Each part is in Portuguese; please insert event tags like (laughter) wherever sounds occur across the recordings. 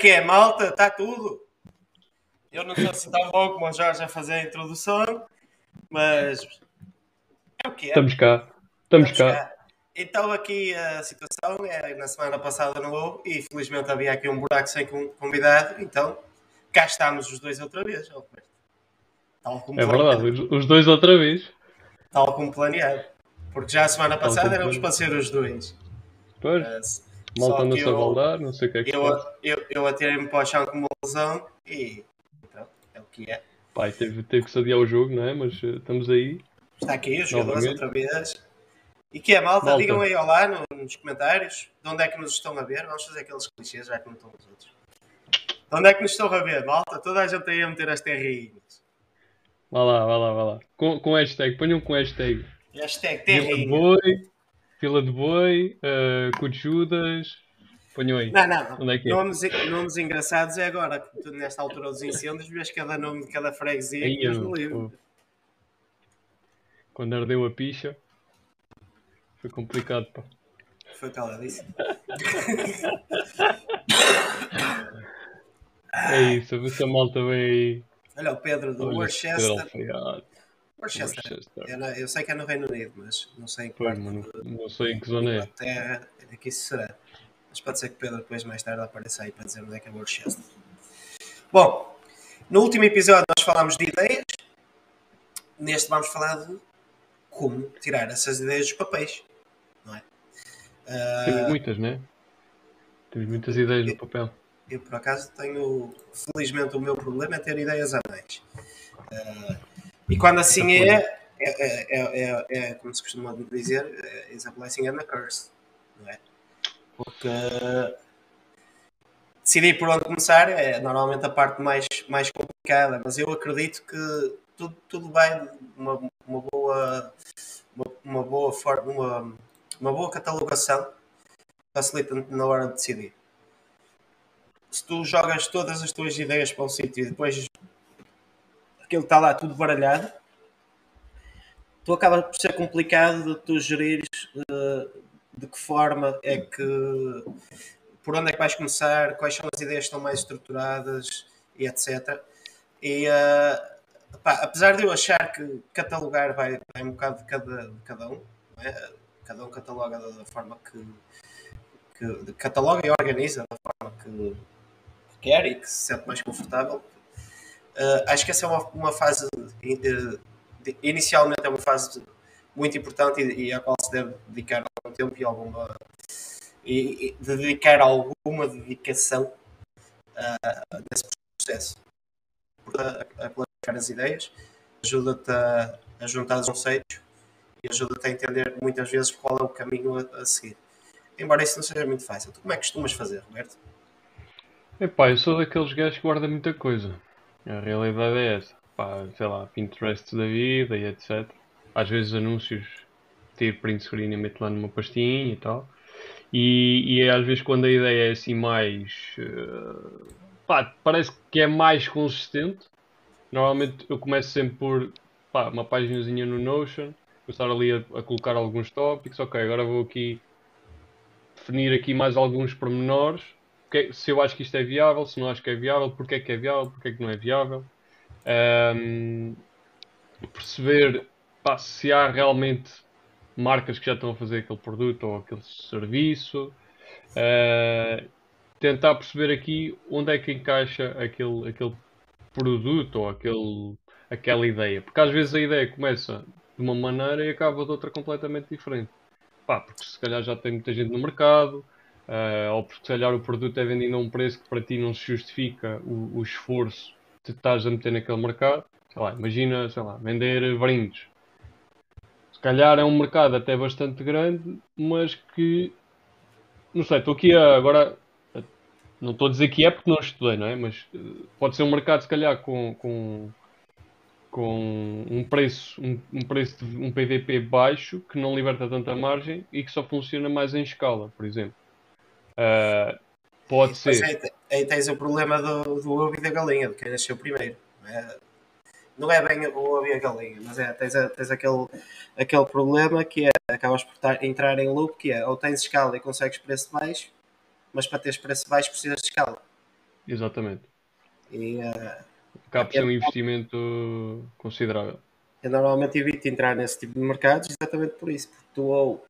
É que é, malta? Está tudo? Eu não sou assim tão bom como o Jorge a fazer a introdução, mas é o que é. Estamos cá. Estamos, cá. Então aqui a situação é na semana passada não houve e felizmente havia aqui um buraco sem convidado, então cá estamos os dois outra vez, Tal como é planeado. verdade, os dois outra vez. Tal como planeado. Porque já a semana passada éramos para ser os dois. Pois. Mas, Malta não se a baldar, não sei o que é que eu, eu, eu, eu atirei-me para o chão com uma lesão e então, é o que é. Pai, teve, teve que se adiar o jogo, não é? Mas uh, estamos aí. Está aqui os jogadores outra vez. E que é, malta? malta? Digam aí olá no, nos comentários de onde é que nos estão a ver. Vamos fazer aqueles clichês já que não estão os outros. De onde é que nos estão a ver, malta? Toda a gente aí a meter as terrinhas. Vá lá, vá lá, vá lá. Com, com hashtag, ponham com hashtag. Hashtag terrinha. Fila de boi, uh, cu de Judas. Ponham aí. Não, não. Onde é que é? Nomes, nomes engraçados é agora, nesta altura dos incêndios, vês cada nome de cada freguesia Aí, que no livro. Quando ardeu a picha, foi complicado, pá. Foi caladíssimo. é isso, a ver se a malta vem aí. Olha o Pedro do Worcester. Worcester. Eu, não, eu, sei que é no Reino Unido, mas não sei em que parte. Não, não sei em que zona é. Terra, aqui isso será. Mas pode ser que Pedro depois mais tarde apareça aí para dizer onde é que é Worcester. Bom, no último episódio nós falámos de ideias. Neste vamos falar de como tirar essas ideias dos papéis. Não é? Uh, Temos muitas, não é? Temos muitas ideias eu, no papel. Eu, por acaso, tenho. Felizmente, o meu problema é ter ideias a mais. Uh, e quando assim é, é, é, é, é, como se costuma dizer, is a blessing and a curse. Não é? Porque decidir por onde começar é normalmente a parte mais, mais complicada, mas eu acredito que tudo, tudo vai uma, uma boa uma, uma boa forma, uma, uma boa catalogação facilita na hora de decidir. Se tu jogas todas as tuas ideias para um sítio e depois aquilo está lá tudo baralhado, tu acaba por ser complicado de tu gerires uh, de que forma é que por onde é que vais começar, quais são as ideias que estão mais estruturadas e etc. E uh, pá, apesar de eu achar que catalogar vai, vai um bocado de cada, de cada um, é? cada um cataloga da forma que, que cataloga e organiza da forma que quer e que se sente mais confortável Uh, acho que essa é uma, uma fase, de, de, inicialmente é uma fase muito importante e, e à qual se deve dedicar algum tempo e alguma e, e dedicar alguma dedicação uh, nesse processo. A, a clarificar as ideias, ajuda-te a, a, juntar os conceitos e ajuda-te a entender muitas vezes qual é o caminho a, a seguir. Embora isso não seja muito fácil. Tu como é que costumas fazer, Roberto? Epá, eu sou daqueles gajos que guarda muita coisa. A realidade é essa. Pá, sei lá, Pinterest da vida e etc. Às vezes anúncios, tiro print screen e meto lá numa pastinha e tal. E, e às vezes quando a ideia é assim mais. Uh, pá, parece que é mais consistente. Normalmente eu começo sempre por pá, uma paginazinha no Notion, começar ali a, a colocar alguns tópicos. Ok, agora vou aqui definir aqui mais alguns pormenores se eu acho que isto é viável, se não acho que é viável, porque é que é viável, porque é que não é viável. Um, perceber pá, se há realmente marcas que já estão a fazer aquele produto ou aquele serviço. Uh, tentar perceber aqui onde é que encaixa aquele, aquele produto ou aquele, aquela ideia. Porque às vezes a ideia começa de uma maneira e acaba de outra completamente diferente. Pá, porque se calhar já tem muita gente no mercado, uh, ou porque se calhar o produto é vendido a um preço que para ti não se justifica o, o esforço que estás a meter naquele mercado. Sei lá, imagina, sei lá, vender brindes. Se calhar é um mercado até bastante grande, mas que não sei, estou aqui a, agora não estou a dizer que é porque não estudei, não é? Mas eh, pode ser um mercado se calhar com, com, com um preço, um, um preço de um PVP baixo que não liberta tanta margem e que só funciona mais em escala, por exemplo. Uh, pode ser. Aí, aí, tens o problema do, do ovo e da galinha, de quem nasceu primeiro. Não é, não é bem o ovo e a galinha, mas é, tens, tens aquele, aquele problema que é acabas por tar, entrar em loop, que é ou tens escala e consegues preço baixo, mas para teres preço baixo precisas de escala. Exatamente. E, uh, Acaba por ser um investimento considerável. Eu normalmente evito entrar nesse tipo de mercados exatamente por isso, porque tu ou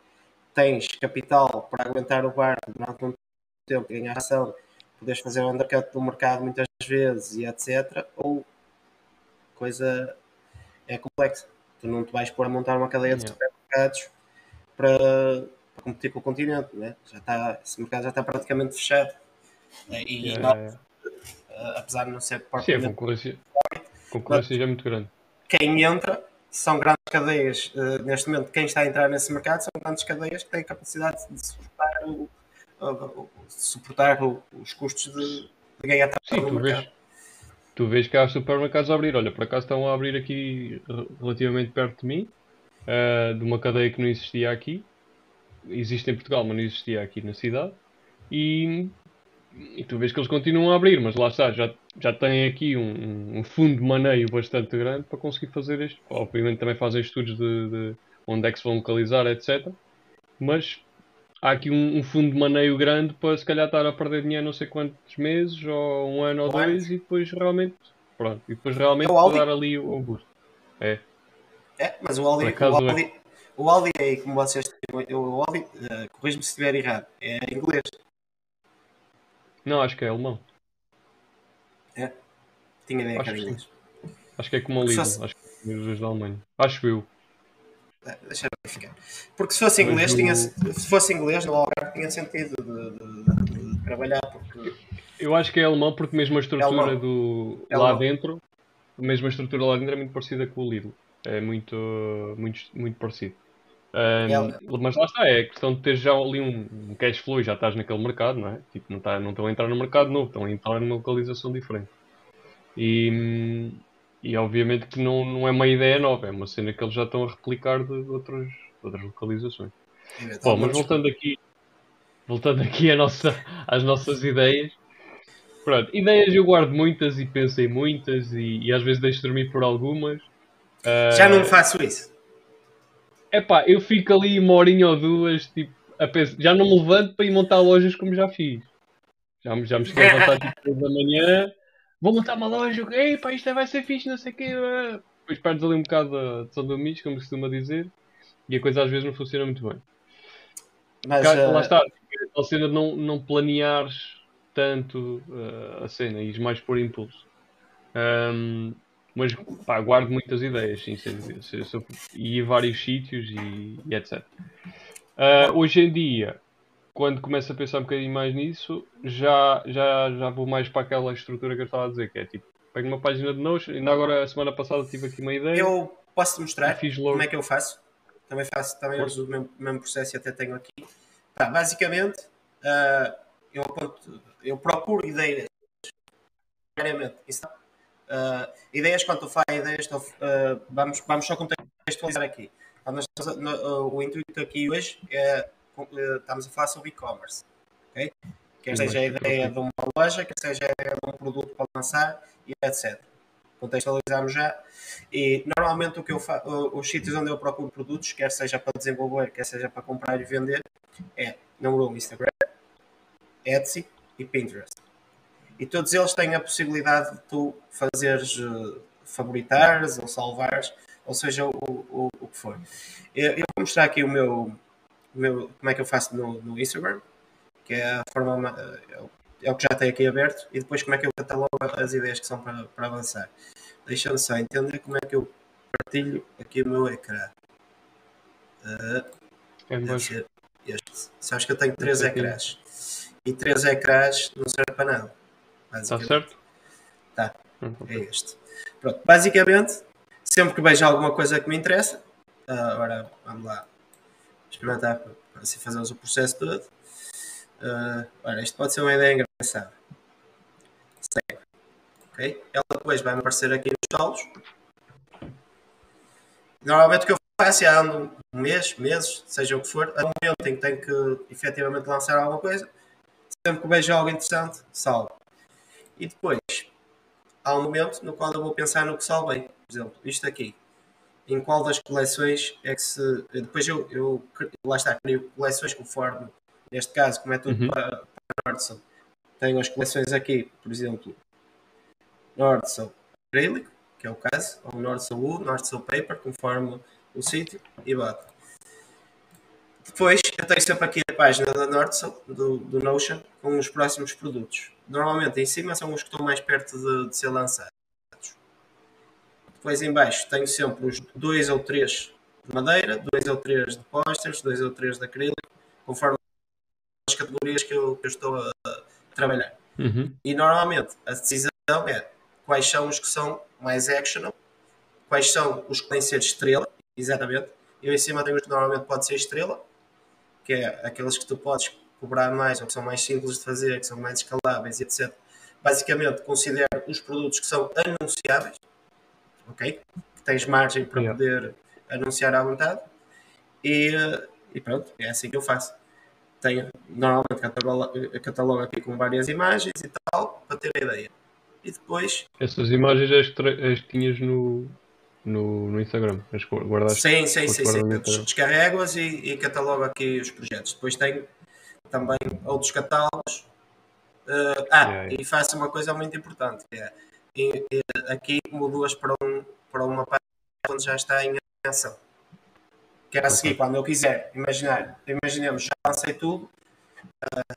tens capital para aguentar o barco durante um tempo, ganhar ação, podes fazer o undercut do mercado muitas vezes e etc. Ou coisa é complexa. Tu não te vais pôr a montar uma cadeia de supermercados para, para competir com o continente, né? já está, esse mercado já está praticamente fechado. E, yeah, não, yeah. apesar de não ser Sim, a concorrência, a concorrência já é muito grande. Quem entra são grandes cadeias, uh, neste momento, quem está a entrar nesse mercado são grandes cadeias que têm capacidade de suportar, o, suportar o, os custos de, de ganhar Sim, tu vês, tu vês que há supermercados a abrir. Olha, por acaso estão a abrir aqui relativamente perto de mim, uh, de uma cadeia que não existia aqui. Existe em Portugal, mas não existia aqui na cidade. E e tu vês que eles continuam a abrir, mas lá está, já, já têm aqui um, um fundo de maneio bastante grande para conseguir fazer isto. Obviamente também fazem estudos de, de onde é que se vão localizar, etc. Mas há aqui um, um, fundo de maneio grande para se calhar estar a perder dinheiro não sei quantos meses, ou um ano ou dois, e depois realmente, pronto, e depois realmente é dar ali o, o boost. É. É, mas o Aldi, o Aldi, é. o Aldi é, como vocês o Aldi, uh, corrijo-me se estiver errado, é inglês. Não, acho que é alemão. É? Tinha ideia acho que era inglês. Acho que é como a Lidl, acho que é os da Alemanha. Acho eu. É, deixa eu verificar. Porque se fosse inglês, tinha, se fosse inglês no Algarve tinha sentido de, de, de, de, trabalhar. Porque... Eu acho que é alemão porque mesmo a estrutura é do é lá dentro, mesmo a estrutura lá dentro é muito parecida com o Lidl. É muito, muito, muito parecido. Um, mas lá está, é questão de ter já ali um, cash flow e já estás naquele mercado, não é? Tipo, não, tá, não estão a entrar no mercado novo, estão a entrar numa localização diferente. E, e obviamente que não, não é uma ideia nova, é uma cena que eles já estão a replicar de, outras, de outras localizações. Bom, mas voltando aqui, voltando aqui nossa, às nossas ideias. Pronto, ideias eu guardo muitas e pensei muitas e, e às vezes deixo dormir por algumas. Já uh, não faço isso. É pá, eu fico ali uma horinha ou duas, tipo, a pensar, já não me levanto para ir montar lojas como já fiz. Já, já me estou a levantar tipo 3 da manhã, vou montar uma loja, ei pá, isto vai ser fixe, não sei o quê. Depois perdes ali um bocado de São Domingos, como se costuma dizer, e a coisa às vezes não funciona muito bem. Mas, uh... Lá está, a cena de não, não planeares tanto uh, a cena, e mais por impulso. Um, mas pá, guardo muitas ideias, sim, sem dúvida. E a vários sítios e, e etc. Uh, hoje em dia, quando começo a pensar um bocadinho mais nisso, já, já, já vou mais para aquela estrutura que eu estava a dizer, que é tipo, pego uma página de Notion, ainda agora a semana passada tive aqui uma ideia. Eu posso te mostrar como é que eu faço. Também faço, também uso o mesmo, mesmo processo e até tenho aqui. Pá, basicamente, uh, eu, eu procuro ideias diariamente. Isso Uh, ideias, faz ideias, uh, vamos, vamos só contextualizar aqui. Uh, o intuito aqui hoje é estamos a falar sobre e-commerce. Okay? Quer seja a ideia de uma loja, quer seja a ideia de um produto para lançar e etc. Contextualizamos já. E normalmente o que eu os sítios onde eu procuro produtos, quer seja para desenvolver, quer seja para comprar e vender, é número um Instagram, Etsy e Pinterest e todos eles têm a possibilidade de tu fazeres uh, favoritares ou salvares, ou seja, o, o, o que for. Eu, eu, vou mostrar aqui o meu, o meu, como é que eu faço no, no Instagram, que é a forma é o, é o que já tenho aqui aberto, e depois como é que eu catalogo as ideias que são para, para avançar. Deixa-me só entender como é que eu partilho aqui o meu ecrã. Uh, é ser este. Sabes que eu tenho três ecrãs. E três ecrãs não serve para nada. Está certo? Tá. É este. Pronto. Basicamente, sempre que vejo alguma coisa que me interessa, uh, agora vamos lá experimentar para assim fazermos o processo todo. Uh, ora, isto pode ser uma ideia engraçada. Segue. Ok? Ela depois vai-me aparecer aqui nos solos. Normalmente o que eu faço é ando um mês, meses, seja o que for, a um momento em que tenho que efetivamente lançar alguma coisa, sempre que vejo algo interessante, salvo. E depois, há um momento no qual eu vou pensar no que salvei. Por exemplo, isto aqui. Em qual das coleções é que se. Depois eu, eu lá está, crio coleções conforme, neste caso, como é tudo uhum. para, para Nordson, tenho as coleções aqui, por exemplo, Nordson acrílico, que é o caso, ou Nordson Wood, Nordson Paper, conforme o sítio, e bato. Depois, eu tenho sempre aqui a página da Nordson, do, do Notion, com os próximos produtos. Normalmente, em cima são os que estão mais perto de, de ser lançados. Depois, em baixo, tenho sempre os dois ou três de madeira, dois ou três de posters, dois ou três de acrílico, conforme as categorias que eu, que eu estou a, a trabalhar. Uhum. E normalmente a decisão é quais são os que são mais actionable, quais são os que de ser estrela, exatamente. Eu em cima tenho os que normalmente pode ser estrela, que é aqueles que tu podes cobrar mais ou que são mais simples de fazer, que são mais escaláveis, etc. Basicamente considero os produtos que são anunciáveis, ok? Que tens margem para Yeah. poder anunciar à vontade. E, e pronto, é assim que eu faço. Tenho normalmente catalogo, catalogo aqui com várias imagens e tal, para ter a ideia. E depois, Essas imagens as que, as tinhas no, no, no Instagram. As guardaste. sim, sim, sim, sim. descarrego-as e, e catalogo aqui os projetos. Depois tenho também outros catálogos. Eh, ah, Yeah, e faço uma coisa muito importante, que é e- e aqui mudo-as para, um, para uma página onde já está em ação. Que era a seguir, quando eu quiser, imaginar, imaginemos, já lancei tudo. aqui.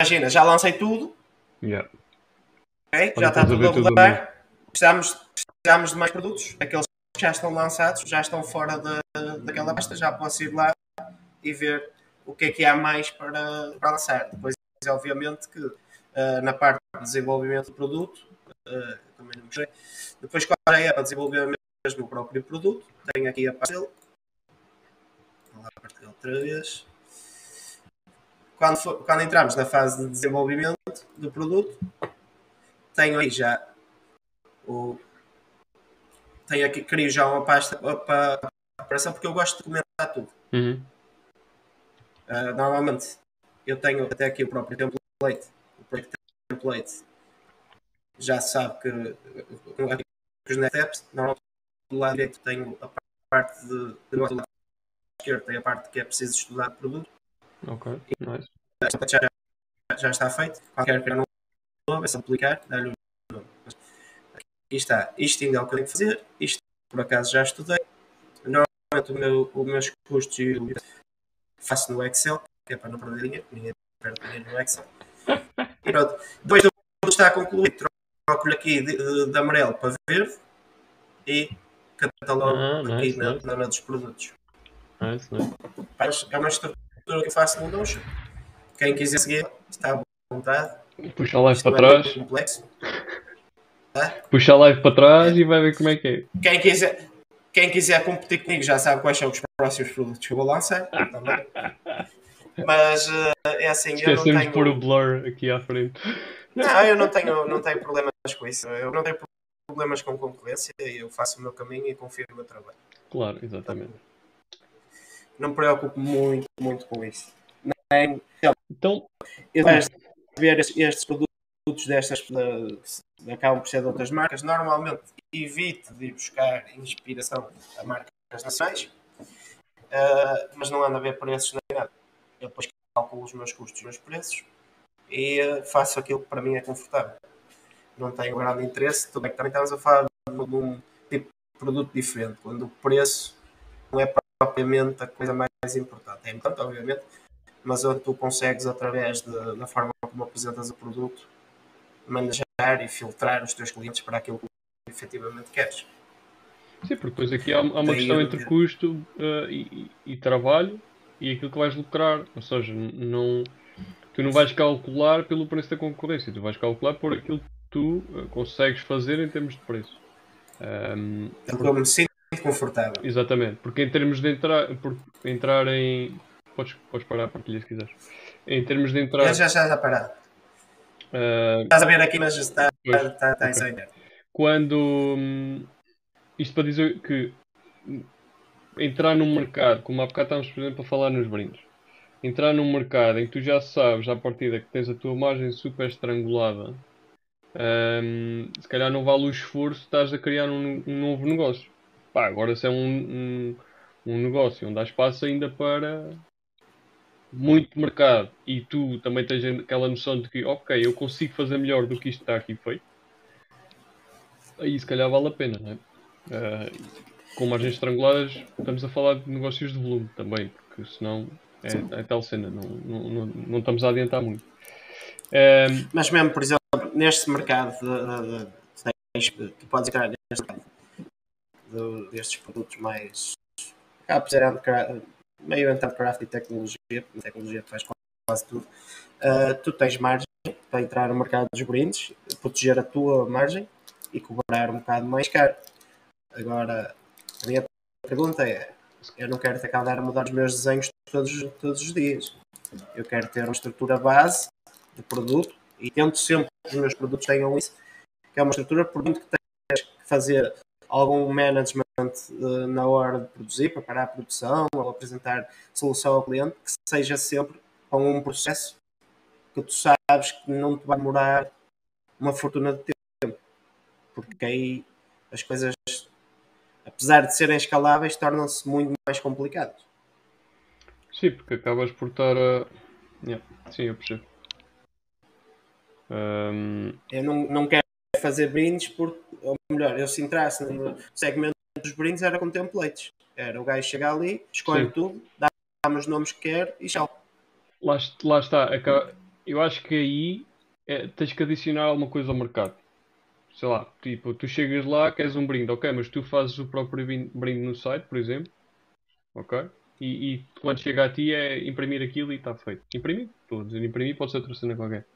Imagina, já lancei tudo, Yeah. ok? Olha, já está tudo a rodar. Precisamos, precisamos de mais produtos. Aqueles que já estão lançados, já estão fora da, daquela pasta, já posso ir lá e ver o que é que há mais para, para lançar. Depois, obviamente, que ah, na parte de desenvolvimento do produto, ah, também não. Depois, qual é para desenvolver mesmo o próprio produto, tenho aqui a pasta dele. Vou lá partilhar outra vez. Quando, for- quando entramos na fase de desenvolvimento do produto, tenho aí já o. Tenho aqui, crio já uma pasta para porque eu gosto de comentar tudo. Uhum. Uh, normalmente eu tenho até aqui o próprio template. O próprio template já sabe que os next steps, normalmente do lado direito tenho a parte de, do lado esquerdo tem a parte que é preciso estudar o produto. Ok. Nice. Portanto, já, já está feito. Qualquer criar um novo, é só aplicar, dar-lhe um nome. Aqui está. Isto ainda é o que eu tenho que fazer. Isto, por acaso, já estudei. O meu, os meus custos eu faço no Excel, que é para não perder dinheiro. Ninguém perde dinheiro no Excel. E pronto. Depois do produto está concluído, troco-lhe aqui de, de- de amarelo para verde e catalogo Ah, aqui nice, na, nice. na, na dos produtos. Nice, É uma estrutura que eu faço no Notion. Quem quiser seguir, está à vontade. Puxa a live Isto para é trás. complexo. Puxa a live para trás e vai ver como é que é. Quem quiser, quem quiser competir comigo já sabe quais são os próximos produtos que eu vou lançar. (laughs) também. Mas eh, é assim, eu não Esquecemos tenho, pôr o blur aqui à frente. não, eu não tenho, não tenho problemas com isso. Eu não tenho problemas com concorrência. Eu faço o meu caminho e confio no meu trabalho. Claro, exatamente. Não me preocupo muito, muito com isso. Nem, Então, eu ver estes, estes produtos destas eh, acabam por ser de outras marcas. Normalmente evito de ir buscar inspiração a marcas nacionais, eh, mas não ando a ver preços nem nada. Eu depois calculo os meus custos e os meus preços e eh, faço aquilo que para mim é confortável. Não tenho grande interesse, tudo bem que também estamos a falar de um tipo de produto diferente, quando o preço não é propriamente a coisa mais importante. É importante, obviamente, mas onde tu consegues, através de- da forma como apresentas o produto, manejar e filtrar os teus clientes para aquilo que efetivamente queres. sim, porque depois aqui há, há uma questão entre custo eh, e, e- trabalho e aquilo que vais lucrar. Ou seja, não, tu não vais calcular pelo preço da concorrência, tu vais calcular por aquilo que tu eh, consegues fazer em termos de preço. Ahm, É que eu me sinto confortável. Exatamente, porque em termos de entrar, por, entrar em. Podes, podes parar a partilha se quiseres. Em termos de entrar. Eu já estás a parar. Ah, Estás a ver aqui, mas está, está, está em ok. sonhar. quando. hum, isto para dizer que. Entrar num mercado, como há bocado estávamos, por exemplo, a falar nos brindes. Entrar num mercado em que tu já sabes à partida que tens a tua margem super estrangulada, hum, se calhar não vale o esforço, estás a criar um, um novo negócio. Pá, agora se é um, um, um negócio onde há espaço ainda para, muito mercado e tu também tens aquela noção de que, ok, eu consigo fazer melhor do que isto está aqui feito, aí se calhar vale a pena, não é? Uh, com margens estranguladas, estamos a falar de negócios de volume também, porque senão é, é tal cena, não, não, não, não, estamos a adiantar muito. Um, Mas mesmo, por exemplo, neste mercado, de, de, de, tu podes entrar neste mercado de, destes produtos mais. Ser meio handcraft e tecnologia, tecnologia faz quase tudo. Uh, tu tens margem para entrar no mercado dos brindes, proteger a tua margem e cobrar um bocado mais caro. Agora, a minha pergunta é: eu não quero ter que andar a mudar os meus desenhos todos, todos os dias. Eu quero ter uma estrutura base de produto e tento sempre que os meus produtos tenham isso, que é uma estrutura por muito que tenhas que fazer algum management uh, na hora de produzir, preparar a produção ou apresentar solução ao cliente, que seja sempre com um processo que tu sabes que não te vai demorar uma fortuna de tempo. Porque aí as coisas apesar de serem escaláveis, tornam-se muito mais complicados. Sim, porque acabas por estar a. Yeah. Sim, eu percebo. Um... Eu não, não quero fazer brindes porque, ou melhor, eu se entrasse no segmento dos brindes era com templates. Era o gajo chegar ali, escolhe Sim. tudo, dá-me os nomes que quer e tchau. Lá, lá está. Eu acho que aí é, tens que adicionar alguma coisa ao mercado sei lá, tipo, tu chegas lá, queres um brinde, ok, mas tu fazes o próprio brinde no site, por exemplo, ok? E, e quando chega a ti é imprimir aquilo e está feito. Imprimir, estou a dizer imprimir, pode ser outra cena qualquer.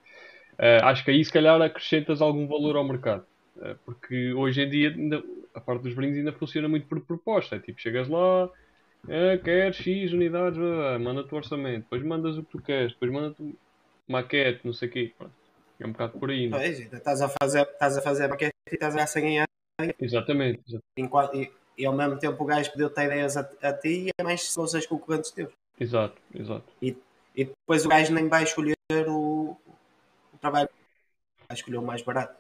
Uh, acho que aí se calhar acrescentas algum valor ao mercado. Uh, porque hoje em dia ainda, a parte dos brindes ainda funciona muito por proposta. É tipo, chegas lá, é, queres X unidades, manda-te o orçamento, depois mandas o que tu queres, depois manda-te maquete, não sei o quê. Pronto. É um bocado por aí. Não? É? Pois, estás a fazer, estás a fazer a maquete e estás a ganhar 100 em Exatamente. Enquanto, e, e, ao mesmo tempo o gajo pediu-te ideias a, a, ti e é mais se os concorrentes teus. Exato, exato. E, e depois o gajo nem vai escolher o trabalho, vai escolher o mais barato.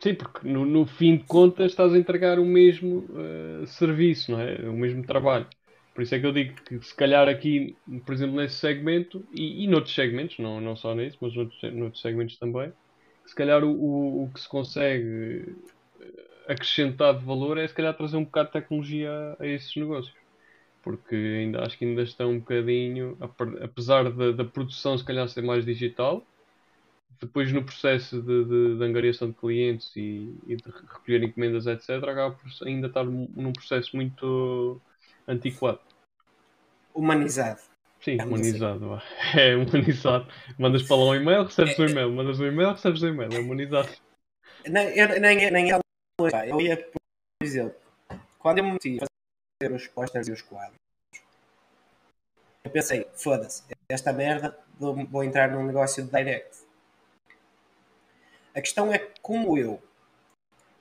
Sim, porque no, no fim de contas estás a entregar o mesmo uh, serviço, não é? O mesmo trabalho. Por isso é que eu digo que se calhar aqui, por exemplo, nesse segmento e, e noutros segmentos, não, não só nesse, mas noutros, noutros segmentos também, se calhar o, o, o, que se consegue eh, acrescentar de valor é se calhar trazer um bocado de tecnologia a, a esses negócios. Porque ainda, acho que ainda estão um bocadinho, apesar da, da produção se calhar ser mais digital, depois no processo de, de, de angariação de clientes e, e, de recolher encomendas, etc., acaba por ainda estar num processo muito antiquado. Humanizado. Sim, humanizado. Assim. (laughs) É humanizado. Mandas para lá um e-mail, recebes é, um e-mail. Mandas um e-mail, recebes um e-mail. É humanizado. Nem, eu, nem, nem eu ia, por exemplo, quando eu me meti a fazer os posters e os quadros, eu pensei, foda-se, esta merda, vou entrar num negócio de direct. A questão é como eu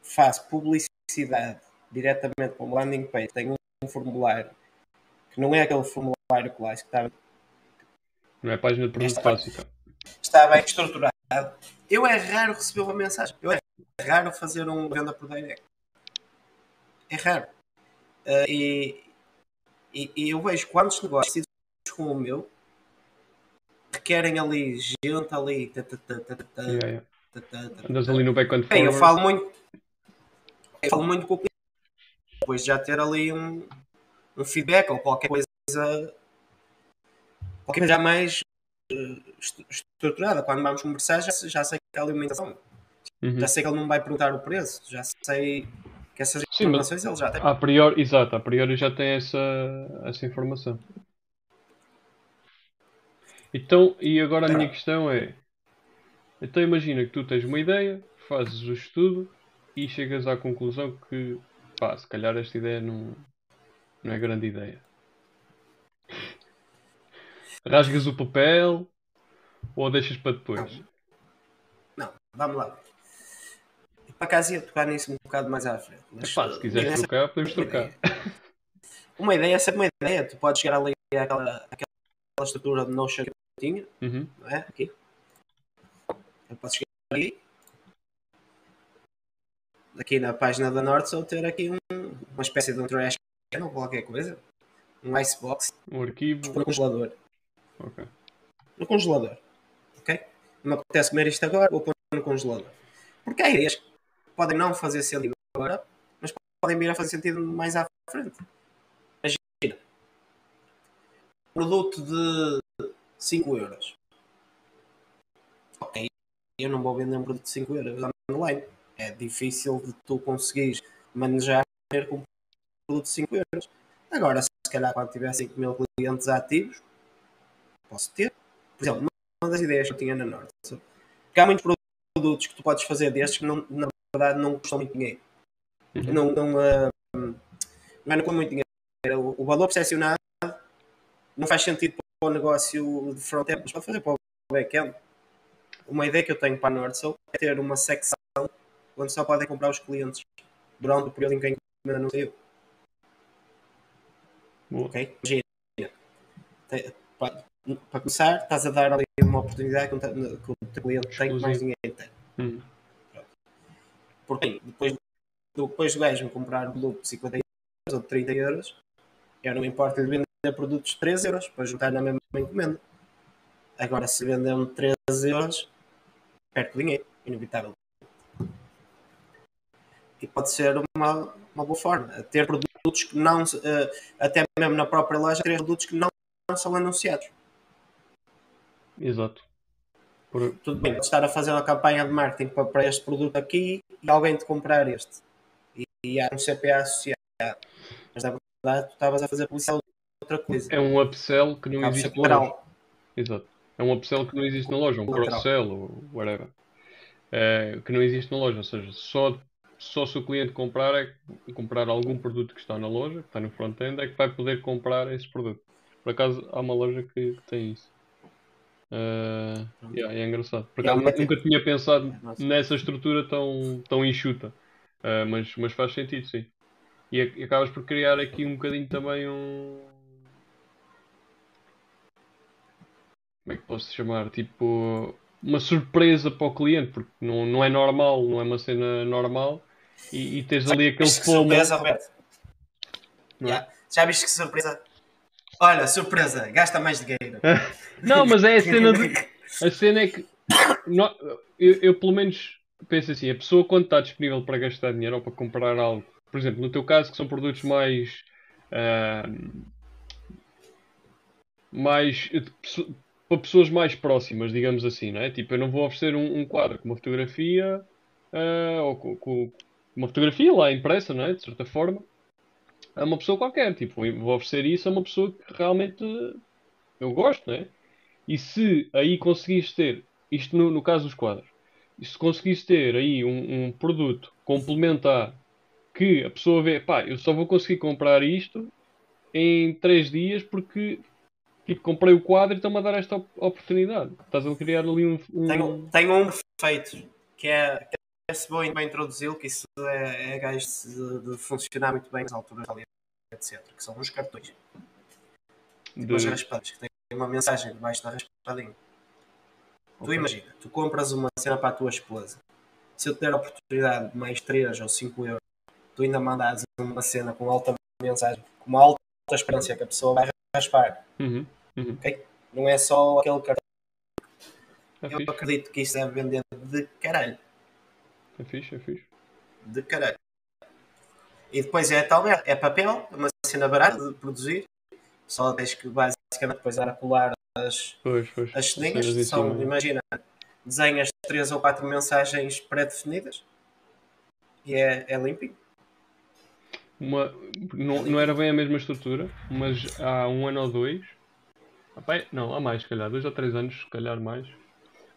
faço publicidade diretamente para o landing page, tenho um formulário que não é aquele formulário clássico, está, não é a página de produto básica. Está bem estruturado. Eu é raro receber uma mensagem. Eu é raro fazer um venda por direct. É raro. Uh, e, e, e, eu vejo quantos negócios com o meu requerem ali gente ali. Andas ali no back-end Eu falo muito. Eu falo muito com o depois já ter ali um, um feedback ou qualquer coisa qualquer coisa já mais uh, estruturada. Quando vamos conversar, já, já sei que há alimentação. Uhum. Já sei que ele não vai perguntar o preço, já sei que essas Sim, informações ele já tem. A priori, exato, a priori já tem essa, essa informação. Então, e agora a minha questão é: então imagina que tu tens uma ideia, fazes o estudo e chegas à conclusão que pá, se calhar esta ideia não, não é grande ideia. Rasgas o papel ou deixas para depois? Não, vamos lá. Para casa ia tocar nisso um bocado mais à frente. Mas, Epá, se quiseres trocar, podemos trocar. Uma ideia (laughs) é sempre uma ideia. Tu podes chegar ali àquela, àquela estrutura de Notion que eu tinha, uhum. não é? Aqui. Eu posso chegar ali aqui na página da Norte só ter aqui um, uma espécie de um trash can ou qualquer coisa. Um icebox. Um arquivo. Um congelador. Ok. No congelador. Ok? Não me apetece comer isto agora, vou pôr no congelador. Porque há ideias que podem não fazer sentido agora, mas podem vir a fazer sentido mais à frente. Imagina. Produto de 5 euros. Ok. Eu não vou vender um produto de 5 euros online. É difícil de tu conseguires manejar com um produto de 5 euros. Agora, se calhar quando tiver 5 mil clientes ativos, posso ter. Por exemplo, uma das ideias que eu tinha na Norte. Porque há muitos produtos que tu podes fazer destes que não, na verdade não custam muito dinheiro. Uhum. Não, não, uh, não não muito dinheiro. O, o valor percepcionado não faz sentido para o negócio de front-end, mas pode fazer para o back-end. Uma ideia que eu tenho para a Nordsoul é ter uma secção onde só podem comprar os clientes durante o período em que a encomenda não saiu. Ok? Imagina. Para, para começar, estás a dar ali uma oportunidade que, o teu cliente tem que mais dinheiro tem. Hum. Porque depois, depois do gajo comprar um produto de 50 euros ou de 30 euros, eu não me importa de vender produtos de 3 euros para juntar na mesma encomenda. Agora, se vender um de 3 euros, perco dinheiro, inevitável. E pode ser uma, uma boa forma. Ter produtos que não, eh, até mesmo na própria loja, ter produtos que não são anunciados. Exato. Por... Tudo bem, estar a fazer uma campanha de marketing para, este produto aqui e alguém te comprar este. E, e há um CPA associado. Mas na verdade tu estavas a fazer publicidade de outra coisa. É um upsell que não existe. Exato. É um upsell que não existe na loja, um cross-sell ou whatever. É, que não existe na loja, ou seja, só, só se o cliente comprar, é, comprar algum produto que está na loja, que está no front-end, é que vai poder comprar esse produto. Por acaso há uma loja que, que tem isso. Uh, yeah, é engraçado. Por acaso yeah, nunca tinha pensado nessa estrutura tão, tão enxuta. Uh, mas, mas faz sentido, sim. E, e, acabas por criar aqui um bocadinho também um. Como é que posso chamar? Tipo. Uma surpresa para o cliente, porque não, não é normal, não é uma cena normal. E, e tens ali aquele fomo. Surpresa, Roberto. É? Yeah. Já viste que surpresa? Olha, surpresa, gasta mais dinheiro. (laughs) não, mas é a cena de. (laughs) A cena é que. Não, eu, eu, pelo menos penso assim, a pessoa quando está disponível para gastar dinheiro ou para comprar algo, por exemplo, no teu caso que são produtos mais. Uh, mais para pessoas mais próximas, digamos assim, não é? Tipo, eu não vou oferecer um, um quadro com uma fotografia uh, ou com, com, uma fotografia lá impressa, não é? De certa forma, a uma pessoa qualquer. Tipo, vou oferecer isso a uma pessoa que realmente eu gosto, não é? E se aí conseguiste ter, isto no, no caso dos quadros, se conseguiste ter aí um, um, produto complementar que a pessoa vê, pá, eu só vou conseguir comprar isto em 3 dias porque tipo, comprei o quadro e estão-me a dar esta oportunidade. Estás a criar ali um. um... Tenho, tenho um perfeito que é, que é bom bem introduzi-lo, que isso é, é gajo de, de, funcionar muito bem nas alturas ali, etc. Que são uns cartões. Tipo de... raspadas, que têm uma mensagem debaixo da raspadinha. Okay. Tu imagina, tu compras uma cena para a tua esposa. Se eu te der a oportunidade de mais 3 ou 5 euros, tu ainda mandas uma cena com alta mensagem, com uma alta esperança que a pessoa vai raspar. Uhum. Uhum. Okay? Não é só aquele cartão. É eu fixe. acredito que isso deve vender de caralho. É fixe, é fixe. De caralho. E depois é tal é papel, uma cena barata de produzir. Só tens que basicamente depois dar a colar as, pois, pois. as ceninhas. São, imagina, desenhas três ou quatro mensagens pré-definidas e é, é limpinho. Uma, não, não era bem a mesma estrutura, mas há um ano ou dois, não, há mais, se calhar, dois ou três anos, se calhar mais,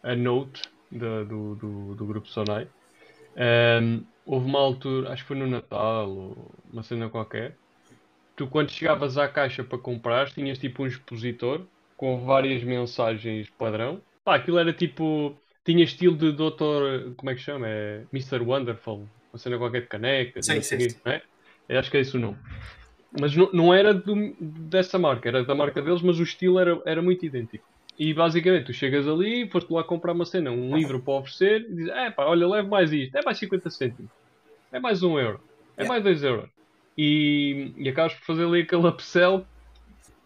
a Note do, do, do, do grupo Sonai um, houve uma altura, acho que foi no Natal ou uma cena qualquer. Tu, quando chegavas à caixa para comprar, tinhas tipo um expositor com várias mensagens padrão. Pá, aquilo era tipo. Tinha estilo de Doutor. Como é que chama? É Mr. Wonderful. Uma cena qualquer de caneca. Sim, sim. É? Eu acho que é esse o nome. Mas não, não era do, dessa marca, era da marca deles, mas o estilo era, era muito idêntico. E basicamente tu chegas ali, foste lá comprar uma cena, um livro para oferecer, e dizes, é pá, olha, leve mais isto, é mais 50 cêntimos, é mais 1 euro, é yeah. mais 2 euros. E, e acabas por fazer ali aquele upsell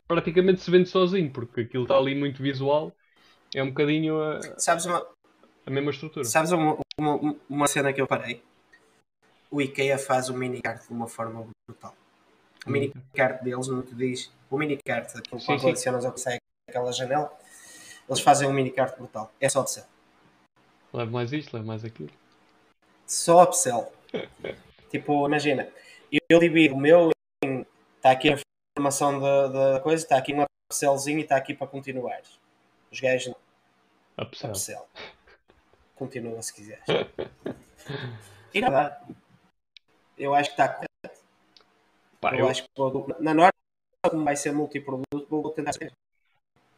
praticamente se vende sozinho, porque aquilo está ali muito visual, é um bocadinho a, Sabes uma, a mesma estrutura. sabes uma, uma, uma cena que eu parei? O IKEA faz o minicart de uma forma brutal. O minicart deles não te diz. O minicart, aquilo Sim, quando adicionas ao que sai aquela janela, eles fazem um minicart brutal. É só upsell. Leve mais isto, leve mais aquilo. Só upsell. (laughs) tipo, imagina, eu, divido o meu. Está aqui a informação da, da coisa, está aqui um upsellzinho e está aqui para continuar. Os gajos não. Upsell. Upsell. (laughs) Continua se quiseres. (laughs) E nada. Eu acho que está. Pá, Eu, eu- acho que vou, na norma, como vai ser multiproduto, vou tentar ser.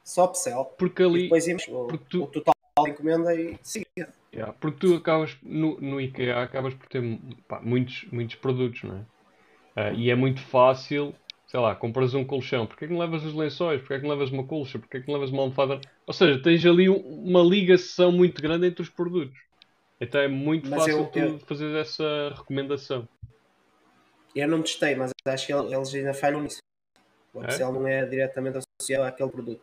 Só upsell. porque ali. depois íamos o, porque tu- o total de encomenda e siga. Yeah, porque tu acabas no, no IKEA acabas por ter pá, muitos, muitos produtos, não é? Ah, e é muito fácil, sei lá, compras um colchão, porque é que não levas os lençóis? Porque é que não levas uma colcha? Porque é que não levas uma almofada? Ou seja, tens ali um- uma ligação muito grande entre os produtos. Então é muito Mas fácil eu- tu eu- fazer essa recomendação. Eu não testei, mas acho que eles ainda falham nisso. O É? upsell não é diretamente associado àquele produto.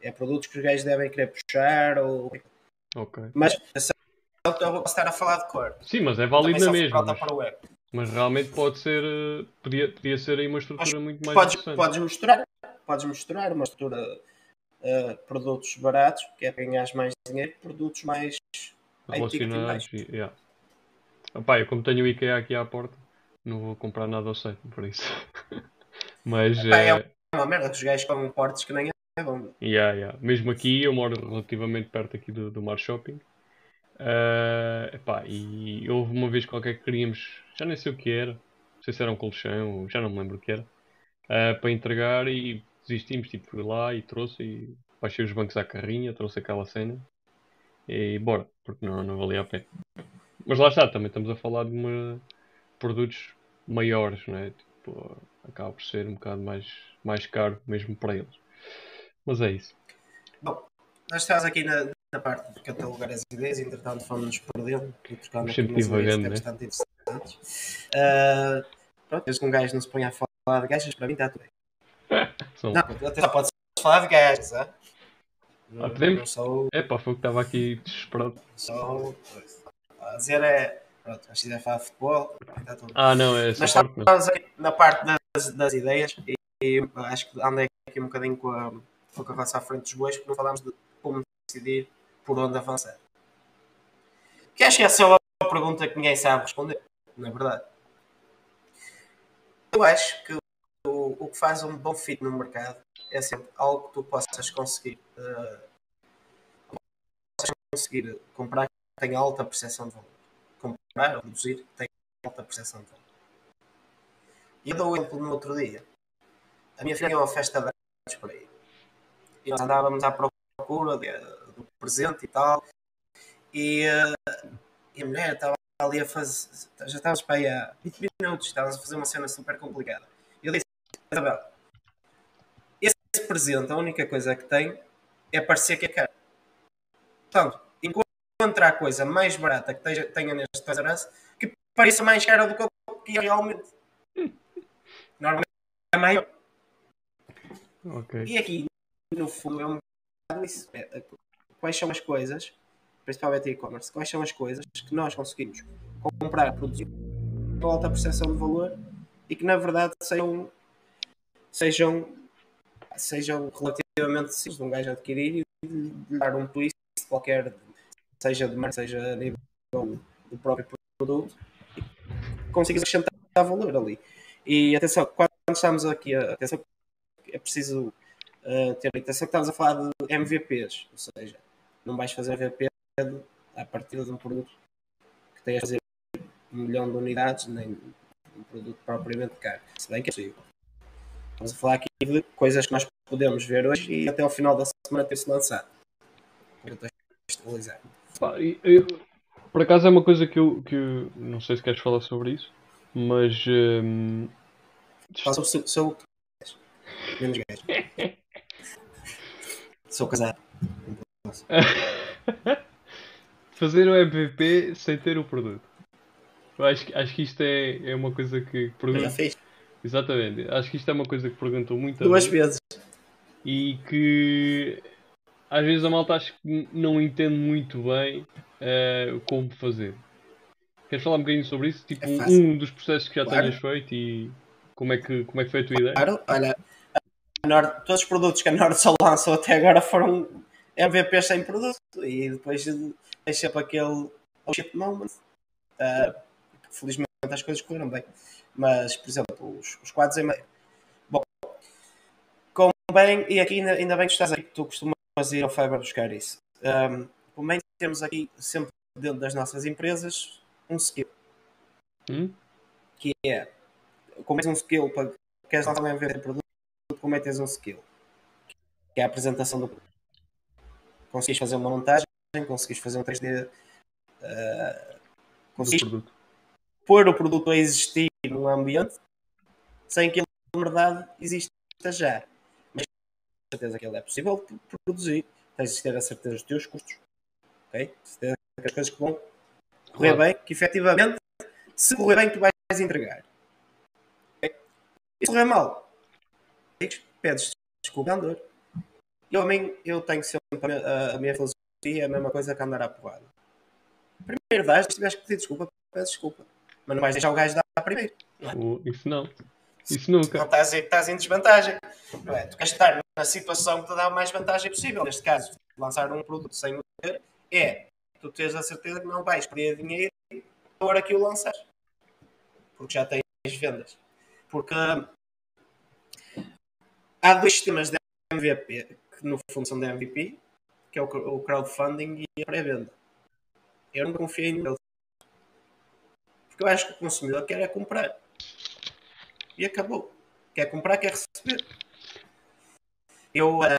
É produtos que os gajos devem querer puxar ou. Ok. Mas atenção, eu posso estar a falar de cor. Sim, mas é válido na mesma. Mas, para o web. mas realmente pode ser. eh, Podia, podia ser aí uma estrutura muito mais Podes, interessante. podes misturar, podes misturar uma estrutura uh, produtos baratos, que é para ganhar mais dinheiro, produtos mais relacionados. Yeah. Opá, eu como tenho o IKEA aqui à porta, não vou comprar nada ao site, por isso. (laughs) Mas, Epá, é eh, uma merda que os gajos com portes que nem é bom. yeah, yeah. mesmo aqui, eu moro relativamente perto aqui do, do Mar Shopping. Eh, epá, e houve uma vez qualquer que queríamos, já nem sei o que era, não sei se era um colchão, já não me lembro o que era, eh, para entregar e desistimos, tipo, fui lá e trouxe e baixei os bancos à carrinha, trouxe aquela cena e bora, porque não, não valia a pena. Mas lá está, também estamos a falar de uma, produtos maiores, não é? Tipo, acaba por ser um bocado mais, mais caro mesmo para eles. Mas é isso. Bom, nós estamos aqui na, na parte de catalogar as ideias, entretanto fomos-nos perdendo e trocando aqui umas ideias é né? bastante interessantes. Ah, pronto, desde que um gajo não se ponha a falar de gajas, para mim está tudo bem. (laughs) São... Não, até só pode falar de gajas? Não, Ah, podemos? sou, É pá, foi o que estava aqui desesperado. sou a dizer é, pronto, se quiser falar de futebol, está tudo. Ah, não, é estamos aqui na parte das, das ideias e, e acho que andei aqui um bocadinho com a, com a carroça à frente dos bois porque não falámos de como decidir por onde avançar. Que acho que essa é uma pergunta que ninguém sabe responder, na verdade. Eu acho que o, o que faz um bom fit no mercado é sempre algo que tu possas conseguir, eh, possas conseguir comprar que tenha alta percepção de valor. Comprar ou que tenha alta percepção de. E eu dou o exemplo no outro dia. A minha filha tinha uma festa de anos por aí. E nós andávamos à procura do presente e tal. E, eh, e a mulher estava ali a fazer. Já estávamos para aí há 20 minutos, estávamos a fazer uma cena super complicada. Eu disse: Isabel, esse presente, a única coisa que tem é parecer que é caro. Portanto, encontrar a coisa mais barata que tenha, tenha neste Toys R Us que pareça mais cara do que o que é realmente. (laughs) Normalmente é maior. Ok. E aqui, no fundo, é um bocado isso. É, quais são as coisas, principalmente e-commerce, quais são as coisas que nós conseguimos comprar, produzir com alta percepção de valor e que na verdade sejam, sejam, sejam relativamente simples de um gajo adquirir e dar um twist qualquer, seja de marca, seja a nível do próprio produto, e consigas acrescentar valor ali. E atenção, quando estamos aqui, a- atenção, é preciso uh, ter atenção que estamos a falar de MVPs, ou seja, não vais fazer MVP a partir de um produto que tenha a fazer um milhão de unidades, nem um produto propriamente caro, se bem que é possível. Estamos a falar aqui de coisas que nós podemos ver hoje e até ao final da semana ter-se lançado. Para contextualizar. Pá, eu- por acaso é uma coisa que eu, que eu não sei se queres falar sobre isso, mas hum, Fala sobre sou, sou menos gajo. (laughs) Sou casado. (laughs) fazer o MVP sem ter o produto. Eu acho, que- acho que isto é, é uma coisa que já pergunto. Exatamente, acho que isto é uma coisa que perguntam muito duas vezes. e que às vezes a malta acho que não entende muito bem uh, como fazer. Queres falar um bocadinho sobre isso? Tipo, É um dos processos que já Claro. tenhas feito e como é que, como é que foi a tua ideia? Claro, olha, Nord- todos os produtos que a Nord só lançou até agora foram MVPs sem produto e depois tem sempre aquele shit moment. Ah, felizmente as coisas correram bem. Mas, por exemplo, os, os quadros em meio. Bom, convém, e aqui ainda, ainda bem que estás aqui, que tu costumas ir ao Fiverr buscar isso. Um, convém termos aqui, sempre dentro das nossas empresas, um skill. Hum? que é como tens um skill para queres lançar um MVP produto, como é que tens um skill que é a apresentação do conseguis fazer uma montagem, conseguis fazer um 3D uh, conseguis produto. pôr o produto a existir num ambiente sem que ele na verdade exista já certeza que ele é possível produzir tens de ter a certeza dos teus custos ok? certeza que as coisas que vão correr bem, que efetivamente se correr bem tu vais entregar Ok? e se correr mal pedes desculpa ao vendedor eu, a mim, eu tenho sempre a minha, a- minha filosofia é a mesma coisa que andar à porrada primeiro dás, se tiveres que pedir desculpa pedes desculpa mas não vais deixar o gajo dar primeiro O- Isso não. Isso não nunca. estás, em- estás em desvantagem. Não é? Tu queres estar na situação que te dá a mais vantagem possível. Neste caso, lançar um produto sem o ter é tu tens a certeza que não vais perder dinheiro na hora que o lançares. Porque já tens vendas. Porque há dois sistemas de MVP que no fundo são de MVP, que é o crowdfunding e a pré-venda. Eu não confiei neles. Porque eu acho que o consumidor quer é comprar. E acabou. Quer comprar, quer receber. Eu, eh,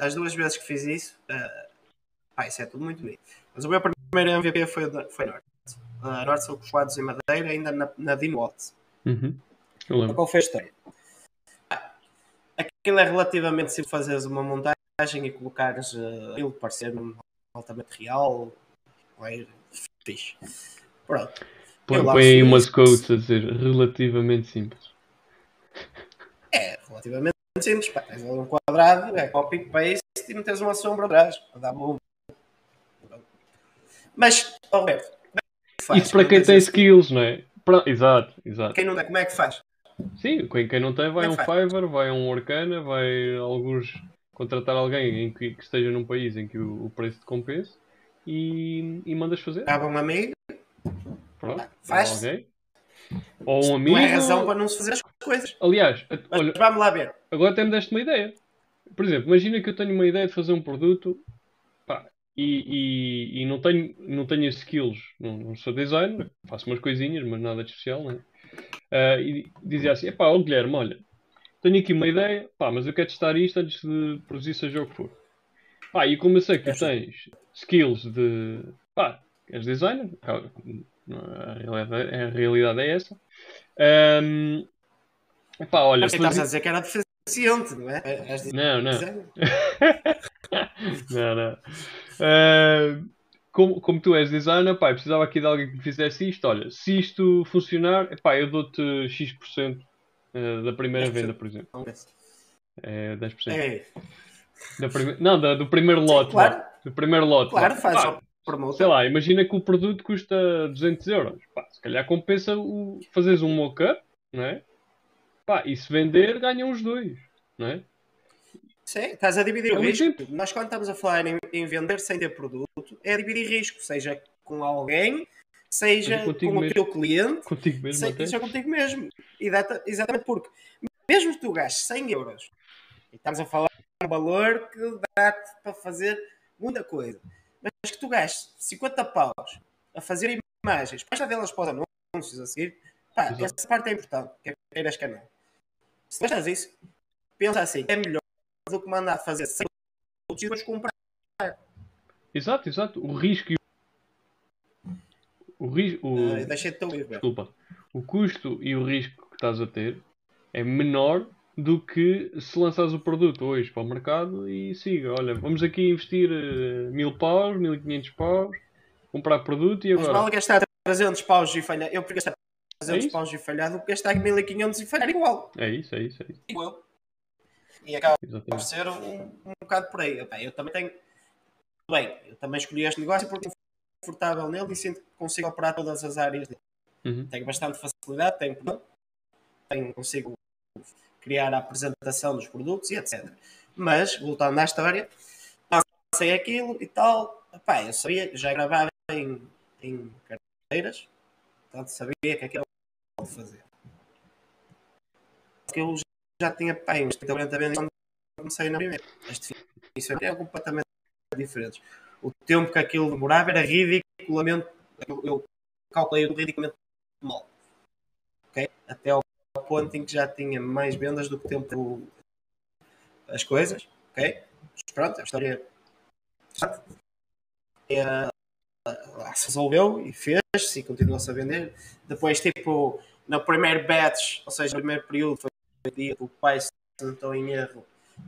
as duas vezes que fiz isso, pá, isso é tudo muito bonito. Mas o meu primeiro MVP foi, foi Norte. A Norte são quadros em madeira, ainda na, na Dinwalt. Uhum. Lembro. Qual foi a história? Aquilo é relativamente simples fazeres uma montagem e colocares uh, aquilo parecer altamente real. Vai, fixe. Pronto. Põe, põe aí umas quotes a dizer relativamente simples. É relativamente simples. Pá, tens ali um quadrado, é copy paste e metes uma sombra atrás. Para dar bom. Mas, Roberto, é faz? Isso para quem tem skills, não é? Pra- Exato, exato. Quem não tem, como é que faz? Sim, quem, quem não tem vai a um é que Fiverr, vai a um Orkana, vai alguns contratar alguém em que, que esteja num país em que o, o preço te compense e, e mandas fazer. Acaba um amigo, Pronto, faz. alguém. Ou um amigo. não é razão para não se fazer as coisas. Aliás, Mas olha, vamos lá ver. agora até me deste uma ideia. Por exemplo, imagina que eu tenho uma ideia de fazer um produto pá, e, e, e não, tenho, não tenho skills, não, não sou designer, faço umas coisinhas, mas nada de especial, não é? Ah, e dizia assim: pá, ó Guilherme, olha, tenho aqui uma ideia, pá, mas eu quero testar isto antes de produzir seja o que for. Pá, e como eu sei que tu tens skills de. pá, és designer, a a realidade, é essa. Pá, olha, Mas estás a dizer que era deficiente, não é? Não, não. não, não. Ah, como, como tu és designer, pá, eu precisava aqui de alguém que me fizesse isto. Olha, se isto funcionar, pá, eu dou-te X% ah, da primeira 10%. venda, por exemplo. É 10%. É, Da prime... Não, da- do primeiro lote. claro. Do primeiro lote. claro, faz Pá, o promote. sei lá, imagina que o produto custa 200 euros. Pá, se calhar compensa o... fazeres um mock-up, não é? Pá, e se vender, ganham os dois, não é? Sim, estás a dividir É o um risco. exemplo. Nós, quando estamos a falar em, em vender sem ter produto, é dividir risco, seja com alguém, seja Seja com o teu cliente, Contigo mesmo se- até. seja contigo mesmo. Exata- exatamente porque, mesmo que tu gastes 100 euros, e estamos a falar de um valor que dá-te para fazer muita coisa, mas que tu gastes 50 paus a fazer imagens, já delas para os anúncios a seguir, pá, Exato. essa parte é importante, quer queiras que não. Se achas isso, pensa assim, é melhor do que mandar fazer 100 produtos e depois comprar. Exato, exato. O risco e o, risco. O... Ah. Desculpa. O custo e o risco que estás a ter é menor do que se lançares o produto hoje para o mercado e siga. Olha, vamos aqui investir eh, mil paus, mil e quinhentos paus, comprar produto e Mas agora. vale gastar 300 paus e falhar. Eu prefiro gastar 300 É paus e falhar do que gastar 1500 e falhar igual. É isso, é isso, é isso. Igual. E acaba Exatamente. por ser um, um bocado por aí. eu também tenho. Bem, eu também escolhi este negócio porque estou confortável nele e sinto que consigo operar todas as áreas dele. Uhum. Tenho bastante facilidade, tenho, tenho, consigo criar a apresentação dos produtos e etc. Mas, voltando à história, passei aquilo e tal. Epá, eu sabia, já gravava em, em carteiras, portanto sabia que aquilo pode fazer. Eu já tinha pá, uns 30 40 vendas quando comecei na primeira. As definições eram completamente diferentes. O tempo que aquilo demorava era ridiculamente. Eu calculei ridiculamente mal. Okay? Até ao ponto em que já tinha mais vendas do que tempo as coisas. Ok? Pronto, a história é, se resolveu e fez-se e continuou-se a vender. Depois, tipo, no primeiro batch, ou seja, no primeiro período, foi o dia do pai, se não estou em erro,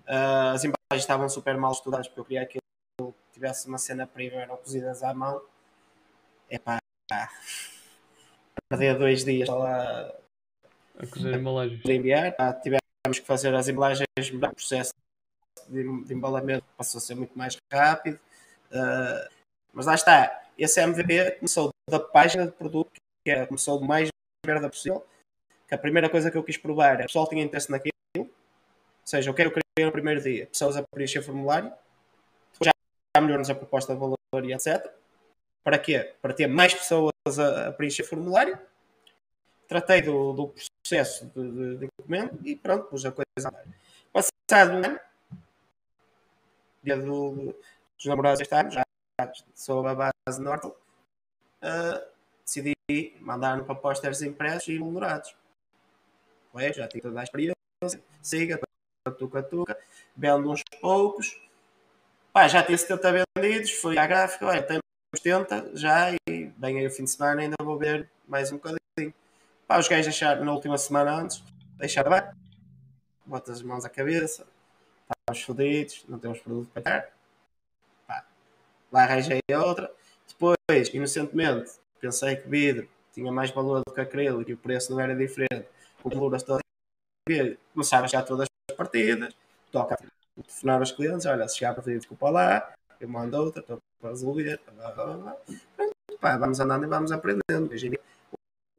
uh, as embalagens estavam super mal estudadas porque eu queria que ele tivesse uma cena primeiro cozidas à mão. É pá, perder dois dias lá a cozer embalagens. Enviar, ah, tivemos que fazer as embalagens, o processo de, de embalamento passou a ser muito mais rápido. Uh, mas lá está, esse MVP começou da página de produto, que era, começou o mais merda possível. Que a primeira coisa que eu quis provar, a pessoa tinha interesse naquilo, ou seja, eu quero criar no primeiro dia, pessoas a preencher formulário, depois já melhoramos a proposta de valor e etc. Para quê? Para ter mais pessoas a, a preencher formulário. Tratei do, do processo de, de, de e pronto, pus a coisa a andar. Passado um ano, dia do, dos namorados este ano, já sou a base norte, uh, decidi mandar-no para posters impressos e moldurados. Ué, já tive toda a experiência, siga, tuca, tuca, vendo uns poucos. Pá, já tinha 70 vendidos, fui à gráfica, olha, temos 70 já e bem aí o fim de semana ainda vou ver mais um bocadinho. Pá, os gajos deixaram na última semana antes, deixaram bem, bota as mãos à cabeça, estamos fodidos, não temos produto para dar. Pá, lá arranjei outra. Depois, inocentemente, pensei que vidro tinha mais valor do que acrílico e o preço não era diferente. Com voluras todas começaram a chegar todas as partidas, toca a telefonar aos clientes, olha, se chegar a partida, desculpa lá, eu mando outra, estou para resolver. Pá, vamos andando e vamos aprendendo.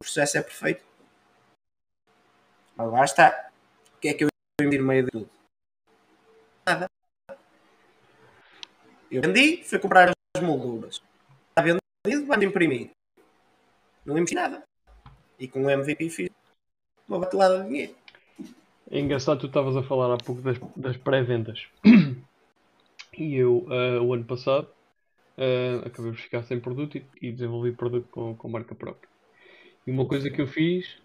O processo é perfeito. Lá está. O que é que eu invento no meio de tudo? nada. Eu vendi, fui comprar as molduras. Está vendido, vamos imprimir. Não investi nada. E com o MVP fiz uma batelada de dinheiro. É engraçado, tu estavas a falar há pouco das, das pré-vendas. E eu, uh, o ano passado, uh, acabei ficar sem produto e, e desenvolvi produto com, com marca própria. E uma coisa que eu fiz,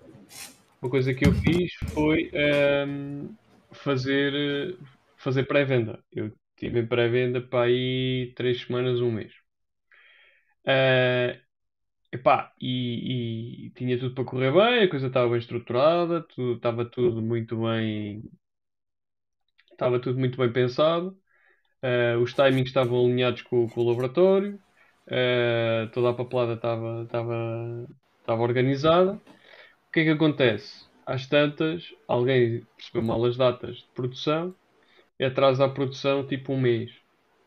uma coisa que eu fiz foi um, ehm, fazer, fazer pré-venda. Eu tive em pré-venda para aí três semanas, um mês. Uh, epá, e, e, tinha tudo para correr bem, a coisa estava bem estruturada, tudo, estava tudo muito bem. Estava tudo muito bem pensado. Uh, os timings estavam alinhados com, com o laboratório. Uh, toda a papelada estava, estava, estava organizada. O que é que acontece? Às tantas, alguém percebeu mal as datas de produção atrasa a produção tipo um mês.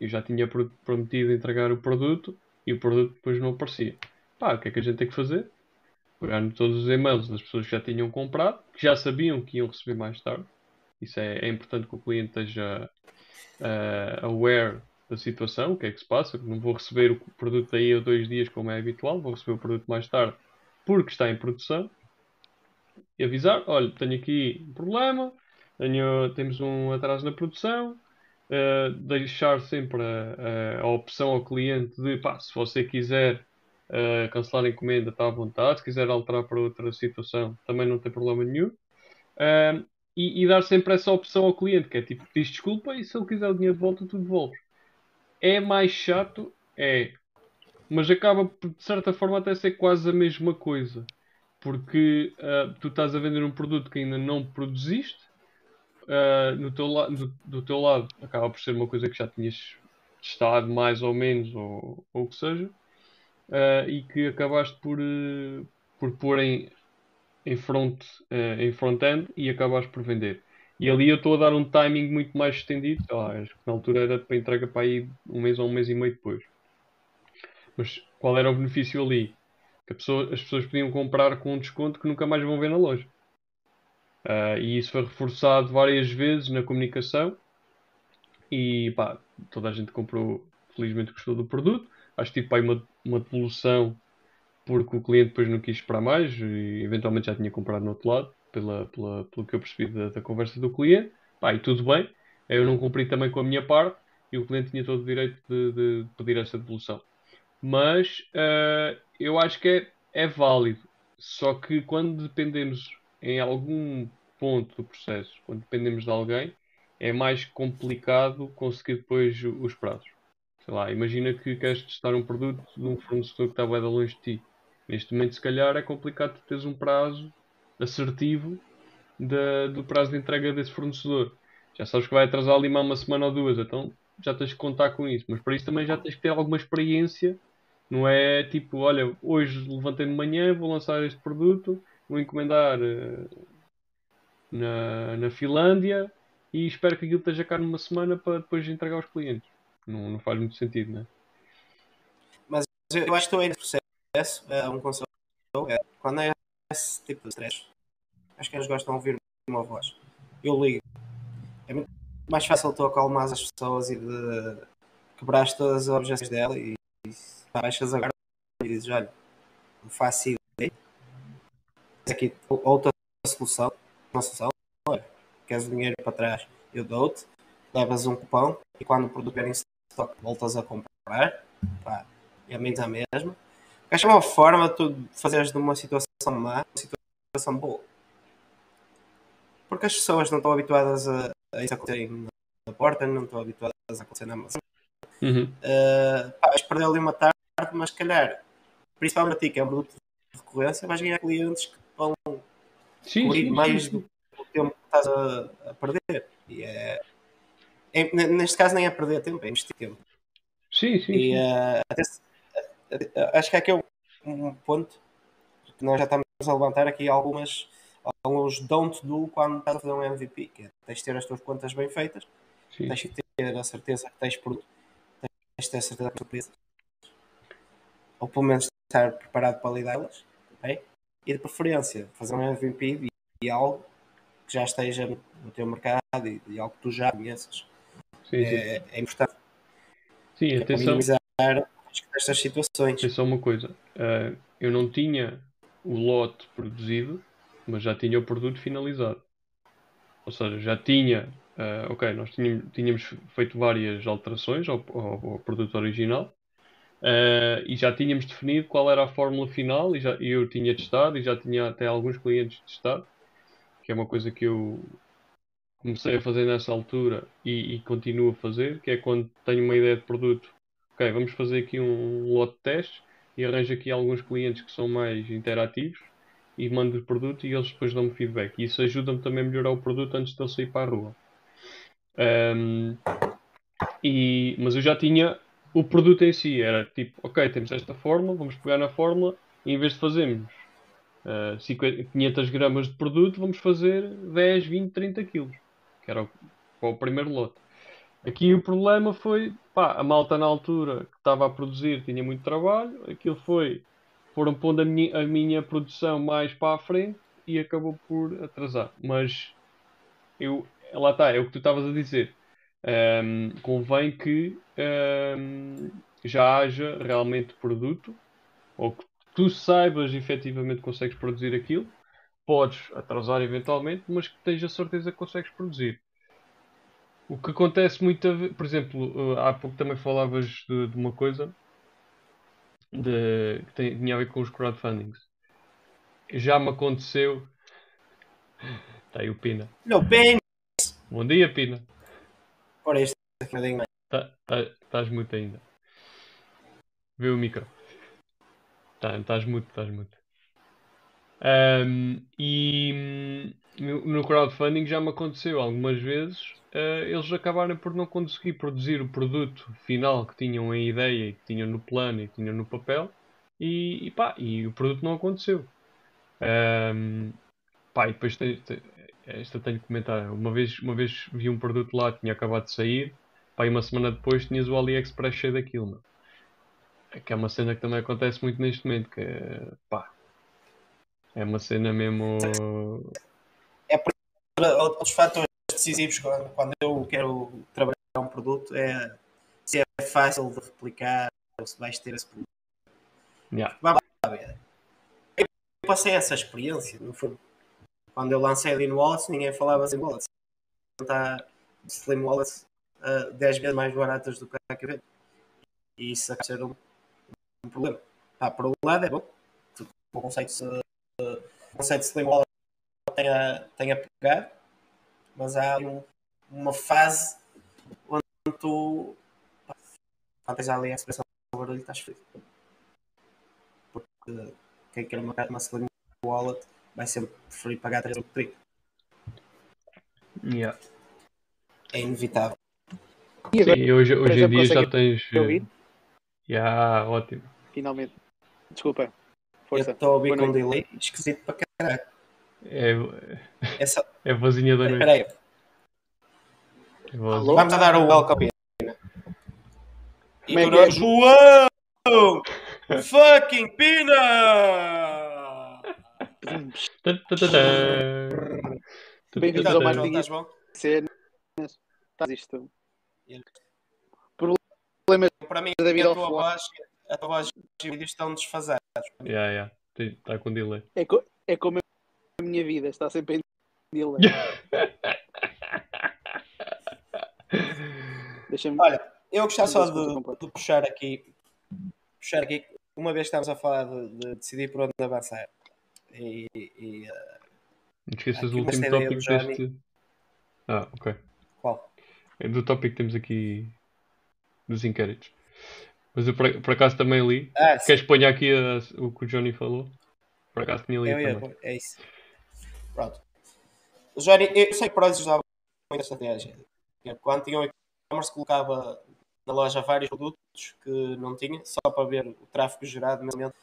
Eu já tinha prometido entregar o produto e o produto depois não aparecia. Pá, o que é que a gente tem que fazer? Pegar todos os e-mails das pessoas que já tinham comprado, que já sabiam que iam receber mais tarde. Isso é, é importante que o cliente esteja uh, aware da situação, o que é que se passa. Não vou receber o produto daí a dois dias, como é habitual, vou receber o produto mais tarde porque está em produção. E avisar: olha, tenho aqui um problema, tenho, temos um atraso na produção. Uh, deixar sempre a, a, a, opção ao cliente de pá, se você quiser uh, cancelar a encomenda, está à vontade. Se quiser alterar para outra situação, também não tem problema nenhum. Uh, e, e, dar sempre essa opção ao cliente, que é tipo, diz desculpa e se ele quiser o dinheiro de volta, tu devolves. É mais chato? É. Mas acaba, de certa forma, até ser quase a mesma coisa. Porque tu estás a vender um produto que ainda não produziste uh, no teu do, do, teu lado acaba por ser uma coisa que já tinhas testado mais ou menos, ou, ou o que seja, uh, e que acabaste por, uh, por pôr em, em front, em front-end e acabaste por vender. E ali eu estou a dar um timing muito mais estendido. Acho que na altura era para entrega para aí um mês ou um mês e meio depois. Mas qual era o benefício ali? Que pessoa, as pessoas podiam comprar com um desconto que nunca mais vão ver na loja. Uh, e isso foi reforçado várias vezes na comunicação. E pá, toda a gente comprou, felizmente gostou do produto. Acho que tive pá, uma, uma devolução porque o cliente depois não quis esperar mais e eventualmente já tinha comprado no outro lado, pela, pela, pelo que eu percebi da, da conversa do cliente. Pá, e tudo bem. Eu não cumpri também com a minha parte e o cliente tinha todo o direito de, de pedir essa devolução. Mas uh, eu acho que é, é válido. Só que quando dependemos em algum ponto do processo, quando dependemos de alguém, é mais complicado conseguir depois os prazos. Sei lá, imagina que queres testar um produto de um fornecedor que está bem longe de ti. Neste momento, se calhar, é complicado teres um prazo assertivo de, do prazo de entrega desse fornecedor. Já sabes que vai atrasar ali uma semana ou duas, então já tens que contar com isso. Mas para isso também já tens que ter alguma experiência. Não é tipo, olha, hoje levantei-me de manhã, vou lançar este produto, vou encomendar uh, na, na Finlândia e espero que aquilo esteja cá numa semana para depois entregar aos clientes. Não, não faz muito sentido, né? Mas eu acho que aí nesse processo. É um conselho. É, quando é esse tipo de stress, acho que eles gostam de ouvir uma voz. Eu ligo. É muito mais fácil tu acalmar as pessoas e de quebrar todas as objeções dela e, e baixas agora e dizes: Olha, não faço ideia. Aqui outra solução. Uma solução. Olha, queres o dinheiro para trás? Eu dou-te. Levas um cupom e quando o produto vier em voltas a comprar. Pá, é a mesma mesma. Acho uma forma de tu fazeres de uma situação má uma situação boa. Porque as pessoas não estão habituadas a, a isso acontecer na porta, não estão habituadas a acontecer na Amazon. Uhum. Uh, pá, vais perder ali uma tarde, mas se calhar, principalmente a ti, que é um produto de recorrência, vais ganhar clientes que vão sim, cobrir sim, mais sim, do que o tempo que estás a, a perder. E é, é, neste caso nem é perder tempo, é investir tempo. Sim, sim. E uh, até, acho que aqui é um, um ponto que nós já estamos a levantar aqui algumas alguns don't do quando estás a fazer um MVP, que é tens de ter as tuas contas bem feitas, Sim. tens de ter a certeza que tens produto, tens de ter a certeza que surpresas, ou pelo menos estar preparado para lidá-las, okay? e de preferência fazer um MVP e, e, algo que já esteja no teu mercado e, e algo que tu já conheças. Sim, é, é, importante. Sim, é atenção. minimizar estas situações. Atenção uma coisa, uh, eu não tinha o lote produzido mas já tinha o produto finalizado. Ou seja, já tinha, uh, ok, nós tínhamos, tínhamos, feito várias alterações ao, ao, ao produto original uh, e já tínhamos definido qual era a fórmula final e já, eu tinha testado e já tinha até alguns clientes testado, que é uma coisa que eu comecei a fazer nessa altura e, e continuo a fazer, que é quando tenho uma ideia de produto, ok, vamos fazer aqui um, um lote de testes e arranjo aqui alguns clientes que são mais interativos e mando o produto e eles depois dão-me feedback. E isso ajuda-me também a melhorar o produto antes de ele sair para a rua. Um, e, mas eu já tinha o produto em si. Era tipo, ok, temos esta fórmula, vamos pegar na fórmula e em vez de fazermos uh, 50, 500 gramas de produto, vamos fazer 10, 20, 30 quilos. Que era o, o primeiro lote. Aqui o problema foi, pá, a malta na altura que estava a produzir tinha muito trabalho, aquilo foi foram pondo a minha, a minha produção mais para a frente e acabou por atrasar. Mas eu, lá está, é o que tu estavas a dizer. Um, convém que um, já haja realmente produto ou que tu saibas efetivamente que consegues produzir aquilo. Podes atrasar eventualmente, mas que tenhas a certeza que consegues produzir. O que acontece muita vez, por exemplo, uh, há pouco também falavas de, de uma coisa de, que tem, tinha a ver com os crowdfundings. Já me aconteceu. Está aí o Pina. Não, bem. Bom dia, Pina. Ora, isto é um bocadinho mais. Tá, tá, estás muito ainda. Vê o micro. Tá, estás muito, estás muito. Um, e hum, no crowdfunding já me aconteceu algumas vezes uh, eles acabaram por não conseguir produzir o produto final que tinham em ideia, que tinham no plano e que tinham no papel, e, e, pá, e o produto não aconteceu. Um, pá, e depois tem, tem, esta tenho que comentar. Uma vez, uma vez vi um produto lá que tinha acabado de sair, pá, e uma semana depois tinhas o AliExpress cheio daquilo, meu. É que é uma cena que também acontece muito neste momento, que é, pá, é uma cena mesmo... Outros fatores decisivos quando, quando eu quero trabalhar um produto é se é fácil de replicar ou se vais ter esse problema. Yeah. Eu passei essa experiência, no fundo. Quando eu lancei Lean Wallets, ninguém falava Slim Wallets. Está Slim Wallets uh, 10 vezes mais baratas do que a que. E isso acaba ser um, um problema. Ah, por um lado é bom, o conceito, uh, o conceito de Slim Wallet tem a, tem a pegar, mas há um, uma fase onde tu quando tens ali a expressão do barulho estás feliz porque quem quer uma, uma Slim Wallet vai sempre preferir pagar 3 ou 30 Yeah. é inevitável E agora, Sim, hoje, hoje em exemplo, dia já tens. ouvir? Yeah, ótimo. finalmente. Desculpa. eu Força. estou a ouvir com um delay esquisito para caralho É, Essa, é a vozinha da noite. espera aí, É vamos a dar o welcome e é é? João fucking Pina Bem-vindos ao mais? Cenas. Estás isto. Problemas Para mim, da vida a tua voz, a tua voz e os vídeos estão desfasados. Yeah, yeah. Está com delay. é, co é como a minha vida, está sempre em delay. (laughs) Deixa-me. Olha, eu gostava só de, de puxar aqui, puxar aqui, uma vez que estamos a falar de, de decidir por onde avançar. E, e, Não esqueças uma último tópico Johnny. deste. Ah, ok. qual? É do tópico que temos aqui dos inquéritos. Mas eu por, por acaso também li. Ah, Queres pôr aqui a- o que o Johnny falou? Por acaso tinha lido eu ia, também. é isso. Pronto. O Johnny, eu sei que para eles usava muita estratégia. Quando tinha o e-commerce, colocava na loja vários produtos que não tinha, só para ver o tráfego gerado, mensalmente,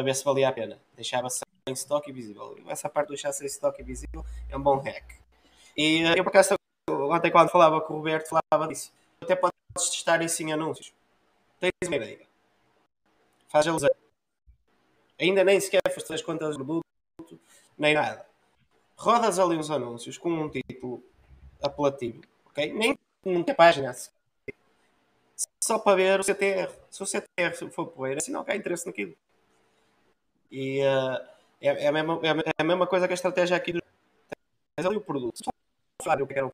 para ver se valia a pena. Deixava sem stock e visível. Essa parte de deixar sem stock e visível é um bom hack. E eh, eu, por acaso, ontem, quando falava com o Roberto, falava disso. Até podes testar isso em anúncios. Tens uma ideia. Faz eles ainda nem sequer foste as contas do produto, nem nada. Rodas ali uns anúncios com um título apelativo, ok? Nem tem página a. Só para ver o CTR. Se o CTR for poeira, assim não há interesse naquilo. E eh, é, é, a mesma, é a me- é a mesma coisa que a estratégia aqui do. Tens ali o produto. Se falar o que era o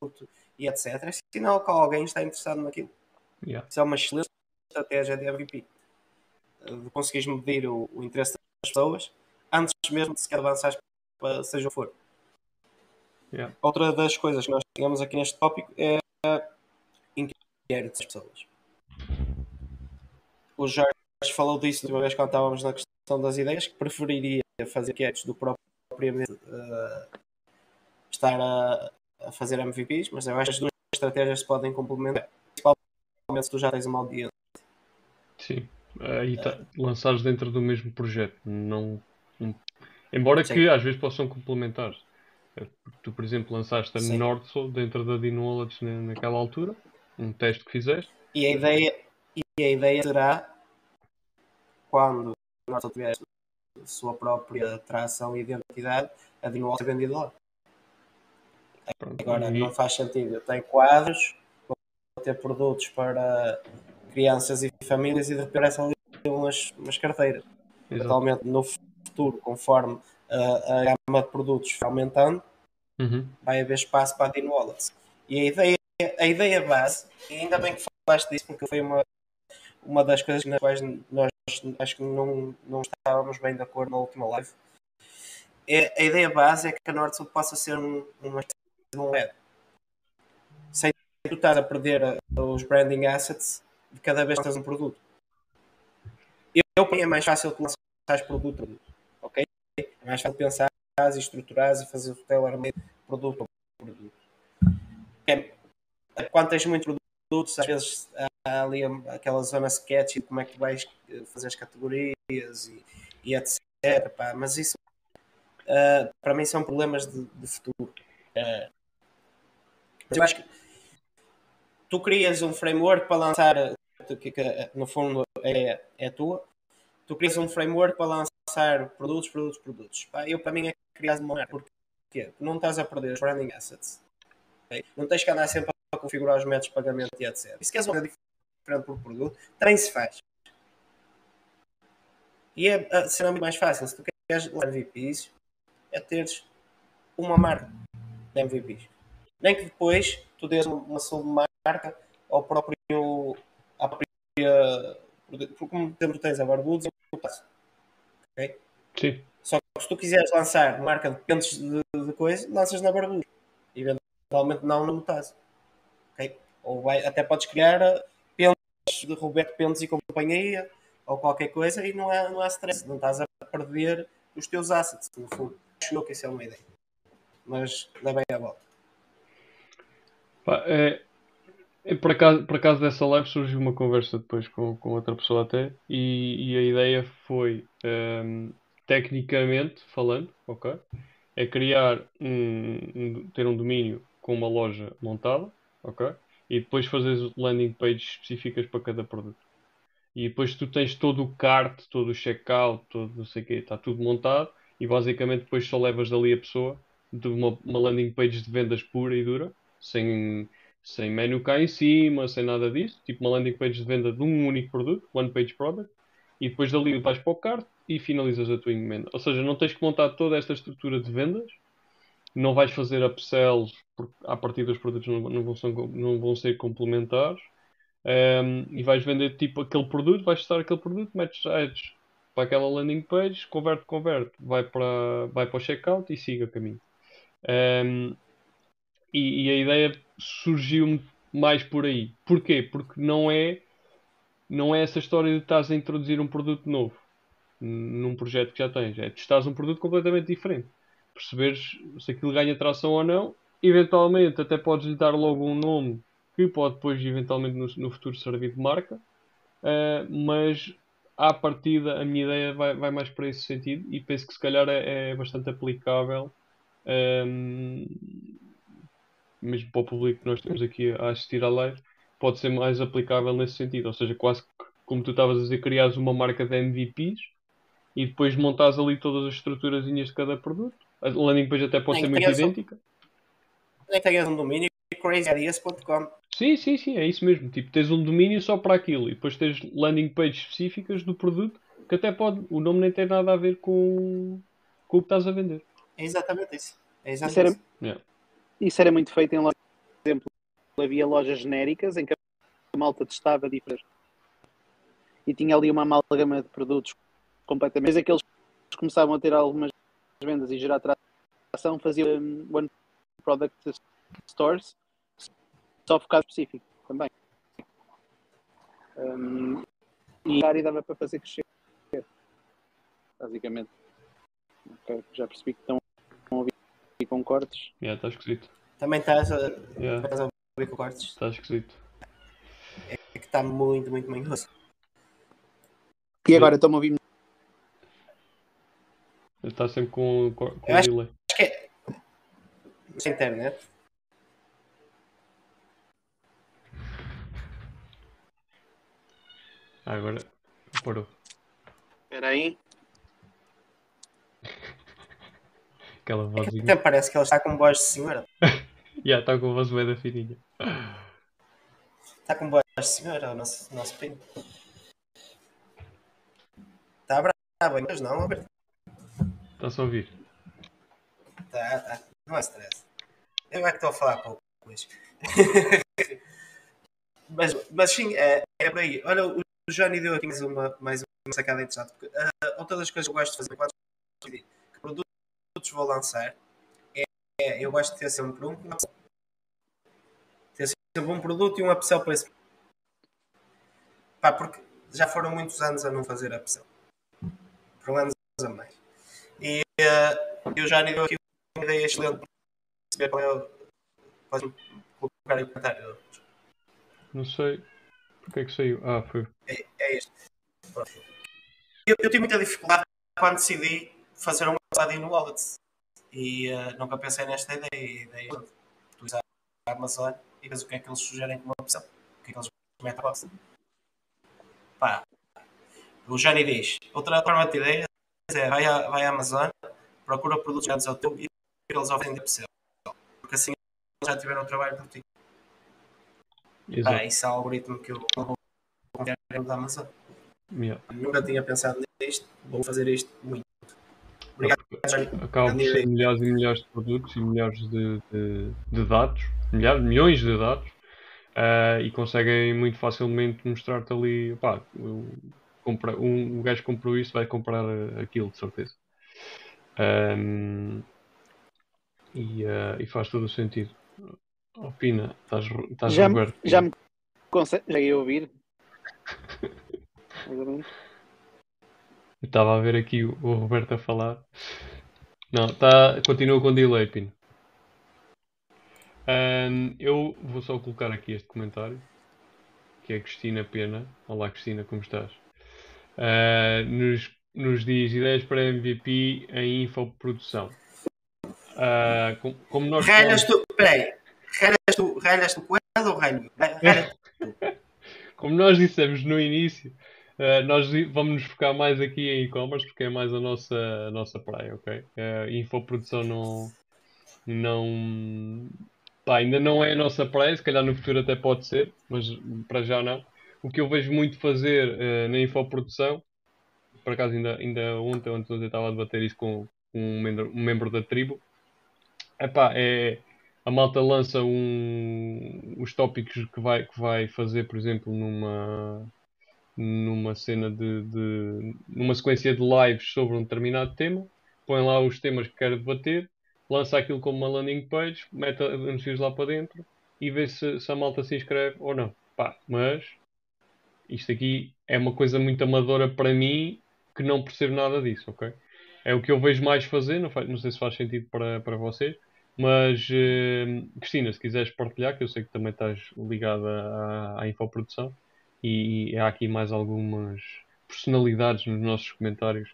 produto e etc. É sinal que alguém está interessado naquilo. Yeah. Isso é uma excelente estratégia de MVP. Eh, De conseguires medir o, o interesse das pessoas antes mesmo de sequer avançares para seja o for. Yeah. Outra das coisas que nós tínhamos aqui neste tópico é inquérito das pessoas. O Jorge falou disso de uma vez quando estávamos na questão das ideias, que preferiria fazer inquéritos do propriamente eh, estar a, a fazer MVPs, mas eu acho que as duas estratégias se podem complementar, principalmente se tu já tens uma audiência. Sim. Aí tá, lançares dentro do mesmo projeto. Não, não- Embora Sim. que às vezes possam complementar. Porque Tu, por exemplo, lançaste a Sim. Nordsoul dentro da Dino Wallets na, naquela altura, um teste que fizeste. E a ideia, e a ideia será quando nós tiver a sua própria tração e identidade, a novo ser vendida lá. Pronto, Agora e- não faz sentido. Eu tenho quadros, vou ter produtos para crianças e famílias e de repente ali umas, umas carteiras. Exato. Eventualmente no futuro, conforme a, a gama de produtos for aumentando, Uhum. vai haver espaço para a Dino Wallets. E a ideia, a ideia base, e ainda bem que falaste disso, porque foi uma, uma das coisas nas quais nós acho que não, não estávamos bem de acordo na última live. É, a ideia base é que a Nordsul possa ser um, uma de um. Sem tu estás a perder a- os branding assets de cada vez que tens um produto. Eu, eu é mais fácil tu lançares produto produto. Ok? É mais fácil pensar e estruturar e fazer o tailor-made produto a produto. É, quando tens muitos produtos, às vezes há ali aquela zona sketch de como é que vais eh, fazer as categorias e, e etc. pá, mas isso uh, para mim são problemas de, de futuro. Uh, eu acho que tu crias um framework para lançar, que, que no fundo é, é tua, tu crias um framework para lançar produtos, produtos, produtos. Pá, eu para mim é criar uma marca. Porquê? Não estás a perder os branding assets. Não tens que andar sempre a configurar os métodos de pagamento e etc. E se queres uma coisa diferente por produto, também se faz. E é a cena muito mais fácil. Se tu queres MVPs, é teres uma marca de MVPs. Nem que depois tu dês uma submarca ao próprio. à própria. Porque, como exemplo, tens a Barbudos e o Passo. Ok? Sim. Só que se tu quiseres lançar marca de pentes de, de coisa, lanças na Barbudos. Eventualmente não no Mutazo. Ou vai, até podes criar pentes de Roberto Pentes e companhia ou qualquer coisa e não há, não há stress. Não estás a perder os teus assets, no fundo. Acho que isso é uma ideia. Mas levei a volta. Pá, é, é, por, acaso, por acaso dessa live surgiu uma conversa depois com, com outra pessoa até e, e a ideia foi um, tecnicamente falando, ok? É criar um, um, ter um domínio com uma loja montada, ok? E depois fazer landing pages específicas para cada produto. E depois tu tens todo o cart, todo o checkout, todo não sei o quê, está tudo montado e basicamente depois só levas dali a pessoa de uma, uma landing page de vendas pura e dura, sem, sem menu cá em cima, sem nada disso, tipo uma landing page de venda de um único produto, one page product, e depois dali vais para o cart e finalizas a tua encomenda. Ou seja, não tens que montar toda esta estrutura de vendas, não vais fazer upsells, porque a partir dos produtos não, não, vão, ser, não vão ser complementares, um, e vais vender tipo aquele produto, vais testar aquele produto, metes ads para aquela landing page, converte, converte, vai para, vai para o checkout e siga o caminho. Um, e, e, a ideia surgiu mais por aí. Porquê? Porque não é, não é essa história de estás a introduzir um produto novo num projeto que já tens. É testares um produto completamente diferente. Perceberes se aquilo ganha tração ou não. Eventualmente até podes lhe dar logo um nome que pode depois eventualmente no, no futuro servir de marca. Uh, mas à partida a minha ideia vai, vai mais para esse sentido e penso que se calhar é, é bastante aplicável um, mesmo para o público que nós temos aqui a assistir à live, pode ser mais aplicável nesse sentido. Ou seja, quase que, como tu estavas a dizer, criares uma marca de MVPs e depois montares ali todas as estruturas de cada produto. A landing page até pode ser muito idêntica. Tenhas um domínio crazyideas.com. Sim, sim, sim, é isso mesmo. Tipo, tens um domínio só para aquilo e depois tens landing pages específicas do produto que até pode, o nome nem tem nada a ver com, com o que estás a vender. É exatamente isso. É exatamente isso, era, isso. Yeah. isso era muito feito em lojas. Por exemplo, havia lojas genéricas em que a malta testava diferentes. E tinha ali uma amálgama de produtos completamente. Mas aqueles que começavam a ter algumas vendas e gerar tração faziam um, one product stores só focado específico também. Um, e a área dava para fazer crescer. Basicamente. Okay, já percebi que estão a ouvir com cortes. Yeah, está esquisito. Também estás a, Yeah. estás a ouvir com cortes. Está esquisito. É que está muito, muito manhoso. E agora estão a ouvir Está sempre com, com, com Eu acho- delay. Na internet. Ah, agora parou. Espera aí. Aquela É vozinha. até parece que ele está com voz de senhora. (laughs) Já está com voz bem da fininha. Está com voz de senhora, o nosso, nosso primo. Está bravo, mas não, Alberto. Está-se a ouvir. Tá, tá. Não é stress. Eu é que estou a falar pouco hoje. (laughs) mas, mas sim, é, é por aí. Olha, o Johnny deu aqui mais uma, mais uma sacada interessante. Porque, uh, outra das coisas que eu gosto de fazer quando que produtos vou lançar é, é eu gosto de ter sempre um ter sempre um produto e uma opção para esse Pá, porque já foram muitos anos a não fazer opção. Por anos a mais. E uh, eu já lhe deu aqui uma ideia excelente é. Podes colocar aí o comentário. Não sei. Porquê é que saiu? Ah, foi. É, é este. Eu, eu tive muita dificuldade quando decidi fazer uma passada no wallet. E uh, nunca pensei nesta ideia. ideia tu usas a Amazon e vês o que é que eles sugerem como opção. O que é que eles metem a box. Pá. O Johnny diz: outra forma de ideia é vai, à, vai à Amazon, procura produtos grandes ao teu e eles oferecem de upsell. Porque assim já tiveram trabalho por ti. Exato. Ah, isso é o algoritmo que eu vou confiar da Amazon. Yeah. Nunca tinha pensado nisto, vou fazer isto muito. Obrigado. Acaba por ser milhares e milhares de produtos e milhares de, de, de dados, milhares, milhões de dados, uh, e conseguem muito facilmente mostrar-te ali, pá, compra, um, o gajo que comprou isso vai comprar aquilo, de certeza. Um, e, uh, e faz todo o sentido. Opina, estás, estás já, Roberto? Já me consegue ouvir? Estava a ver aqui o, o Roberto a falar. Não, tá, continua com delay, Pino. Um, eu vou só colocar aqui este comentário, que é a Cristina Pena. Olá Cristina, como estás? Uh, nos, nos diz ideias para MVP em infoprodução. Uh, com, como nós Ralhas tu, peraí, tu, tu com ela ou (laughs) como nós dissemos no início, uh, nós vamos nos focar mais aqui em e-commerce porque é mais a nossa, a nossa praia, ok? Uh, infoprodução não. não pá, ainda não é a nossa praia, se calhar no futuro até pode ser, mas para já não. O que eu vejo muito fazer uh, na infoprodução, por acaso ainda, ainda ontem, ontem eu estava a debater isso com um membro, um membro da tribo, epá, é a malta lança um, os tópicos que vai, que vai fazer, por exemplo, numa, numa cena de, de numa sequência de lives sobre um determinado tema, põe lá os temas que quer debater, lança aquilo como uma landing page, mete anúncios lá para dentro e vê se, se a malta se inscreve ou não. Pá, mas isto aqui é uma coisa muito amadora para mim que não percebo nada disso, ok? É o que eu vejo mais fazer, não, faz, não sei se faz sentido para, para vocês, mas, uh, Cristina, se quiseres partilhar, que eu sei que também estás ligada à, à infoprodução e, e há aqui mais algumas personalidades nos nossos comentários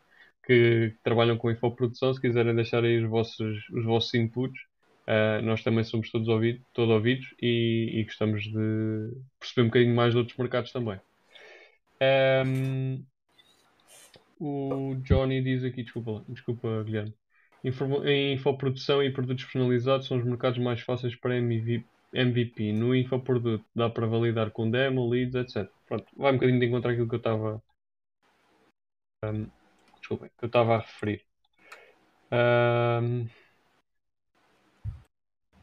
que, trabalham com infoprodução, se quiserem deixar aí os vossos, os vossos inputs, uh, nós também somos todos ouvidos, todo ouvidos e, e, gostamos de perceber um bocadinho mais de outros mercados também. Um, o Johnny diz aqui, desculpa, desculpa Guilherme. Em infoprodução e produtos personalizados são os mercados mais fáceis para MVP. No infoproduto dá para validar com demo, leads, etc. Pronto, vai um bocadinho de encontrar aquilo que eu estava. Um, desculpem, que eu estava a referir. Um,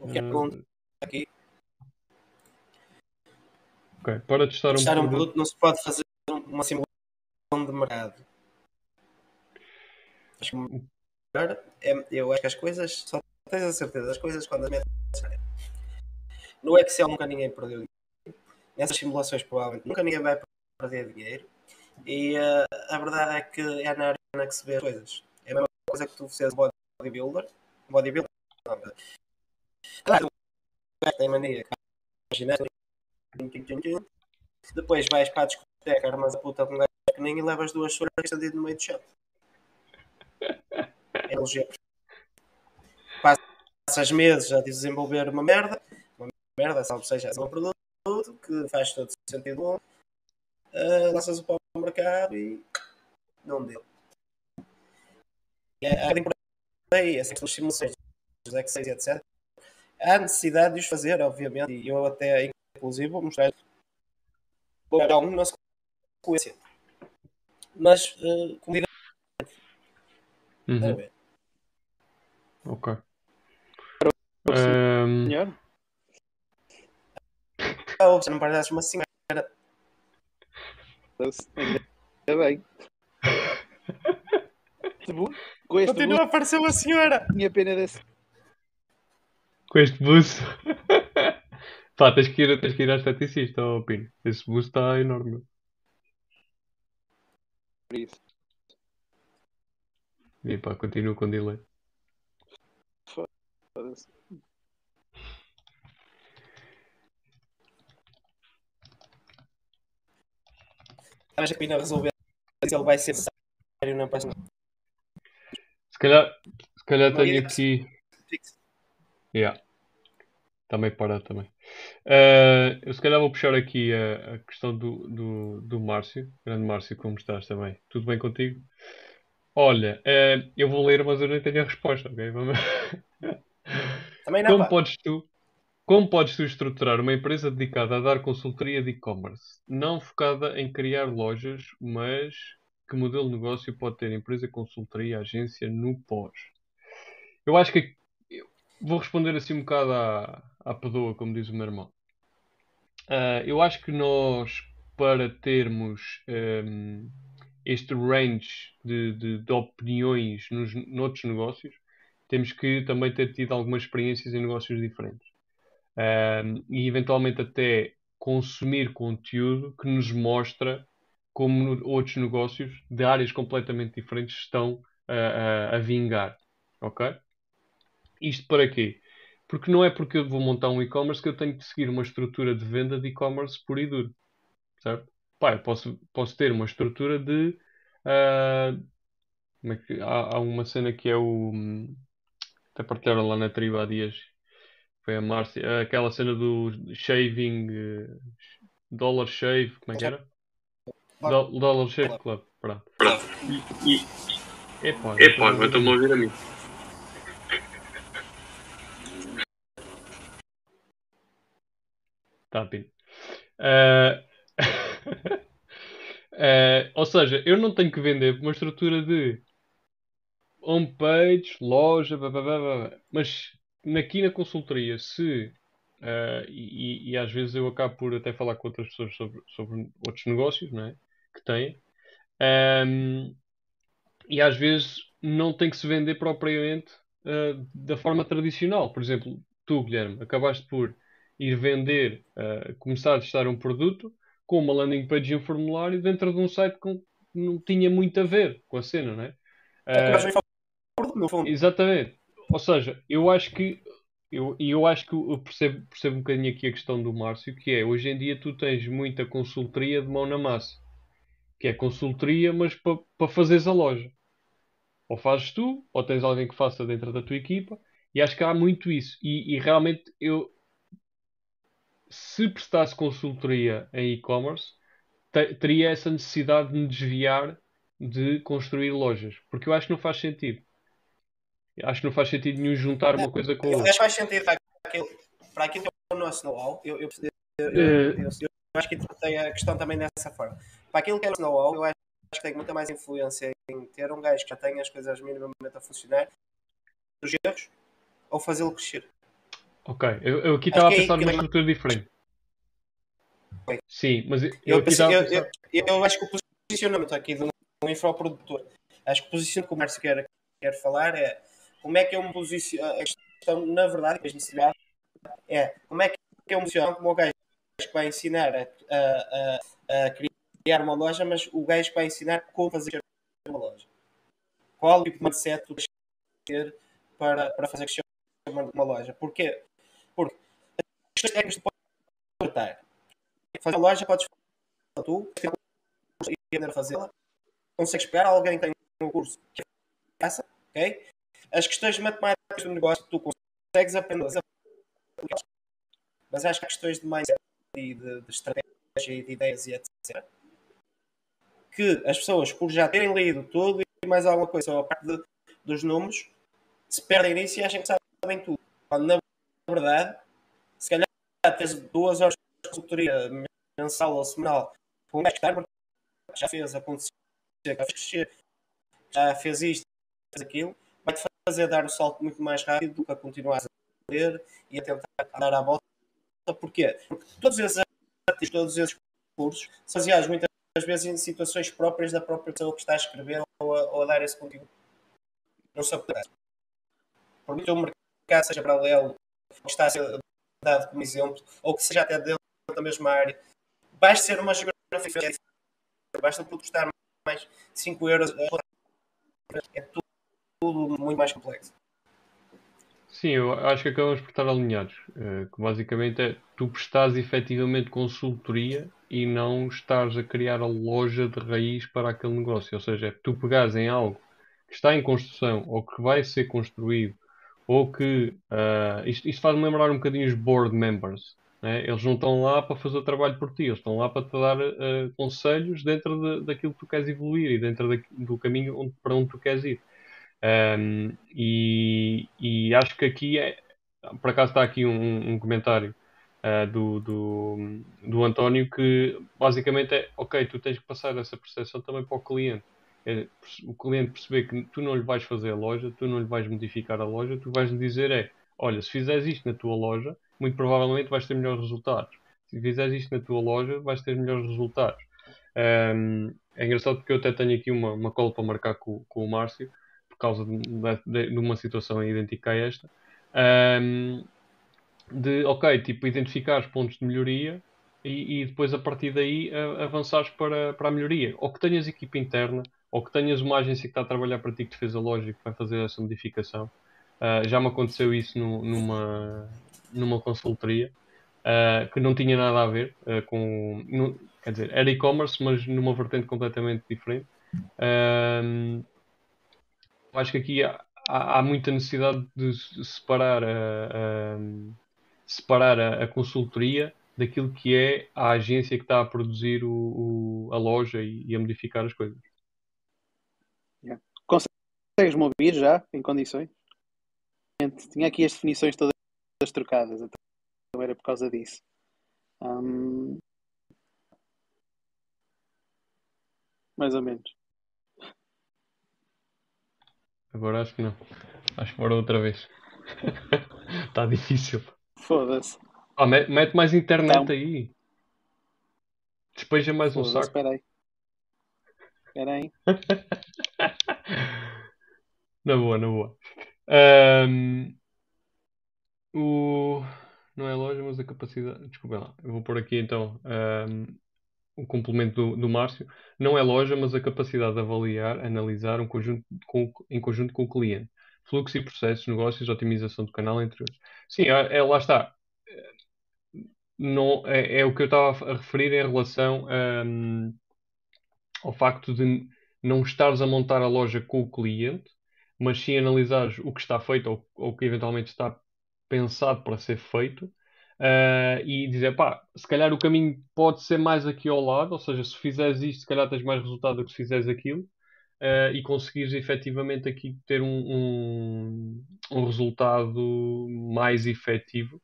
uh, aqui. Ok, para testar um, testar um produto... produto não se pode fazer uma simulação de mercado. Acho que é, eu acho que as coisas, só tens a certeza das coisas quando as metes no Excel nunca ninguém perdeu dinheiro. Nessas simulações provavelmente nunca ninguém vai perder dinheiro. E uh, a verdade é que é na arena que se vê as coisas. É a mesma coisa que tu fizes bodybuilder. Bodybuilder. Não, claro, tem mania. Depois vais para a discoteca, armas a puta com um gajo pequenino e levas duas choras estendido no meio do chão. (laughs) É elogio. Passas meses a desenvolver uma merda, uma merda, salvo seja, é um produto que faz todo sentido bom, uh, lanças o pau ao mercado e não deu. É, há simulações dos X6 etc. Há necessidade de os fazer, obviamente, e eu até, inclusive, vou mostrar um na sequência. Mas, uh, como Uhum. Ok. Um... Senhor? Oh, você não parece uma senhora. Ainda (laughs) bem. Com este Continua a aparecer uma senhora. Minha pena desse. Com este buço. (laughs) Pá, tens que ir, tens que ir à esteticista, oh, Pino. Esse buço está enorme. Por isso. E pá, continuo com delay. Foda-se. Acho que ainda resolver se ele vai ser necessário na próxima. Se calhar, se calhar Uma tenho aqui. Yeah. Também para também. Eh, eu se calhar vou puxar aqui a, a questão do, do, do Márcio. Grande Márcio, como estás também? Tudo bem contigo? Olha, eh, eu vou ler, mas eu nem tenho a resposta, ok? Vamos... (laughs) Também não, Como pá. podes tu, como podes tu estruturar uma empresa dedicada a dar consultoria de e-commerce, não focada em criar lojas, mas que modelo de negócio pode ter empresa, consultoria, agência no pós? Eu acho que eu vou responder assim um bocado à, à pedoa, como diz o meu irmão. Ah, eu acho que nós, para termos ehm, este range de, de- de opiniões nos, noutros negócios, temos que também ter tido algumas experiências em negócios diferentes. Ahm, e eventualmente até consumir conteúdo que nos mostra como outros negócios de áreas completamente diferentes estão a, a- a vingar. Ok? Isto para quê? Porque não é porque eu vou montar um e-commerce que eu tenho que seguir uma estrutura de venda de e-commerce puro e duro. Certo? Pá, eu posso, posso ter uma estrutura de. ah, como é que, há, há uma cena que é o. hum, Até partilharam lá na tribo há dias. Foi a Márcia. Aquela cena do shaving. eh, Dollar Shave. Como é que era? Do- Dollar Shave Club. Pronto. E. e epá, Epá, não agora estou estou-me a ouvir. ouvir a mim. Tá, Pino. Ah, ah, (laughs) ou seja, eu não tenho que vender uma estrutura de homepage, loja, blá, blá, blá, mas aqui na consultoria, se ah, e, e- às vezes eu acabo por até falar com outras pessoas sobre, sobre outros negócios, não é? Que têm, Ahm, e às vezes não tem que se vender propriamente ah, da forma tradicional. Por exemplo, tu, Guilherme, acabaste por ir vender, ah, começar a testar um produto com uma landing page e um formulário dentro de um site que não tinha muito a ver com a cena, não é? Fundo. Exatamente. Ou seja, eu acho que eu, eu acho que eu percebo, percebo um bocadinho aqui a questão do Márcio, que é hoje em dia tu tens muita consultoria de mão na massa. Que é consultoria, mas para pa fazeres a loja. Ou fazes tu, ou tens alguém que faça dentro da tua equipa, e acho que há muito isso. E, e realmente eu se prestasse consultoria em e-commerce, te- teria essa necessidade de me desviar de construir lojas. Porque eu acho que não faz sentido. Acho que não faz sentido nenhum juntar uma coisa com Eu outra. acho que faz sentido para aquilo, para aquilo que é o nosso know-how. Eu, eu, eu, eu, Eh. eu- eu acho que interpretei a questão também dessa forma. Para aquilo que é o nosso know-how, eu acho que tem muita mais influência em ter um gajo que já tem as coisas minimamente a funcionar, dos erros, ou fazê-lo crescer. Ok, eu, eu aqui estava a que é pensar que numa ele- estrutura diferente. Sim, mas eu, eu Eu, aqui pensei- a eu, pensar. eu, eu acho que o posicionamento aqui de um, um infoprodutor, acho que o posicionamento que o Márcio quer, quer falar é como é que eu me posiciono. A questão, na verdade, tiver, é como é que eu me posiciono como o gajo que vai ensinar a, a, a, a criar uma loja, mas o gajo que vai ensinar como fazer uma loja. Qual o tipo de mindset tu que ter para, para fazer crescer uma, uma loja? Porquê? Porque as questões técnicas tu podes tratar. Fazer uma loja podes fazer tu, e aprender a fazê-la. Consegues pegar alguém que tem um curso que faça, ok? As questões matemáticas do negócio tu consegues aprender mas acho que há questões de mindset e de, de estratégia e de ideias e etc. Que as pessoas, por já terem lido tudo e mais alguma coisa sobre a parte de- dos números, se perdem nisso e acham que sabem tudo. Quando na verdade, se calhar tens duas horas de consultoria mensal ou semanal com um gajo que já fez acontecer, já fez crescer, já fez isto, fez aquilo, vai-te fazer dar o salto muito mais rápido do que a continuar a ler e a tentar dar a volta. Porquê? Porque todos esses artigos, todos esses cursos são baseados muitas vezes em situações próprias da própria pessoa que está a escrever ou a, ou a dar esse conteúdo. Não se aplica. Por muito que o mercado seja paralelo, está a ser dado como exemplo, ou que seja até dentro da mesma área, basta ser uma geografia diferente, basta custar mais 5 euros, é tudo, tudo muito mais complexo. Sim, eu acho que acabamos por estar alinhados. eh, que basicamente é tu prestares efetivamente consultoria e não estares a criar a loja de raiz para aquele negócio. Ou seja, é tu pegares em algo que está em construção ou que vai ser construído ou que uh, isto, isto faz-me lembrar um bocadinho os board members. Né? Eles não estão lá para fazer o trabalho por ti, eles estão lá para te dar uh, conselhos dentro de, daquilo que tu queres evoluir e dentro de, do caminho onde, para onde tu queres ir. Um, e, e, acho que aqui é, por acaso está aqui um, um comentário uh, do, do, do António que basicamente é ok, tu tens que passar essa percepção também para o cliente. É, o cliente perceber que tu não lhe vais fazer a loja, tu não lhe vais modificar a loja, tu vais lhe dizer é olha, se fizeres isto na tua loja, muito provavelmente vais ter melhores resultados. Se fizeres isto na tua loja, vais ter melhores resultados. Um, é engraçado porque eu até tenho aqui uma, uma cola para marcar com, com o Márcio, por causa de, de, de uma situação idêntica a esta. Um, de, ok, tipo, identificar os pontos de melhoria e, e depois a partir daí a, avançares para, para a melhoria. Ou que tenhas equipa interna, ou que tenhas uma agência que está a trabalhar para ti que te fez a e que vai fazer essa modificação. Uh, já me aconteceu isso no, numa, numa consultoria uh, que não tinha nada a ver uh, com. No, quer dizer, era e-commerce, mas numa vertente completamente diferente. acho que aqui há, há, muita necessidade de separar a, a separar a, a, consultoria daquilo que é a agência que está a produzir o, o, a loja e, e, a modificar as coisas. Consegues-me ouvir já, em condições? Tinha aqui as definições todas trocadas, então era por causa disso. Um... Mais ou menos. Agora acho que não. Acho que bora outra vez. Está (laughs) difícil. Foda-se. Ah, mete mais internet então, aí. Despeja mais um saco. Espera aí. Espera aí. (laughs) (laughs) na boa, na boa. Um, o... Não é loja, mas a capacidade. Desculpa lá. Eu vou pôr aqui então um, o complemento do, do Márcio. Não é loja, mas a capacidade de avaliar, analisar um conjunto com, em conjunto com o cliente fluxo e processos, negócios, otimização do canal, entre outros. Sim, é, é lá está. Não, é, é, o que eu estava a referir em relação um, ao facto de não estares a montar a loja com o cliente, mas sim analisares o que está feito ou, o que eventualmente está pensado para ser feito uh, e dizer, pá, se calhar o caminho pode ser mais aqui ao lado, ou seja, se fizeres isto, se calhar tens mais resultado do que se fizeres aquilo uh, e conseguires efetivamente aqui ter um, um, um, resultado mais efetivo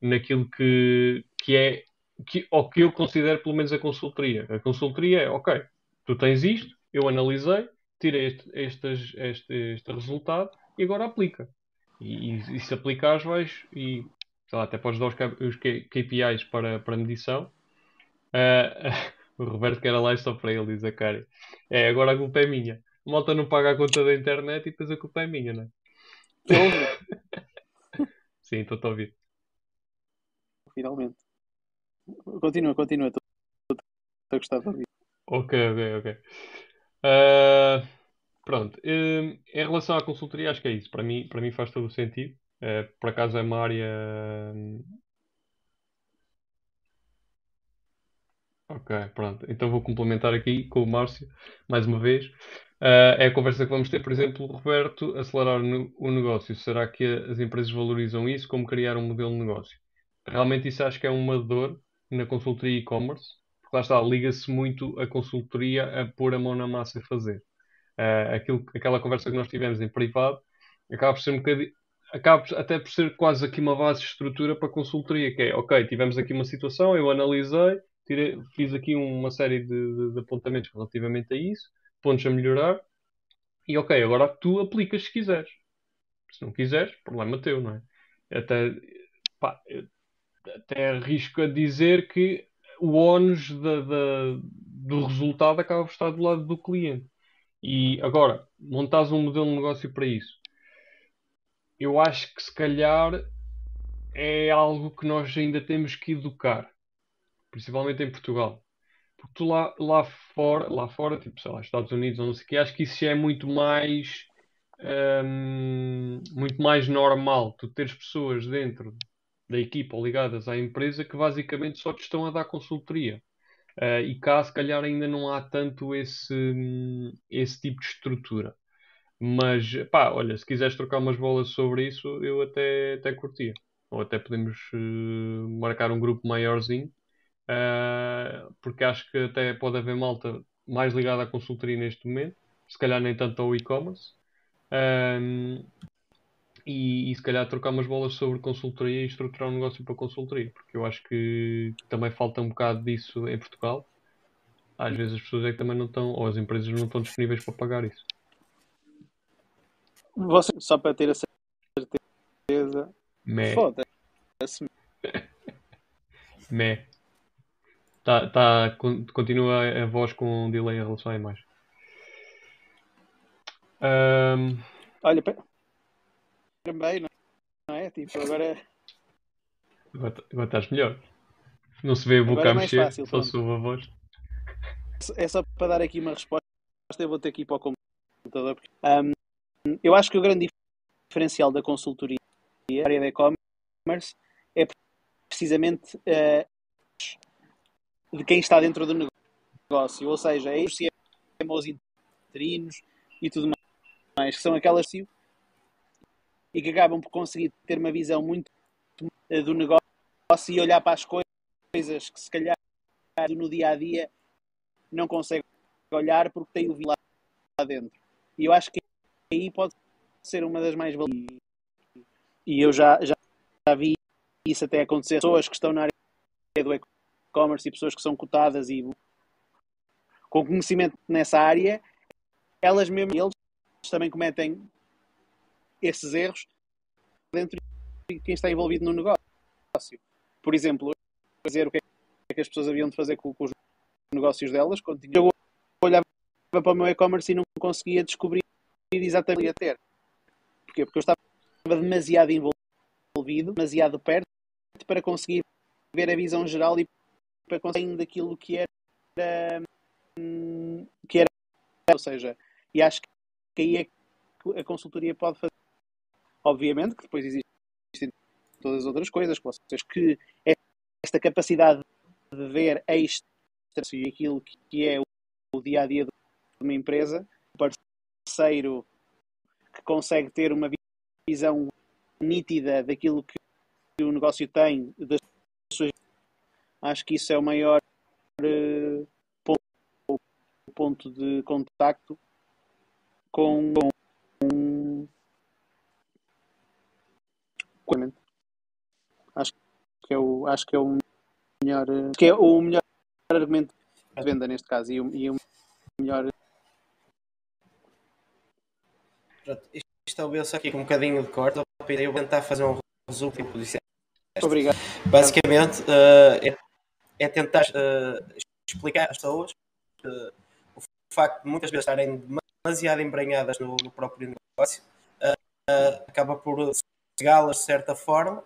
naquilo que, que é que, ou que eu considero pelo menos a consultoria. A consultoria é, ok, tu tens isto, eu analisei, tirei este, este, este, este resultado e agora aplica. E, e, e se aplicares, vais e sei lá, até podes dar os, os KPIs para, para medição. Uh, (laughs) O Roberto quer a live só para ele, diz a cara. É, agora a culpa é minha. A malta não paga a conta da internet e depois a culpa é minha, não é? (laughs) Sim, estou a ouvir. Finalmente. Continua, continua. Estou a gostar de ouvir. Ok, ok, ok. Uh, pronto. Uh, em relação à consultoria, acho que é isso. Para mim, para mim faz todo o sentido. Uh, por acaso é uma área Ok, pronto. Então vou complementar aqui com o Márcio, mais uma vez. Uh, é a conversa que vamos ter, por exemplo, Roberto, acelerar o negócio. Será que as empresas valorizam isso? Como criar um modelo de negócio? Realmente isso acho que é uma dor na consultoria e-commerce, lá está, liga-se muito a consultoria a pôr a mão na massa e fazer. Uh, aquilo, aquela conversa que nós tivemos em privado acaba por ser um bocadinho, acaba até por ser quase aqui uma base de estrutura para consultoria, que é, ok, tivemos aqui uma situação, eu analisei, tirei, fiz aqui uma série de, de, de, apontamentos relativamente a isso, pontos a melhorar, e ok, agora tu aplicas se quiseres. Se não quiseres, problema teu, não é? Até, pá, até arrisco a dizer que o ónus do resultado acaba por estar do lado do cliente. E agora, montares um modelo de negócio para isso. Eu acho que se calhar é algo que nós ainda temos que educar principalmente em Portugal. Porque tu lá, lá fora, lá fora, tipo, sei lá, Estados Unidos ou não sei o que, acho que isso é muito mais hum, muito mais normal tu teres pessoas dentro da equipa ou ligadas à empresa que basicamente só te estão a dar consultoria. Uh, e cá se calhar ainda não há tanto esse, esse tipo de estrutura. Mas, pá, olha, se quiseres trocar umas bolas sobre isso, eu até, até curtia. Ou até podemos uh, marcar um grupo maiorzinho, uh, porque acho que até pode haver malta mais ligada à consultoria neste momento, se calhar nem tanto ao e-commerce. Um, e, e, se calhar trocar umas bolas sobre consultoria e estruturar um negócio para consultoria, porque eu acho que também falta um bocado disso em Portugal. Às vezes as pessoas é que também não estão, ou as empresas não estão disponíveis para pagar isso. Você, só para ter a certeza. Mé. Foda-se. (laughs) Mé. Tá, tá, continua a voz com um delay em relação à imagem. Um... Olha, também, não é? Tipo, agora. Agora, agora estás melhor. Não se vê a boca é a mexer, fácil, só se ouve a voz. É só para dar aqui uma resposta. Eu vou ter que ir para o computador. Um, eu acho que o grande diferencial da consultoria na área de e-commerce é precisamente uh, de quem está dentro do negócio, ou seja, é os CMOs interinos e tudo mais, que são aquelas e que acabam por conseguir ter uma visão muito uh, do negócio e olhar para as coisas que se calhar no dia a dia não consegue olhar porque tem o lá dentro. E eu acho que aí pode ser uma das mais valias. E eu já, já, já vi isso até acontecer. Pessoas que estão na área do e-commerce e pessoas que são cotadas e com conhecimento nessa área, elas mesmo, eles também cometem esses erros dentro de quem está envolvido no negócio. Por exemplo, dizer o que é que as pessoas haviam de fazer com, com os negócios delas, quando eu olhava para o meu e-commerce e não conseguia descobrir exatamente o que ia ter. Porquê? Porque eu estava demasiado envolvido, demasiado perto, para conseguir ver a visão geral e para conseguir daquilo que era, hum, que era, ou seja, e acho que aí é que a consultoria pode fazer. Obviamente que depois existem todas as outras coisas, que vocês que esta capacidade de ver extra e aquilo que é o dia a dia de uma empresa, parceiro que consegue ter uma visão nítida daquilo que o negócio tem, das acho que isso é o maior uh, ponto, ponto, de contacto com, com, acho que é o acho que é o melhor que é o melhor argumento de venda neste caso e o, e o melhor Pronto, isto é só aqui com um bocadinho de corte. Eu vou tentar fazer um resumo. Obrigado. Basicamente, uh, é, é, tentar uh, explicar às pessoas uh, o facto de muitas vezes estarem demasiado embranhadas no, no próprio negócio acaba por cegá-las de certa forma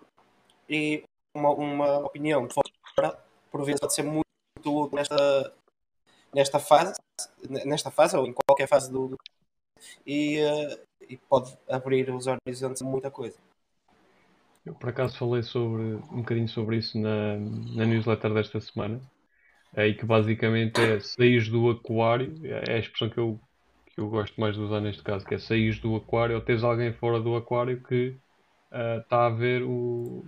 e uma, uma opinião de fora, por vezes, pode ser muito útil nesta, nesta fase, nesta fase ou em qualquer fase do, e, uh, e pode abrir os horizontes a muita coisa. Eu por acaso falei sobre, um bocadinho sobre isso na, na newsletter desta semana, aí que basicamente é sair do aquário, é a expressão que eu, que eu gosto mais de usar neste caso, que é sair do aquário ou tens alguém fora do aquário que está uh, a ver o,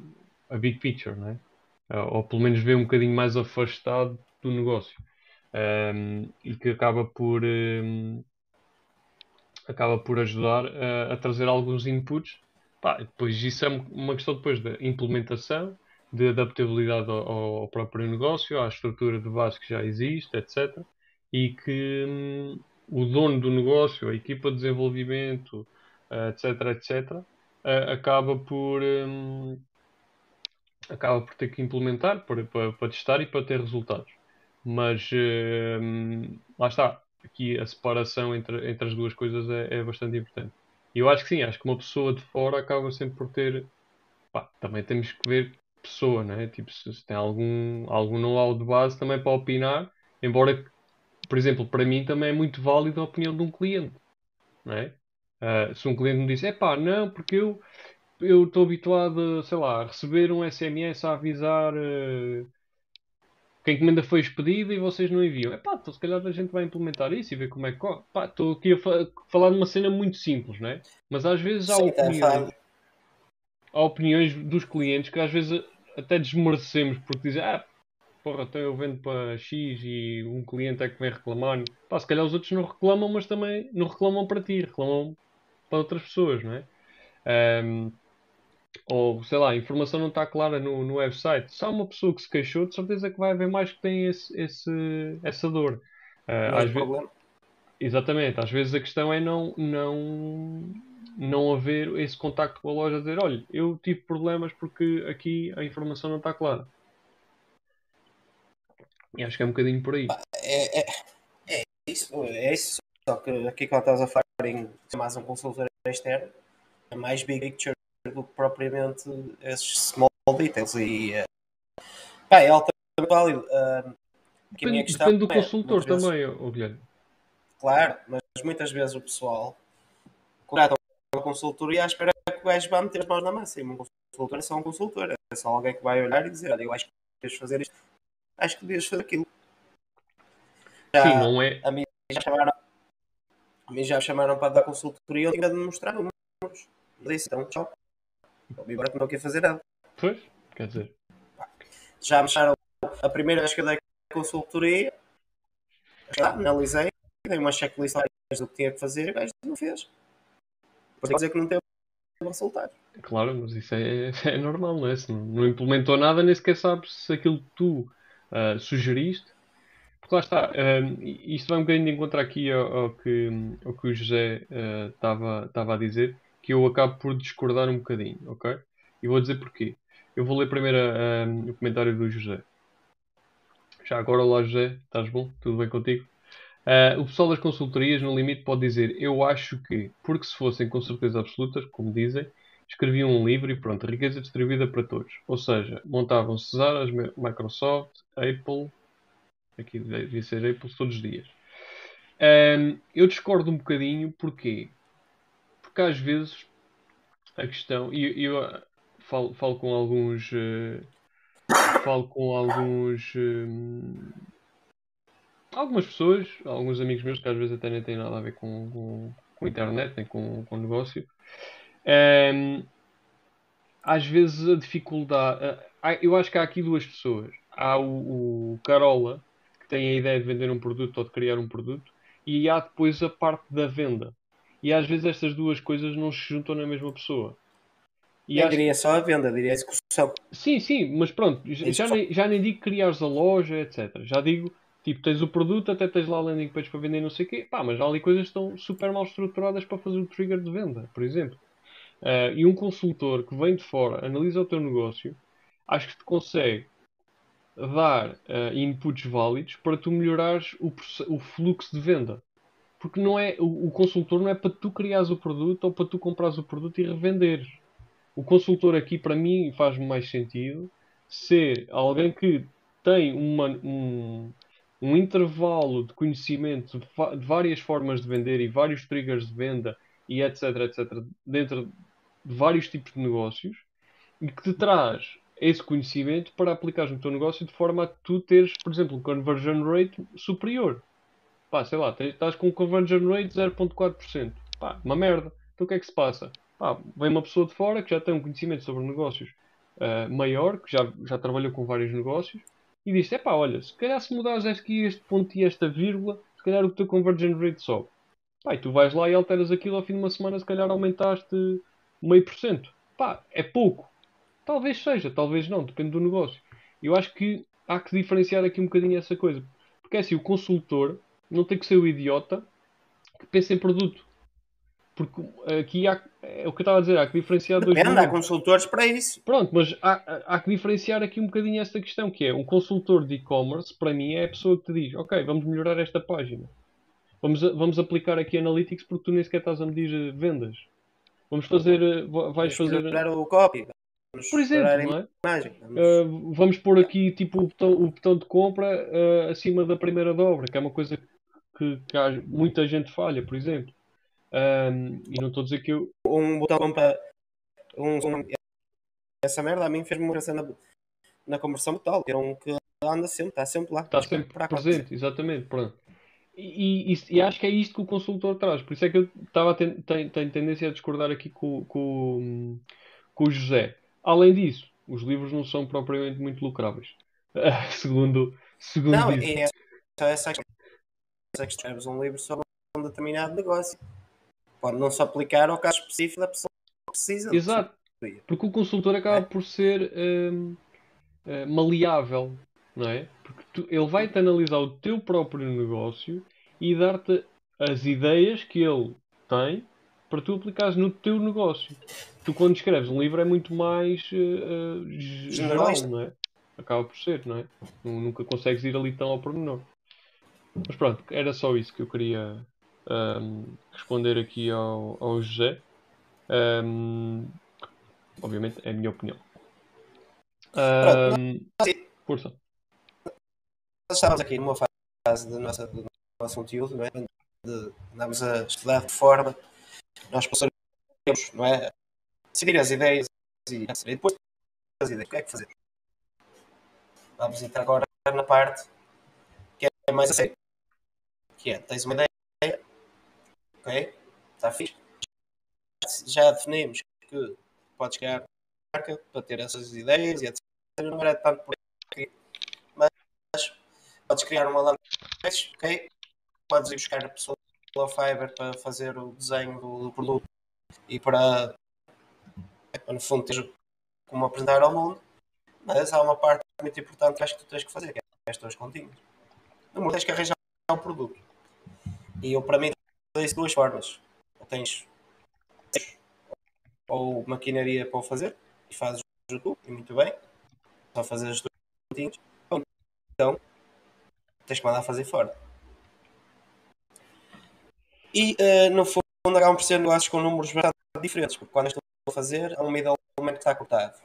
a big picture, né? Ou pelo menos vê um bocadinho mais afastado do negócio um, e que acaba por um, acaba por ajudar a, a trazer alguns inputs. Pá, depois isso é uma questão depois da implementação, de adaptabilidade ao, ao, próprio negócio, à estrutura de base que já existe, etc. E que hum, o dono do negócio, a equipa de desenvolvimento, uh, etc, etc, uh, acaba por um, acaba por ter que implementar para, para, para, testar e para ter resultados. Mas uh, lá está, aqui a separação entre, entre as duas coisas é, é bastante importante. E eu acho que sim, acho que uma pessoa de fora acaba sempre por ter. Pá, também temos que ver pessoa, né? Tipo, se, se tem algum, algum know-how de base também para opinar, embora, por exemplo, para mim também é muito válida a opinião de um cliente, não é? Uh, se um cliente me diz, é pá, não, porque eu eu estou habituado, sei lá, a receber um SMS a avisar uh, porque a encomenda foi expedida e vocês não enviam. É pá, então se calhar a gente vai implementar isso e ver como é que. Pá, estou aqui a fa falar de uma cena muito simples, não é? Mas às vezes há Sim, tá opiniões, há opiniões dos clientes que às vezes até desmerecemos porque dizem, ah, porra, então eu vendo para X e um cliente é que vem reclamar. Pá, se calhar os outros não reclamam, mas também não reclamam para ti, reclamam para outras pessoas, não é? Um, ou sei lá, a informação não está clara no, no website. Se há uma pessoa que se queixou, de certeza que vai haver mais que tem esse, esse essa dor. Uh, às vezes, exatamente, às vezes a questão é não, não, não haver esse contacto com a loja, dizer, olha, eu tive problemas porque aqui a informação não está clara. E acho que é um bocadinho por aí. É, é, é isso, é isso. Só que aqui quando estás a falar em mais um consultor externo, é mais big picture do que propriamente esses small details. E uh, pá, é altamente válido. Uh, depende, depende do é, consultor também, vezes, Guilherme. Claro, mas muitas vezes o pessoal contrata uma consultoria à espera que o gajo vá meter as mãos na massa. E um consultor é só um consultor, é só alguém que vai olhar e dizer: Olha, eu acho que devias fazer isto, acho que devias fazer aquilo. Já, Sim, não é. A mim já chamaram, a mim já chamaram para dar consultoria e eu tinha de mostrar números. Disse, então, tchau. Agora que não quer fazer nada. Pois, quer dizer. Já me chamaram a primeira vez que eu dei consultoria, já analisei, dei uma checklist do que tinha que fazer e o gajo não fez. Por dizer que não teve resultado. Claro, mas isso é, é normal, não é? Se não, não, implementou nada, nem sequer sabes se aquilo que tu uh, sugeriste. Porque lá está, uh, isto vai um bocadinho de encontrar aqui ao, que, que o José estava uh, a dizer que eu acabo por discordar um bocadinho, ok? E vou dizer porquê. Eu vou ler primeiro um, o comentário do José. Já agora, olá José, estás bom? Tudo bem contigo? Uh, o pessoal das consultorias, no limite, pode dizer: Eu acho que, porque se fossem com certeza absolutas, como dizem, escreviam um livro e pronto, riqueza distribuída para todos. Ou seja, montavam Cesar, Microsoft, Apple, aqui devia ser Apple todos os dias. Um, eu discordo um bocadinho, porquê? porque às vezes a questão, e eu, eu, falo, falo com alguns. Uh, falo com alguns. Uh, algumas pessoas, alguns amigos meus que às vezes até nem têm nada a ver com, com, com internet, nem com, com negócio. Um, às vezes a dificuldade. Eu acho que há aqui duas pessoas. Há o, o Carola, tem a ideia de vender um produto ou de criar um produto, e há depois a parte da venda. E às vezes estas duas coisas não se juntam na mesma pessoa. E eu acho... diria só a venda, diria a execução. Sim, sim, mas pronto, já nem, já nem digo criares a loja, etc. Já digo, tipo, tens o produto, até tens lá a landing page para vender não sei o quê. Pá, mas há ali coisas que estão super mal estruturadas para fazer o trigger de venda, por exemplo. Uh, e um consultor que vem de fora, analisa o teu negócio, acho que te consegue dar uh, inputs válidos para tu melhorares o, o fluxo de venda. Porque não é, o, o, consultor não é para tu criares o produto ou para tu comprares o produto e revenderes. O consultor aqui, para mim, faz mais sentido ser alguém que tem uma, um, um intervalo de conhecimento de várias formas de vender e vários triggers de venda e etc, etc, dentro de vários tipos de negócios e que te traz esse conhecimento para aplicar no teu negócio de forma a tu teres, por exemplo, um conversion rate superior pá, sei lá, estás com um conversion rate 0.4%. Pá, uma merda. Então o que é que se passa? Pá, vem uma pessoa de fora que já tem um conhecimento sobre negócios uh, maior, que já, já trabalhou com vários negócios, e diz: é pá, olha, se calhar se mudares aqui este ponto e esta vírgula, se calhar o teu conversion rate sobe. Pá, e tu vais lá e alteras aquilo ao fim de uma semana, se calhar aumentaste meio por cento. Pá, é pouco. Talvez seja, talvez não, depende do negócio. Eu acho que há que diferenciar aqui um bocadinho essa coisa. Porque é assim, o consultor não tem que ser o idiota que pensa em produto. Porque aqui há, é o que eu estava a dizer, há que diferenciar Depende, dois há consultores para isso. Pronto, mas há, há que diferenciar aqui um bocadinho esta questão, que é um consultor de e-commerce, para mim, é a pessoa que te diz, ok, vamos melhorar esta página. Vamos, vamos aplicar aqui Analytics porque tu nem sequer estás a medir eh, vendas. Vamos fazer. Eh, vais vamos fazer. o copy. Vamos Por exemplo, é? Vamos... Uh, vamos pôr aqui tipo o botão, o botão de compra uh, acima da primeira dobra, que é uma coisa que, que há, muita gente falha, por exemplo. Um, e não estou a dizer que eu. Um botão para. Um, um, essa merda a mim fez-me uma na, na conversão total. Era um que anda sempre, está sempre lá. Está sempre para presente, exatamente. Pronto. E, e, e, acho que é isto que o consultor traz. Por isso é que eu estava ten, tenho, tenho tendência a discordar aqui com, com, com o José. Além disso, os livros não são propriamente muito lucráveis. (laughs) segundo segundo não, é só essa questão. Se escreves um livro sobre um determinado negócio, pode não se aplicar ao caso específico da pessoa que precisa. Exato. Porque o consultor acaba é. por ser hum, hum, maleável, não é? Porque tu, ele vai-te analisar o teu próprio negócio e dar-te as ideias que ele tem para tu aplicares no teu negócio. Tu, quando escreves um livro, é muito mais uh, geral, não é? Acaba por ser, não é? Nunca consegues ir ali tão ao pormenor. Mas pronto, era só isso que eu queria um, responder aqui ao, ao José. Um, obviamente, é a minha opinião. Um, força. Nós estávamos aqui numa fase da nossa, do nosso conteúdo, não é? De, andamos a estudar de forma, nós passamos, não é? Decidir as ideias e, e depois as ideias, o que é que fazer? Vamos entrar agora na parte que é mais a. Que é, tens uma ideia, ok? Está fixe. Já definimos que podes criar marca para ter essas ideias e etc. Não era tanto por aqui. Mas podes criar uma landing ok? Podes ir buscar a pessoa pela Fiverr para fazer o desenho do produto e para, no fundo, teres como apresentar ao mundo. Mas há uma parte muito importante que acho que tu tens que fazer, que é as tuas continhas. Número, tens que arranjar o produto. E eu, para mim, tens duas formas. Ou tens ou maquinaria para o fazer e fazes o tu, e muito bem, só fazer as tuas continhas. Então, tens que mandar fazer fora. E uh, no fundo acabam por ser negócios com números bastante diferentes, porque quando estou a fazer, há um middle que está cortado.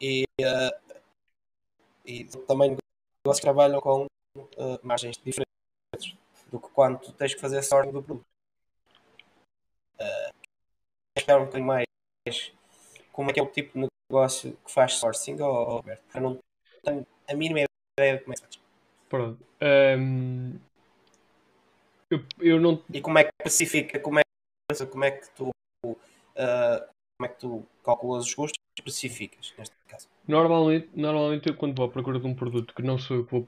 E, uh, e também negócios trabalham com uh, margens diferentes do que quando tens que fazer essa ordem do produto. Uh, explicar um bocadinho mais como é que é o tipo de negócio que faz sourcing, ou, Roberto? Porque eu não tenho a mínima ideia de como é que faz. Pronto. Um, eu, eu não... E como é que especifica, como é, como é que tu uh, como é que tu calculas os custos e especificas neste caso? Normalmente, normalmente eu quando vou à procura de um produto que não sou eu que vou,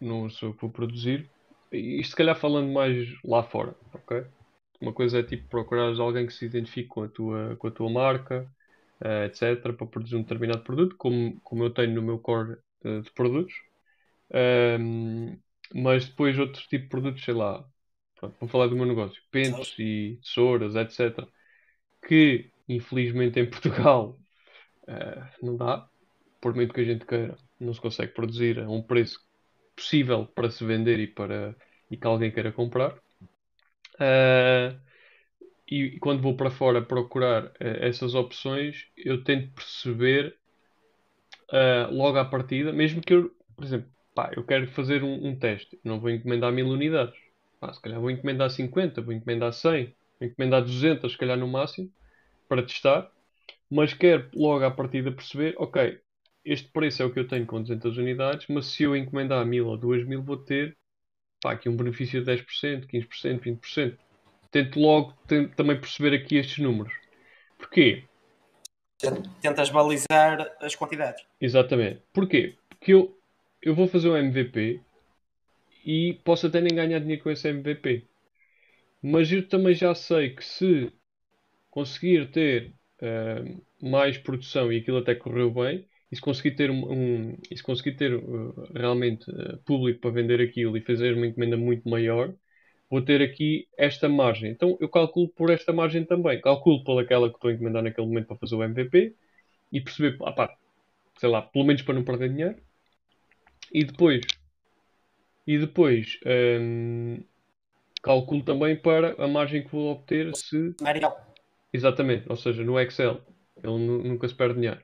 não sou que vou produzir, isto se calhar falando mais lá fora, ok? Uma coisa é tipo procurar alguém que se identifique com a tua, com a tua marca, uh, etc., para produzir um determinado produto, como, como eu tenho no meu core uh, de produtos. Um, mas depois outros tipos de produtos, sei lá, pronto, vou falar do meu negócio, pentes e tesouras, etc., que infelizmente em Portugal uh, (laughs) não dá, por muito que a gente queira, não se consegue produzir a um preço possível para se vender e para e que alguém queira comprar. Uh, e quando vou para fora procurar uh, essas opções, eu tento perceber logo à partida, mesmo que eu, por exemplo, pá, eu quero fazer um, um teste, não vou encomendar mil unidades, pá, se calhar vou encomendar 50, vou encomendar 100, vou encomendar 200, se calhar no máximo, para testar, mas quero logo à partida perceber, ok, este preço é o que eu tenho com 200 unidades, mas se eu encomendar 1000 ou 2000 vou ter pá, aqui um benefício de 10%, 15%, 20%. Tento logo tento também perceber aqui estes números. Porquê? Tentas balizar as quantidades. Exatamente. Porquê? Porque eu, eu vou fazer um MVP e posso até nem ganhar dinheiro com esse MVP. Mas eu também já sei que se conseguir ter uh, mais produção e aquilo até correu bem, e se conseguir ter, um, e se conseguir ter uh, realmente uh, público para vender aquilo e fazer uma encomenda muito maior, vou ter aqui esta margem. Então eu calculo por esta margem também. Calculo pelaquela que estou a encomendar naquele momento para fazer o MVP e perceber, ah, pá, sei lá, pelo menos para não perder dinheiro. E depois, e depois um, calculo também para a margem que vou obter se. Exatamente, ou seja, no Excel. Ele nunca se perde dinheiro.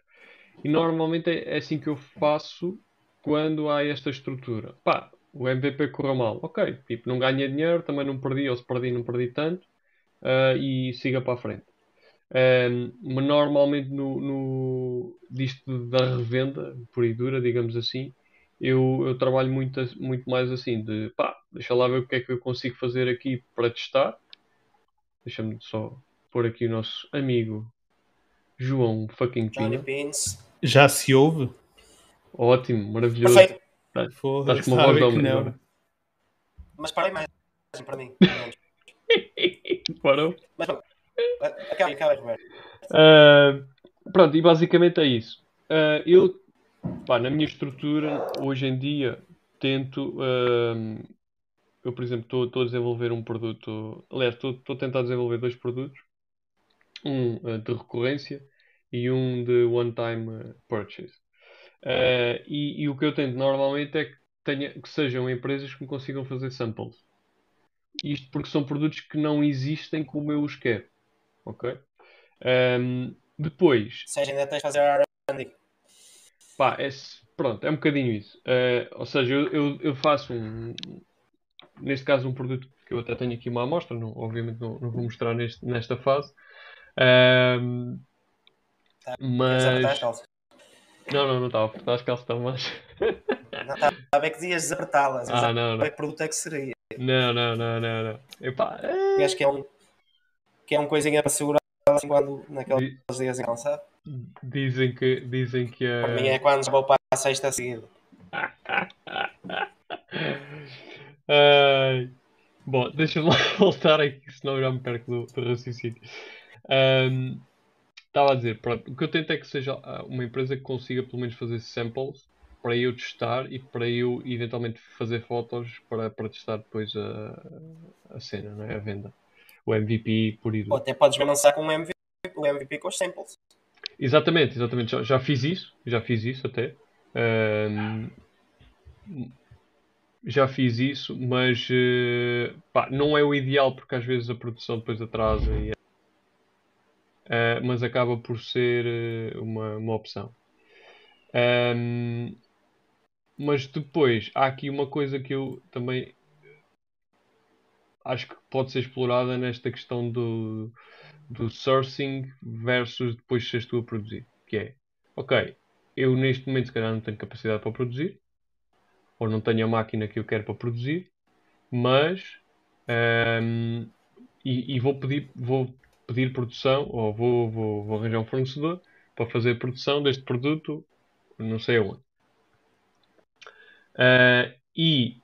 E normalmente é, é assim que eu faço quando há esta estrutura. Pá, o MVP correu mal. Ok, tipo, não ganhei dinheiro, também não perdi, ou se perdi, não perdi tanto. Uh, e siga para a frente. Um, mas normalmente no, no, disto da revenda, por e dura, digamos assim, eu, eu trabalho muito, muito mais assim, de pá, deixa lá ver o que é que eu consigo fazer aqui para testar. Deixa-me só pôr aqui o nosso amigo João fucking Pina. Já se ouve? Ótimo, maravilhoso. Perfeito. Estás Foda-se, com uma voz de homem não. Mas para a imagem, para mim. (laughs) Parou? Mas bom, acaba, acaba, Roberto. Ah, pronto, e basicamente é isso. Ah, eu, pá, na minha estrutura, hoje em dia, tento. ah, eu, por exemplo, estou a desenvolver um produto. Aliás, estou a tentar desenvolver dois produtos: um ah, de recorrência e um de one-time ah, purchase. Ah, e, e o que eu tento normalmente é que, tenha, que sejam empresas que me consigam fazer samples. Isto porque são produtos que não existem como eu os quero. Ok? Ahm, depois, Ou ainda tens de fazer R&D. Pá, é, pronto, é um bocadinho isso. Eh, ou seja, eu, eu, eu faço um, neste caso, um produto que eu até tenho aqui uma amostra, não, obviamente não, não vou mostrar neste, nesta fase. Tá, Queres mas não, não, não estava a apertar as calças, estava mais. Não, estava a ver que dias desapertá-las. Ah, não, não. Que produto é que seria? Não, não, não, não, não. Epá, E acho que é um, que é um coisinha para segurar assim quando naqueles di- dias em calçado. Dizem que dizem que Para a mim é quando vou para a sexta seguida. (laughs) Ai. Bom, deixa-me lá (laughs) voltar aqui, senão já me perco do, do raciocínio. Ahm, Estava a dizer, pronto, o que eu tento é que seja ah, uma empresa que consiga pelo menos fazer samples para eu testar e para eu eventualmente fazer fotos para, para testar depois a, a cena, não é? a venda. O MVP por ir. Ou até podes lançar com um MVP, o MVP com os samples. Exatamente, exatamente. Já, já fiz isso, já fiz isso até. Ahm, já fiz isso, mas eh, pá, não é o ideal porque às vezes a produção depois atrasa e Ah, mas acaba por ser eh, uma, uma opção. Ahm, mas depois há aqui uma coisa que eu também acho que pode ser explorada nesta questão do, do sourcing versus depois seres tu a produzir. Que é, ok, eu neste momento se calhar não tenho capacidade para produzir, ou não tenho a máquina que eu quero para produzir, mas ahm, e, e vou pedir, vou pedir produção, ou vou, vou, vou arranjar um fornecedor para fazer produção deste produto, não sei aonde. Ah, e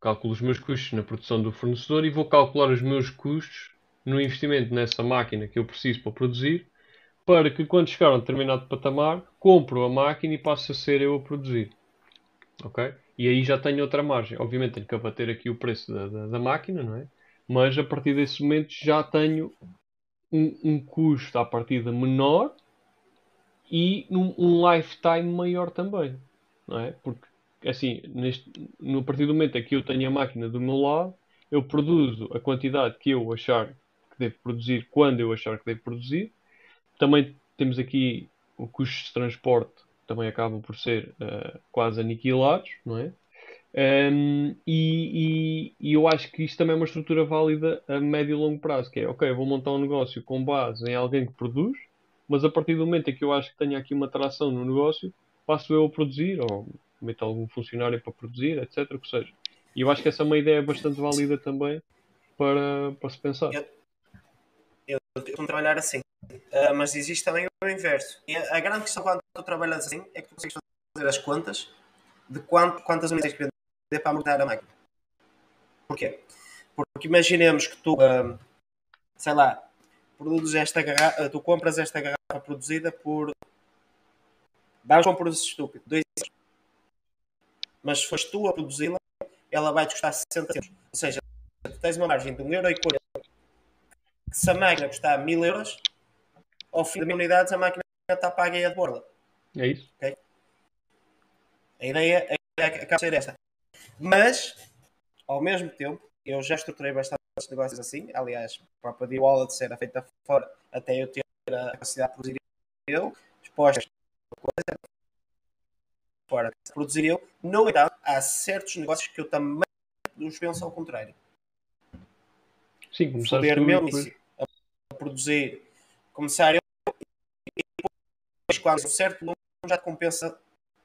calculo os meus custos na produção do fornecedor e vou calcular os meus custos no investimento nessa máquina que eu preciso para produzir, para que quando chegar a um determinado patamar, compro a máquina e passe a ser eu a produzir. Ok? E aí já tenho outra margem. Obviamente tenho que abater aqui o preço da, da, da máquina, não é? Mas a partir desse momento já tenho um, um custo à partida menor e um, um lifetime maior também, não é? Porque assim, neste, no partir do momento em que eu tenho a máquina do meu lado, eu produzo a quantidade que eu achar que devo produzir quando eu achar que devo produzir. Também temos aqui o custo de transporte, também acabam por ser eh, quase aniquilados, não é? Um, e, e- e eu acho que isto também é uma estrutura válida a médio e longo prazo, que é, ok, vou montar um negócio com base em alguém que produz, mas a partir do momento em que eu acho que tenho aqui uma atração no negócio, passo eu a produzir, ou meto algum funcionário para produzir, etc. O que seja. E eu acho que essa é uma ideia bastante válida também para, para se pensar. Eu- Eu costumo trabalhar assim. Ah, mas existe também o inverso. E a, a grande questão quando tu trabalhas assim é que tu consegues fazer as contas de quanto, quantas unidades que vender para amortar a máquina. Porquê? Porque imaginemos que tu, ah, sei lá, produzes esta garrafa, tu compras esta garrafa produzida por. Vamos com um produto estúpido, 2 euros. Mas se foste tu a produzi-la, ela vai te custar 60 euros. Ou seja, tu tens uma margem de 1,40€. Que se a máquina custar 1000 euros, ao fim de mil unidades a máquina está paga e é de borda. É isso? A ideia, a ideia acaba de ser esta. Mas, ao mesmo tempo, eu já estruturei bastante negócios assim. Aliás, a própria D-Wallet ser feita fora, até eu ter a capacidade de produzir eu, expostas coisa fora, produzir eu. No entanto, há certos negócios que eu também os penso ao contrário. Sim, meu início a produzir, começar eu e depois quando um certo volume já te compensa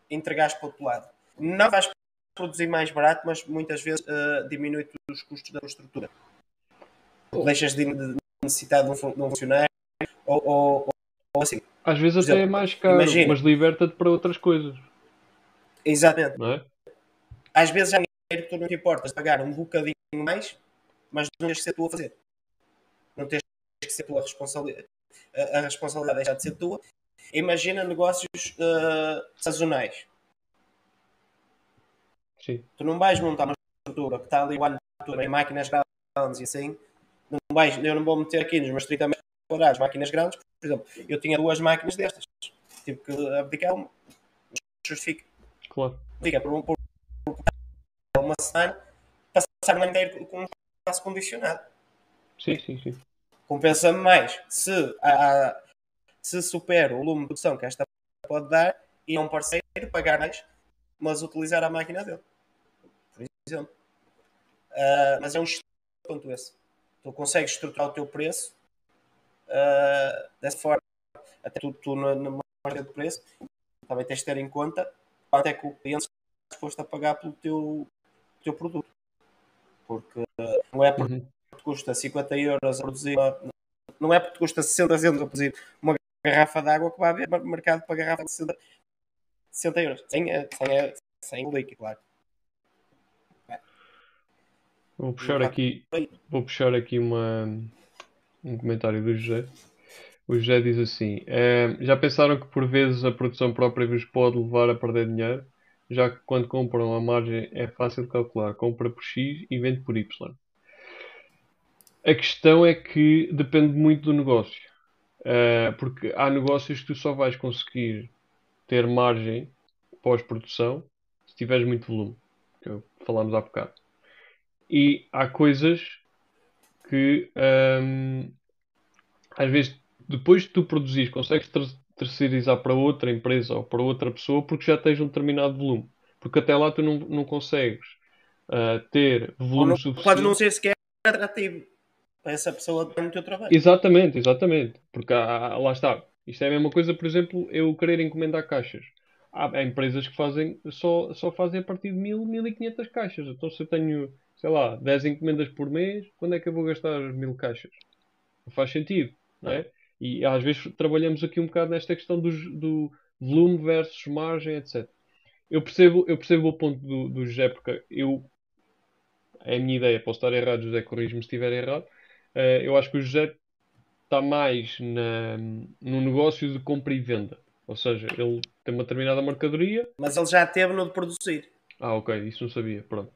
entregares para o outro lado. Não vais produzir mais barato, mas muitas vezes uh, diminui os custos da estrutura. Deixas de necessitar de um, de um funcionário ou, ou, ou, assim. Às vezes até exemplo, é mais caro, imagina, mas liberta-te para outras coisas. Exatamente. Não é? Às vezes há dinheiro que tu não te importas pagar um bocadinho mais, mas não tens que ser tu a fazer. Não tens que ser tua responsabilidade. A, a responsabilidade deixa de ser tua. Imagina negócios uh, sazonais. Sim. Tu não vais montar uma estrutura que está ali o ano todo em máquinas grandes e assim. Não vais, eu não vou meter aqui nos meus 30 metros quadrados máquinas grandes. Por exemplo, eu tinha duas máquinas destas. Tive que abdicar uma. Justifica. Claro. Fica por, por, por uma semana passar o ano inteiro com um espaço condicionado. Sim, sim, sim. Compensa-me mais se, a, se supera o volume de produção que esta pode dar e a um parceiro pagar mais, mas utilizar a máquina dele. Por exemplo. Uh, mas é um quanto esse. Tu consegues estruturar o teu preço uh, dessa forma. Até tu, tu na, na marca de preço também tens de ter em conta quanto é que o cliente está disposto a pagar pelo teu, teu produto. Porque não é porque uhum. custa 50 euros a produzir, não é porque custa 60 euros a produzir uma garrafa de água que vai haver mercado para garrafa de 60, 60 euros. Sem, sem, sem o líquido, claro. Vou puxar aqui, vou puxar aqui uma, um comentário do José. O José diz assim: é, Já pensaram que por vezes a produção própria vos pode levar a perder dinheiro? Já que quando compram a margem é fácil de calcular. Compra por X e vende por Y. A questão é que depende muito do negócio. Uh, porque há negócios que tu só vais conseguir ter margem pós-produção se tiveres muito volume, que falámos há bocado. E há coisas que um, às vezes depois de tu produzires consegues ter terceirizar para outra empresa ou para outra pessoa porque já tens um determinado volume. Porque até lá tu não, não consegues uh, ter volume não, suficiente. Pode não ser sequer atrativo para essa pessoa ter o teu trabalho. Exatamente, exatamente. Porque há, lá está. Isto é a mesma coisa, por exemplo, eu querer encomendar caixas. Há, há empresas que fazem, só, só fazem a partir de 1000, 1500 caixas. Então se eu tenho, sei lá, 10 encomendas por mês, quando é que eu vou gastar 1000 caixas? Não faz sentido, não é? E às vezes trabalhamos aqui um bocado nesta questão do, do volume versus margem, etc. Eu percebo, eu percebo o ponto do, do José, porque eu, é a minha ideia, posso estar errado, José, corrige-me se estiver errado. Uh, eu acho que o José está mais na, no negócio de compra e venda. Ou seja, ele tem uma determinada mercadoria. Mas ele já teve no de produzir. Ah, ok, isso não sabia. Pronto.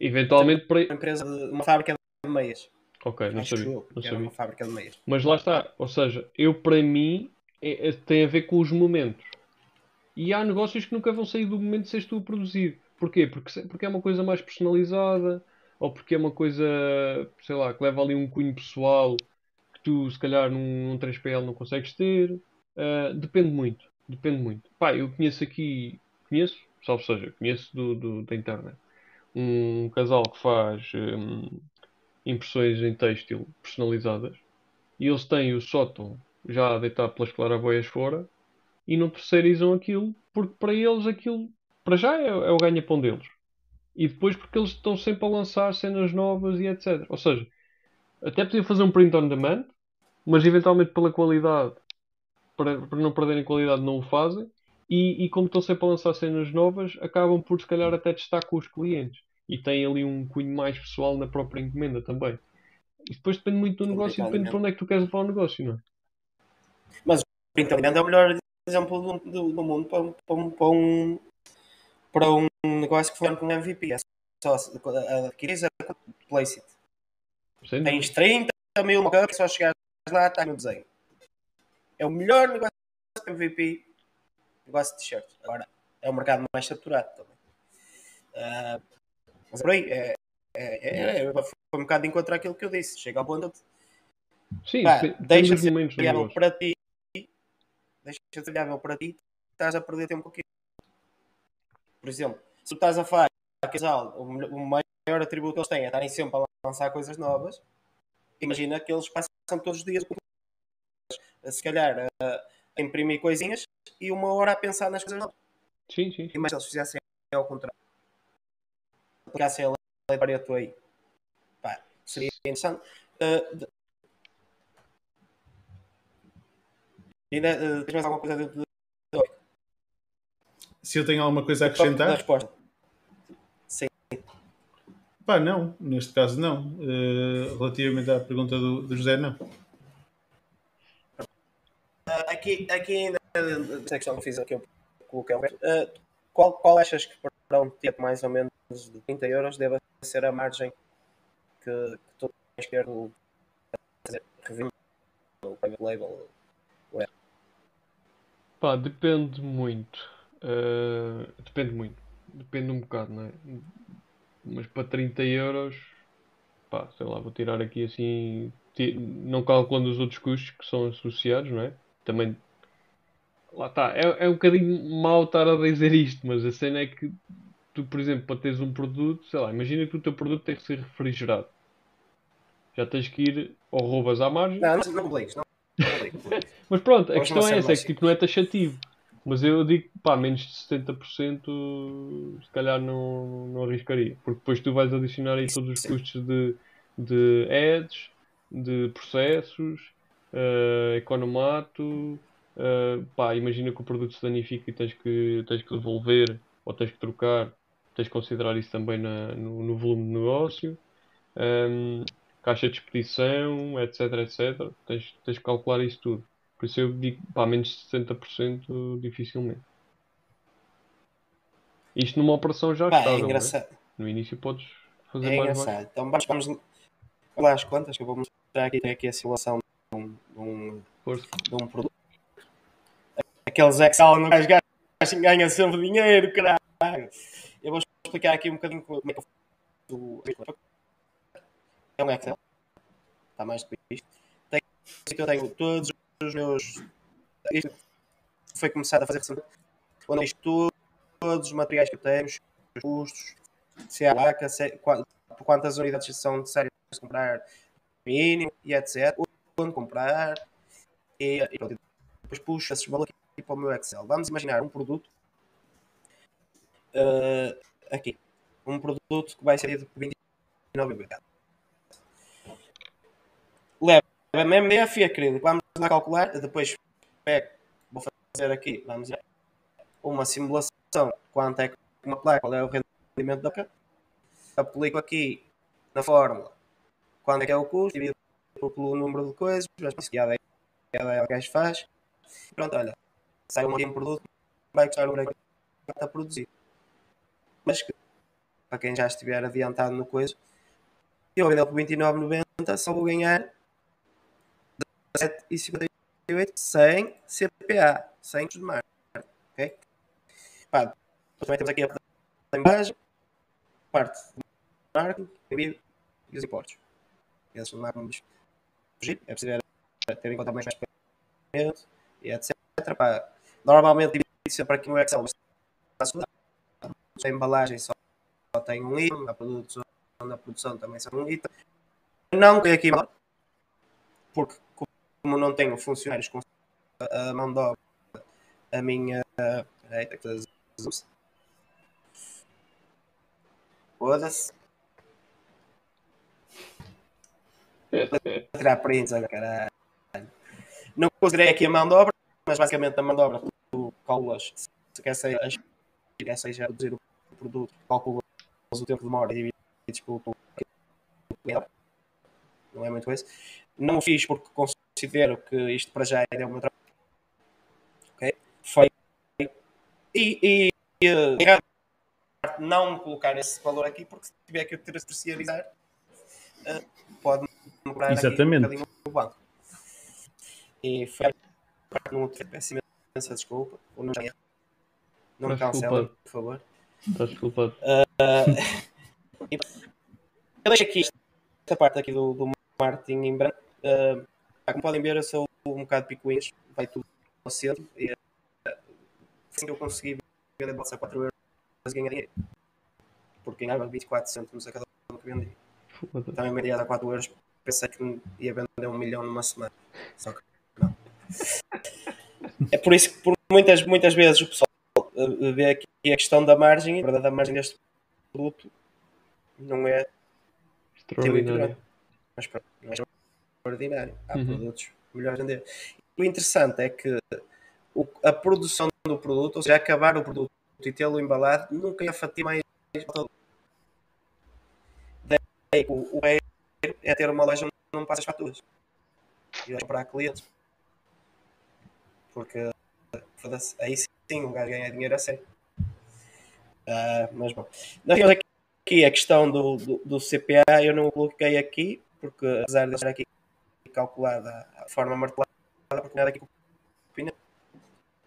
Eventualmente. Para... Uma empresa de uma fábrica de meias. Ok, não Acho sabia. não sabia. uma fábrica de meias. Mas lá está. Ou seja, eu para mim é, é, tem a ver com os momentos. E há negócios que nunca vão sair do momento de seres tu a produzir. Porquê? Porque, porque é uma coisa mais personalizada ou porque é uma coisa, sei lá, que leva ali um cunho pessoal tu se calhar num, num 3PL não consegues ter. Uh, depende muito. Depende muito. Pá, eu conheço aqui, conheço, salvo seja, conheço do, do, da internet, um casal que faz um, impressões em têxtil personalizadas e eles têm o sótão já a deitar pelas claraboias fora e não terceirizam aquilo porque para eles aquilo para já é, é o ganha-pão deles e depois porque eles estão sempre a lançar cenas novas e etc. Ou seja, até podiam fazer um print on demand, mas eventualmente pela qualidade, para, para não perderem qualidade, não o fazem. E, e, como estão sempre a lançar cenas novas, acabam por se calhar até testar com os clientes. E têm ali um cunho mais pessoal na própria encomenda também. E depois depende muito do negócio e depende de onde é que tu queres levar o negócio, não é? Mas o print é o melhor exemplo do, do, do mundo para, para, para, um, para um negócio que funciona com MVP. É só adquirir a place it. Sim. Tens 30 mil mockups, só chegares lá, está no desenho. É o melhor negócio de MVP, negócio de t-shirt. Agora, é o mercado mais saturado também. Uh, mas por aí, é, é, é, é, foi um bocado de encontrar aquilo que eu disse. Chega ao ponto de. Sim, pá, deixa de ser viável para ti. Deixa de ser viável para ti, estás a perder tempo aqui. Por exemplo, se tu estás a falar casal, o maior atributo que eles têm é estarem sempre a lançar coisas novas, imagina que eles passam todos os dias se calhar a, imprimir coisinhas e uma hora a pensar nas coisas novas. Sim, sim. sim. Mas se eles fizessem ao contrário, aplicassem a lei de Pareto aí, pá, seria interessante. Uh, de... Ainda uh, tens mais alguma coisa dentro de... Se eu tenho alguma coisa a da acrescentar? resposta? Sim. Pá, não. Neste caso, não. Uh, relativamente à pergunta do, do José, não. Uh, aqui, aqui ainda, essa questão que fiz aqui eu coloquei, uh, qual, qual achas que um tipo mais ou menos de 30 euros deve ser a margem que, que tu tens que ter no private label? Pá, depende muito. Uh, depende muito. Depende um bocado, não é? Mas para 30 euros, pá, sei lá, vou tirar aqui assim, não calculando os outros custos que são associados, não é? Também, lá está, é, é um bocadinho mau estar a dizer isto, mas a cena é que tu, por exemplo, para teres um produto, sei lá, imagina que o teu produto tem que ser refrigerado. Já tens que ir ou roubas à margem, Não, não, não compliques, não (laughs) mas pronto, a Vamos questão é essa, é que tipo, não é taxativo. Mas eu digo, pá, menos de 70% se calhar não, não arriscaria. Porque depois tu vais adicionar aí todos os custos de, de ads, de processos, eh, economato. eh, pá, imagina que o produto se danifica e tens que, tens que devolver ou tens que trocar. Tens que considerar isso também na- no, no volume de negócio. Ehm, caixa de expedição, etc, etc. Tens, tens que calcular isso tudo. Por isso eu digo, pá, menos de 60% dificilmente. Isto numa operação já é não é? engraçado. No início podes fazer É mais engraçado. baixo. Então vamos, lá às contas que eu vou mostrar aqui. Aqui a simulação de um, de um, de um produto. Aqueles Excel gajo gajo ganha sempre dinheiro, caralho. Explicar aqui um bocadinho como é que eu faço É um Excel. Está mais do que isto. Tem, eu tenho todos os meus. Isto foi começado a fazer recentemente. Quando isto tudo, todos os materiais que tenho, os custos, se é a vaca, se é, quantas unidades são necessárias de comprar, mínimo e etc. Quando comprar, e, e pronto, depois puxo esses valores aqui para o meu Excel. Vamos imaginar um produto eh, aqui, um produto que vai ser de 29 mercado. Leva MMDF e acrílico. Vamos lá calcular, depois pego, vou fazer aqui, vamos ver, uma simulação, quanto é que uma placa, qual é o rendimento da placa, aplico aqui na fórmula, quanto é que é o custo, divido pelo número de coisas, mas isso cada cada gajo faz, e pronto, olha, sai um, produto, vai custar o que está a produzir. Mas que, para quem já estiver adiantado no coisa, eu vendo por 29,90 só vou ganhar 17,58 sem CPA, sem custos de marca. Ok? Pá, também temos aqui a parte da imagem, parte de marketing, envio e os importes. Esses não há como fugir, é preciso ter em conta mais e etc. Pá, normalmente divido sempre aqui no Excel, mas. A embalagem só, tem um item, a produção, a produção também só um item. Não tem aqui porque como não tenho funcionários com a mão de obra, a minha. Peraí, tem que. Foda-se. Tirar prints caralho. Não considerei aqui a mão de obra, mas basicamente a mão de obra tu calculas se quer ser, quer seja reduzir o produto, calculas o tempo de demora e divides pelo não é muito esse. Não o fiz porque considero que isto para já é o meu trabalho. Ok? Foi. E, e, e eh, errado não colocar esse valor aqui, porque se tiver que ter terceirizar, eh, pode cobrar Exatamente. aqui um bocadinho o banco. E foi não peço imensa desculpa. Ou não, não me culpado. por favor. Estás desculpado. (laughs) Eu deixo aqui esta parte aqui do, do marketing em branco. Uh, como podem ver, eu sou um bocado picuinhas, vai tudo ao cedo. E, uh, assim que eu consegui vender bolsa a 4 euros, dinheiro. Porque ganhava 24 cêntimos a cada um que vendi. Também vendia a 4 euros, pensei que ia vender um milhão numa semana. Só que não. (laughs) É por isso que por muitas, muitas vezes o pessoal uh, ver aqui a questão da margem, a verdade da margem deste produto não é Extraordinário. mas pronto, não é extraordinário. Há Uhum. produtos melhores a vender. O interessante é que o- a produção do produto, ou seja, acabar o produto e tê-lo embalado, nunca é a fatia mais. Daí, o, o erro é ter uma loja onde não passa as faturas. E comprar clientes. Porque foda-se, aí sim um gajo ganha dinheiro a sério. Ah, mas bom. Nós temos aqui a questão do, do, do CPA, eu não coloquei aqui, porque apesar de estar aqui calculada a forma martelada, porque nada aqui com opinião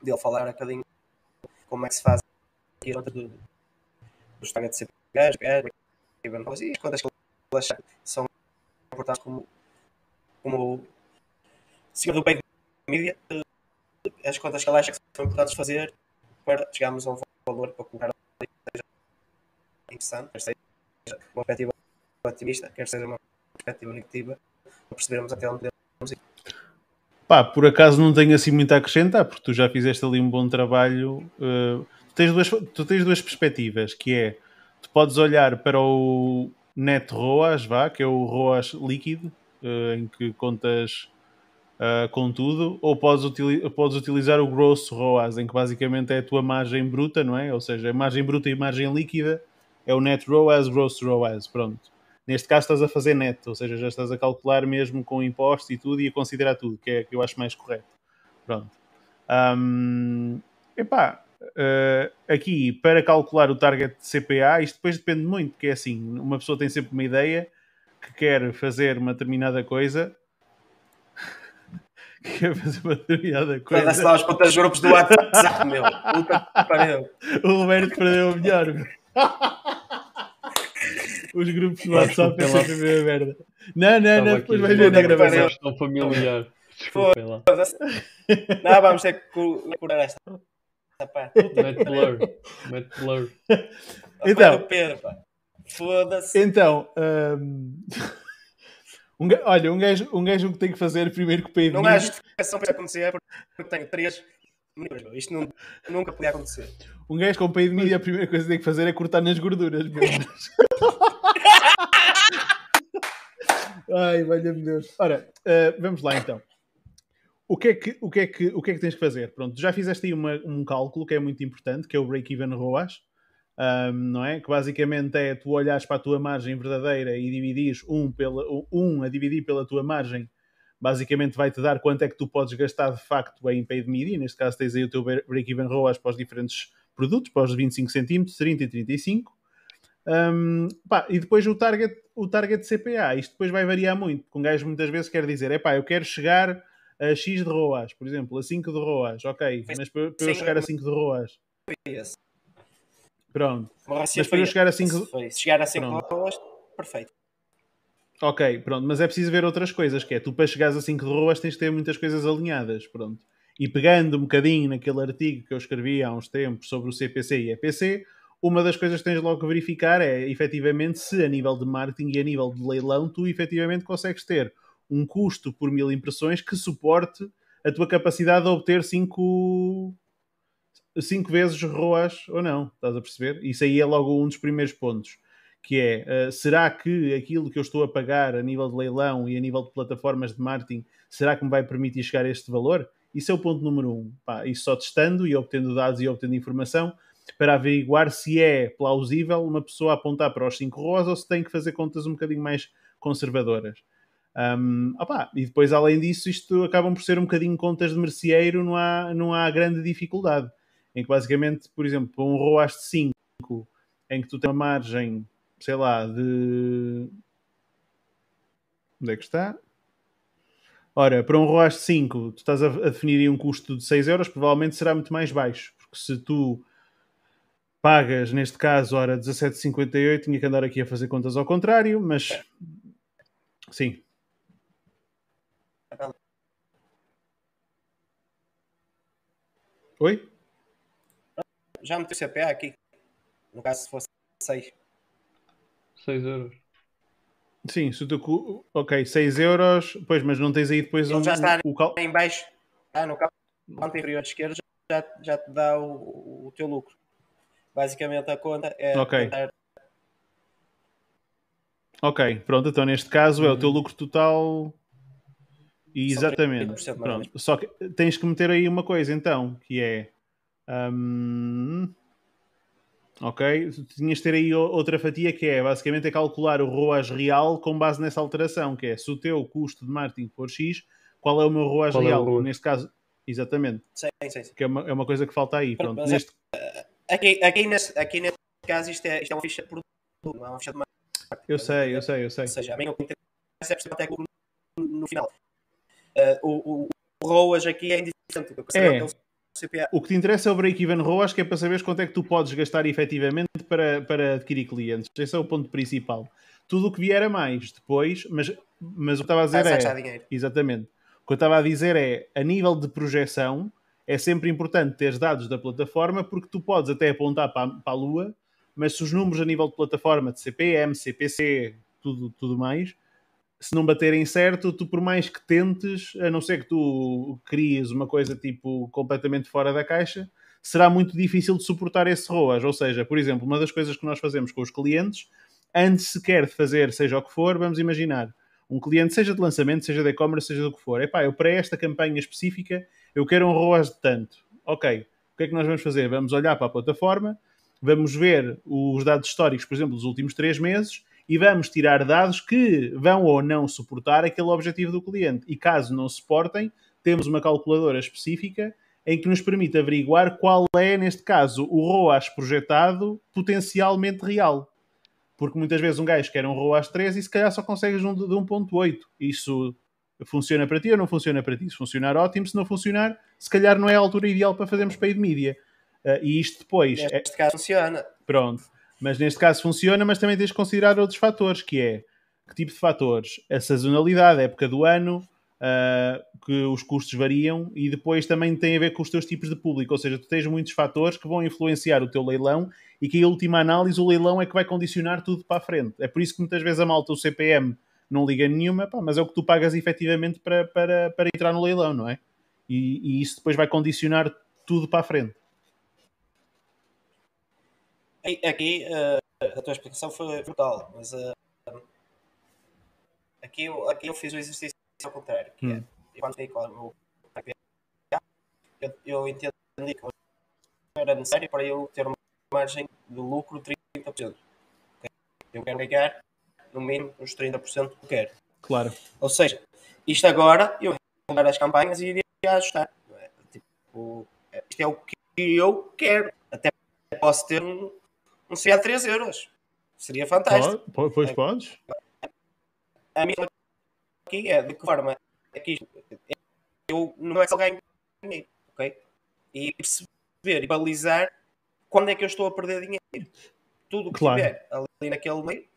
dele falar um bocadinho como é que se faz aqui a conta do, dos targets de CPA, e as contas que ele achar são importantes como, como senhor do eh, as contas acha que são importantes fazer para chegarmos a um valor para colocar interessante, quer seja uma perspectiva otimista, quer seja uma perspectiva negativa, para percebermos até onde podemos ir. Pá, por acaso não tenho assim muito a acrescentar, porque tu já fizeste ali um bom trabalho. Uh, tu, tens duas, tu tens duas perspectivas, que é, tu podes olhar para o net ROAS, vá, que é o ROAS líquido, uh, em que contas uh, com tudo, ou podes, utili podes utilizar o gross ROAS, em que basicamente é a tua margem bruta, não é? Ou seja, a margem bruta e margem líquida é o net ROAS, gross ROAS, pronto. Neste caso estás a fazer net, ou seja, já estás a calcular mesmo com impostos e tudo e a considerar tudo, que é que eu acho mais correto. Pronto. Um, epá, uh, aqui para calcular o target de CPA, isto depois depende muito, porque é assim, uma pessoa tem sempre uma ideia que quer fazer uma determinada coisa. Que quer fazer uma determinada coisa. Para lá os pontas grupos do WhatsApp, meu. Puta que pariu. O Roberto perdeu o melhor. meu. Os grupos do WhatsApp é sempre a mesma merda. Não, não, não, depois vais ver na gravação. Estão familiar. Desculpem lá. Não, vamos ter que cu- curar esta. Mete blur. Mete blur. Então. Pedro. Foda-se. Então, hum, (laughs) um olha, um gajo, um gajo que tem que fazer primeiro que o PIB. Não há justificação para isso acontecer porque- tenho três. Isto não- nunca podia acontecer. Um gajo com PIB de mídia, a primeira coisa que tem que fazer é cortar nas gorduras. (laughs) Ai, valha-me Deus. Ora, uh, vamos lá então. O que, é que, o, que é que, o que é que tens que fazer? Pronto, já fizeste aí uma- um cálculo que é muito importante, que é o break-even ROAS, um, não é? Que basicamente é tu olhares para a tua margem verdadeira e dividires um, pela, um a dividir pela tua margem, basicamente vai-te dar quanto é que tu podes gastar de facto em paid media. Neste caso tens aí o teu break-even ROAS para os diferentes produtos, para os 25 centímetros, 30 e 35. Um, pá, e depois o target, o target de CPA, isto depois vai variar muito, porque um gajo muitas vezes quer dizer, é pá, eu quero chegar a X de ROAS, por exemplo, a 5 de ROAS, ok, mas para, para eu chegar a 5 de ROAS. Pronto, Mas Mas para eu chegar a cinco- Foi. Se chegar a 5 Pronto. dólares, perfeito. ok, pronto, mas é preciso ver outras coisas, que é, tu para chegares a 5 de ROAS tens de ter muitas coisas alinhadas, pronto. E pegando um bocadinho naquele artigo que eu escrevi há uns tempos sobre o CPC e EPC, uma das coisas que tens logo que verificar é, efetivamente, se a nível de marketing e a nível de leilão, tu efetivamente consegues ter um custo por mil impressões que suporte a tua capacidade de obter 5 cinco vezes ROAS ou não, estás a perceber? Isso aí é logo um dos primeiros pontos, que é, uh, será que aquilo que eu estou a pagar a nível de leilão e a nível de plataformas de marketing, será que me vai permitir chegar a este valor? Isso é o ponto número um. Pá, isso só testando e obtendo dados e obtendo informação para averiguar se é plausível uma pessoa apontar para os 5 ROAS ou se tem que fazer contas um bocadinho mais conservadoras. Um, opá, e depois, além disso, isto acabam por ser um bocadinho contas de merceeiro, não há, não há grande dificuldade. Em que, basicamente, por exemplo, para um ROAS de 5, em que tu tens uma margem, sei lá, de. Onde é que está? Ora, para um ROAS de 5, tu estás a, definir aí um custo de 6 euros, provavelmente será muito mais baixo. Porque se tu pagas, neste caso, ora 17,58, tinha que andar aqui a fazer contas ao contrário, mas sim. Oi? Já meteu o CPA aqui. No caso, se fosse 6. 6 euros. Sim, se tu. Ok, 6 euros, pois, mas não tens aí depois Ele um, já está o cal... Em baixo, ah, no canto inferior esquerdo, já, já te dá o, o teu lucro. Basicamente a conta é Ok. tentar Ok, pronto, então neste caso é o teu lucro total. E exatamente. 30% mais ou Pronto. Só que tens que meter aí uma coisa então, que é. Hum, ok, tu tinhas de ter aí outra fatia que é basicamente é calcular o ROAS real com base nessa alteração, que é se o teu custo de marketing for X, qual é o meu ROAS Qual é o real? Neste caso, exatamente, Sim, sim, sim. que é uma, é uma coisa que falta aí. Pronto, é- neste, Aqui, aqui, nesse, aqui nesse caso isto é, isto é uma ficha de produto, não é uma ficha de marketing. eu sei, eu sei, eu sei. Ou seja, a mim o que interessa é perceber quanto é no, no final. Ah, o, o, o ROAS aqui é indiferente. O que eu É. é CPA. O que te interessa é o break-even ROAS, que é para saberes quanto é que tu podes gastar efetivamente para, para adquirir clientes. Esse é o ponto principal. Tudo o que vier a mais depois, mas, mas o que estava a dizer Estás a é. achar dinheiro. Exatamente. O que eu estava a dizer é, a nível de projeção, é sempre importante teres dados da plataforma, porque tu podes até apontar para, a- para a Lua, mas se os números a nível de plataforma, de CPM, CPC, tudo, tudo mais, se não baterem certo, tu por mais que tentes, a não ser que tu cries uma coisa tipo completamente fora da caixa, será muito difícil de suportar esse ROAS. Ou seja, por exemplo, uma das coisas que nós fazemos com os clientes, antes sequer de fazer seja o que for, vamos imaginar, um cliente, seja de lançamento, seja de e-commerce, seja do que for, epá, eu para esta campanha específica, eu quero um ROAS de tanto. Ok, o que é que nós vamos fazer? Vamos olhar para a plataforma, vamos ver os dados históricos, por exemplo, dos últimos três meses, e vamos tirar dados que vão ou não suportar aquele objetivo do cliente. E caso não suportem, temos uma calculadora específica em que nos permite averiguar qual é, neste caso, o ROAS projetado potencialmente real. Porque muitas vezes um gajo quer um ROAS 3 e se calhar só consegues um de de 1.8. Isso funciona para ti ou não funciona para ti? Se funcionar, ótimo. Se não funcionar, se calhar não é a altura ideal para fazermos paid media. Uh, e isto depois é, Neste caso funciona. Pronto. Mas neste caso funciona, mas também tens de considerar outros fatores, que é que tipo de fatores? A sazonalidade, a época do ano, uh, que os custos variam e depois também tem a ver com os teus tipos de público, ou seja, tu tens muitos fatores que vão influenciar o teu leilão e que em última análise o leilão é que vai condicionar tudo para a frente. É por isso que muitas vezes a malta, o CPM, não liga nenhuma, pá, mas é o que tu pagas efetivamente para, para, para entrar no leilão, não é? E, e isso depois vai condicionar tudo para a frente. Aqui, uh, a tua explicação foi brutal, mas uh, aqui, eu, aqui eu fiz o exercício ao contrário, que é, Hum. eu quando fiquei com o meu eu, eu entendi que era necessário para eu ter uma margem de lucro de 30%. ok? Eu quero ganhar no mínimo os 30% que eu quero. Claro. Ou seja, isto agora eu vou dar as campanhas e iria ajustar. é? Tipo, isto é o que eu quero. Até posso ter um, um CA de 3 euros. Seria fantástico. Pode, pois podes. A minha aqui é de que forma é que isto, eu não é só ganho dinheiro, ok? E perceber e balizar quando é que eu estou a perder dinheiro. Tudo o que Claro. tiver ali naquele meio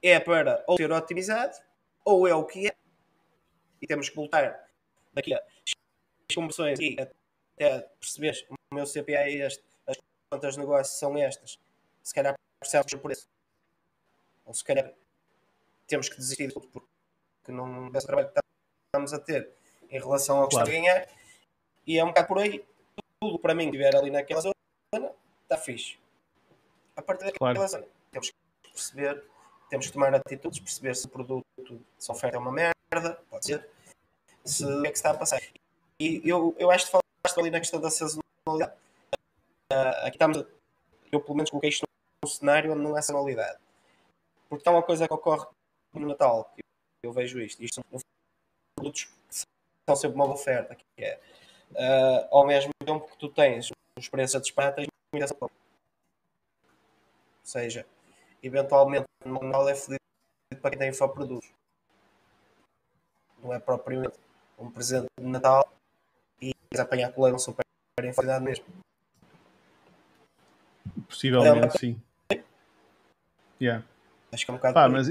é para ou ser otimizado ou é o que é. E temos que voltar daqui a conversões e até perceberes o meu CPA é este, as contas de negócio são estas. Se calhar percebes por isso. Ou se calhar temos que desistir de tudo porque não é o trabalho que estamos a ter em relação ao que Claro. está a ganhar. E é um bocado por aí. Tudo para mim que estiver ali naquela zona está fixe. A partir daquela Claro. zona temos que perceber, temos que tomar atitudes, perceber se o produto, se a oferta é uma merda, pode ser, se o que é que está a passar. E eu, eu acho que falaste ali na questão da sazonalidade. Ah, aqui estamos, a- eu pelo menos coloquei isto num cenário onde não há sazonalidade. Porque está uma coisa que ocorre no Natal, que eu, vejo isto, isto são produtos que são sempre uma oferta, que é ah, ao mesmo tempo que tu tens os preços a disparar. Ou seja, eventualmente no Natal é fodido para quem tem infoprodutos. Não é propriamente um presente de Natal e apanhar coleira um super infoidade mesmo. Possivelmente, sim. Yeah. Acho que é um bocado Pá, mas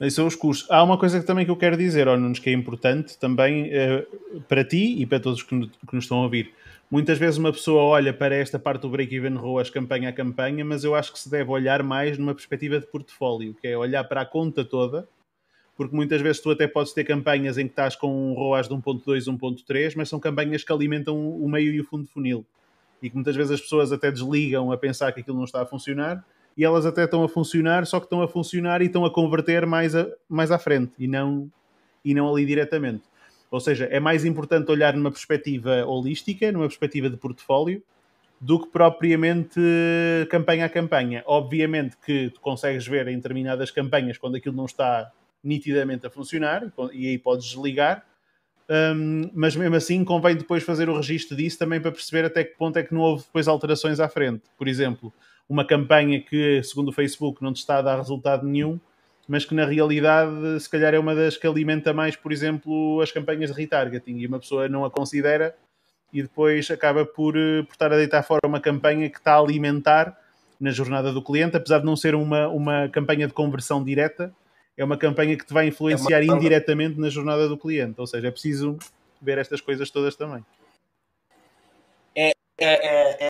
esses são os custos. Há uma coisa que também que eu quero dizer, ó, Nunes, que é importante também eh, para ti e para todos que, no- que nos estão a ouvir. Muitas vezes uma pessoa olha para esta parte do break-even ROAS campanha a campanha, mas eu acho que se deve olhar mais numa perspectiva de portfólio, que é olhar para a conta toda, porque muitas vezes tu até podes ter campanhas em que estás com um ROAS de 1.2, 1.3, mas são campanhas que alimentam o meio e o fundo de funil. E que muitas vezes as pessoas até desligam a pensar que aquilo não está a funcionar e elas até estão a funcionar, só que estão a funcionar e estão a converter mais, a, mais à frente e não, e não ali diretamente. Ou seja, é mais importante olhar numa perspectiva holística, numa perspectiva de portfólio, do que propriamente campanha a campanha. Obviamente que tu consegues ver em determinadas campanhas quando aquilo não está nitidamente a funcionar e aí podes desligar. Um, mas mesmo assim convém depois fazer o registro disso também para perceber até que ponto é que não houve depois alterações à frente. Por exemplo, uma campanha que, segundo o Facebook, não te está a dar resultado nenhum, mas que na realidade se calhar é uma das que alimenta mais, por exemplo, as campanhas de retargeting e uma pessoa não a considera e depois acaba por, eh, por estar a deitar fora uma campanha que está a alimentar na jornada do cliente, apesar de não ser uma, uma campanha de conversão direta, é uma campanha que te vai influenciar é uma... indiretamente na jornada do cliente. Ou seja, é preciso ver estas coisas todas também. É, é, é, é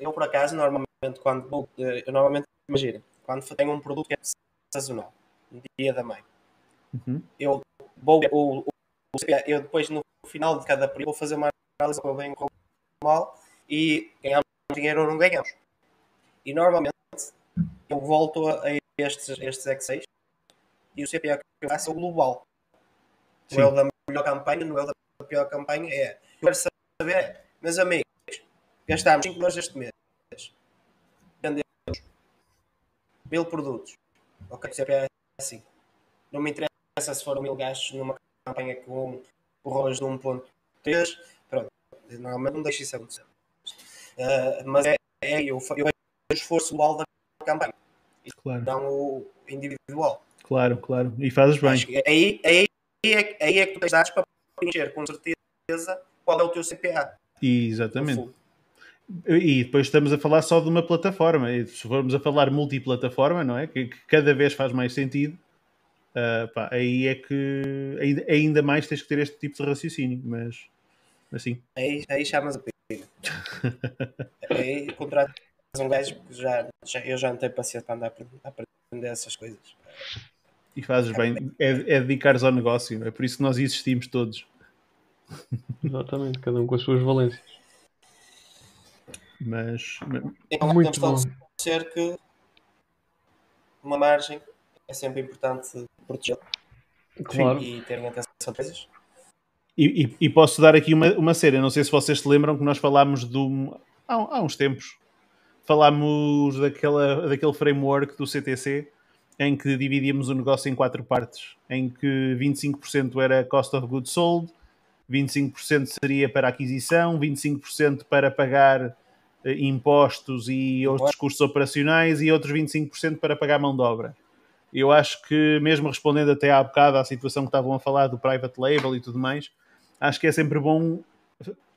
eu, por acaso, normalmente, quando vou, eu normalmente imagino, quando tenho um produto que é sazonal, no dia da mãe, uhum. eu vou, o, o, eu depois no final de cada período vou fazer uma análise com bem com mal e ganhamos dinheiro ou não ganhamos. E normalmente eu volto a estes, estes Excel e o CPA que eu faço é o global. Não é o da melhor campanha, não é o da pior campanha, é. Eu quero saber, meus amigos, gastámos 5 dólares este mês. Vendemos mil produtos. Ok, o CPA é assim. Não me interessa se foram mil gastos numa campanha com o ROS de 1.3. Pronto, normalmente não deixo isso acontecer. Uh, mas é, é eu, eu vejo o esforço global da campanha. Claro. Não o individual. Claro, claro. E fazes bem. Aí, aí, aí, aí é que tu tens dados para preencher com certeza qual é o teu CPA. Exatamente. E depois estamos a falar só de uma plataforma. E se formos a falar multiplataforma, não é? Que, que cada vez faz mais sentido. Uh, pá, aí é que ainda, ainda mais tens que ter este tipo de raciocínio. Mas assim. Aí, aí chamas a pena. (laughs) aí contratas um gajo que já, já, eu já não tenho paciência para andar a aprender essas coisas. E fazes bem, é, é dedicar-se ao negócio, é por isso que nós existimos todos. Exatamente, cada um com as suas valências. Mas, então, muito bom. ser que uma margem é sempre importante proteger claro. e terem atenção a coisas. E, e, e, posso dar aqui uma, uma cena, não sei se vocês se lembram que nós falámos do, há, há uns tempos, falámos daquela, daquele framework do CTC em que dividíamos o negócio em quatro partes, em que 25% era cost of goods sold, 25% seria para aquisição, 25% para pagar impostos e outros custos operacionais e outros 25% para pagar mão de obra. Eu acho que, mesmo respondendo até há bocado à situação que estavam a falar do private label e tudo mais, acho que é sempre bom.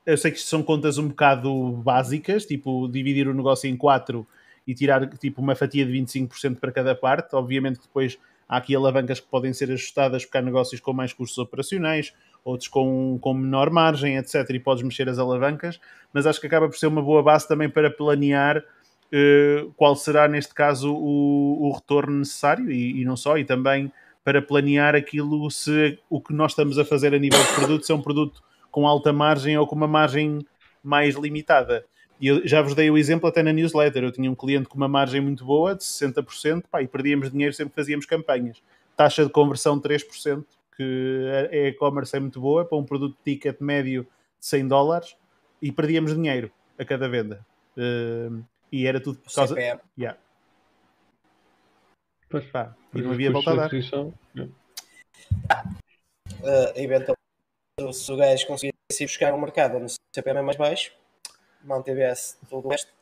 Eu sei que são contas um bocado básicas, tipo dividir o negócio em quatro e tirar tipo uma fatia de 25% para cada parte. Obviamente que depois há aqui alavancas que podem ser ajustadas porque há negócios com mais custos operacionais, outros com, com menor margem, etc. E podes mexer as alavancas, mas acho que acaba por ser uma boa base também para planear uh, qual será, neste caso, o, o retorno necessário e, e, não só, e também para planear aquilo se o que nós estamos a fazer a nível de produto se é um produto com alta margem ou com uma margem mais limitada. E eu já vos dei o exemplo até na newsletter. Eu tinha um cliente com uma margem muito boa, de 60%, pá, e perdíamos dinheiro sempre que fazíamos campanhas. Taxa de conversão 3%, que a e-commerce é muito boa, para um produto de ticket médio de 100 dólares, e perdíamos dinheiro a cada venda. Uh, e era tudo por causa. CPM. Yeah. Pois, pá, e não havia volta a dar. Uh, eventualmente, se o gajo conseguisse ir buscar um mercado onde o CPM é mais baixo, manteve esse todo o resto.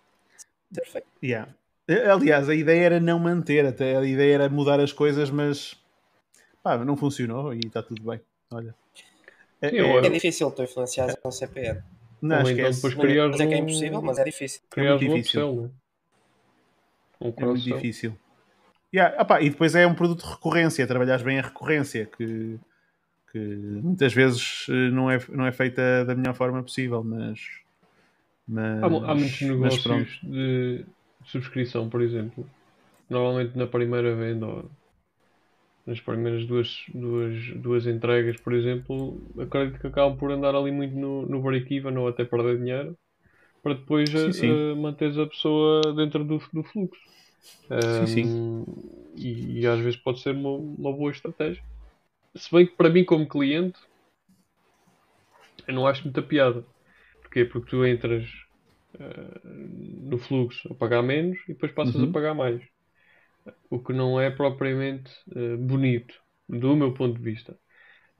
Perfeito. Yeah. Aliás, a ideia era não manter, até a ideia era mudar as coisas, mas pá, não funcionou e está tudo bem. Olha. É, é, é difícil tu influenciar é. um CPM. Não, Ou então depois criar é que é impossível, mas é difícil. É muito difícil. Um é muito difícil. Yeah, opa, e depois é um produto de recorrência, trabalhares bem a recorrência, que, que muitas vezes eh, não é, não é feita da melhor forma possível, mas mas, há, há muitos negócios de subscrição, por exemplo. Normalmente na primeira venda, nas primeiras duas, duas, duas entregas, por exemplo, acredito que acabam por andar ali muito no, no break-even ou até perder dinheiro para depois Sim, sim. uh, manteres a pessoa dentro do, do fluxo. Sim, sim. Um, E, e às vezes pode ser uma, uma boa estratégia. Se bem que para mim, como cliente, eu não acho muita piada. Porquê? Porque tu entras uh, no fluxo a pagar menos e depois passas Uhum. a pagar mais. O que não é propriamente uh, bonito, do meu ponto de vista.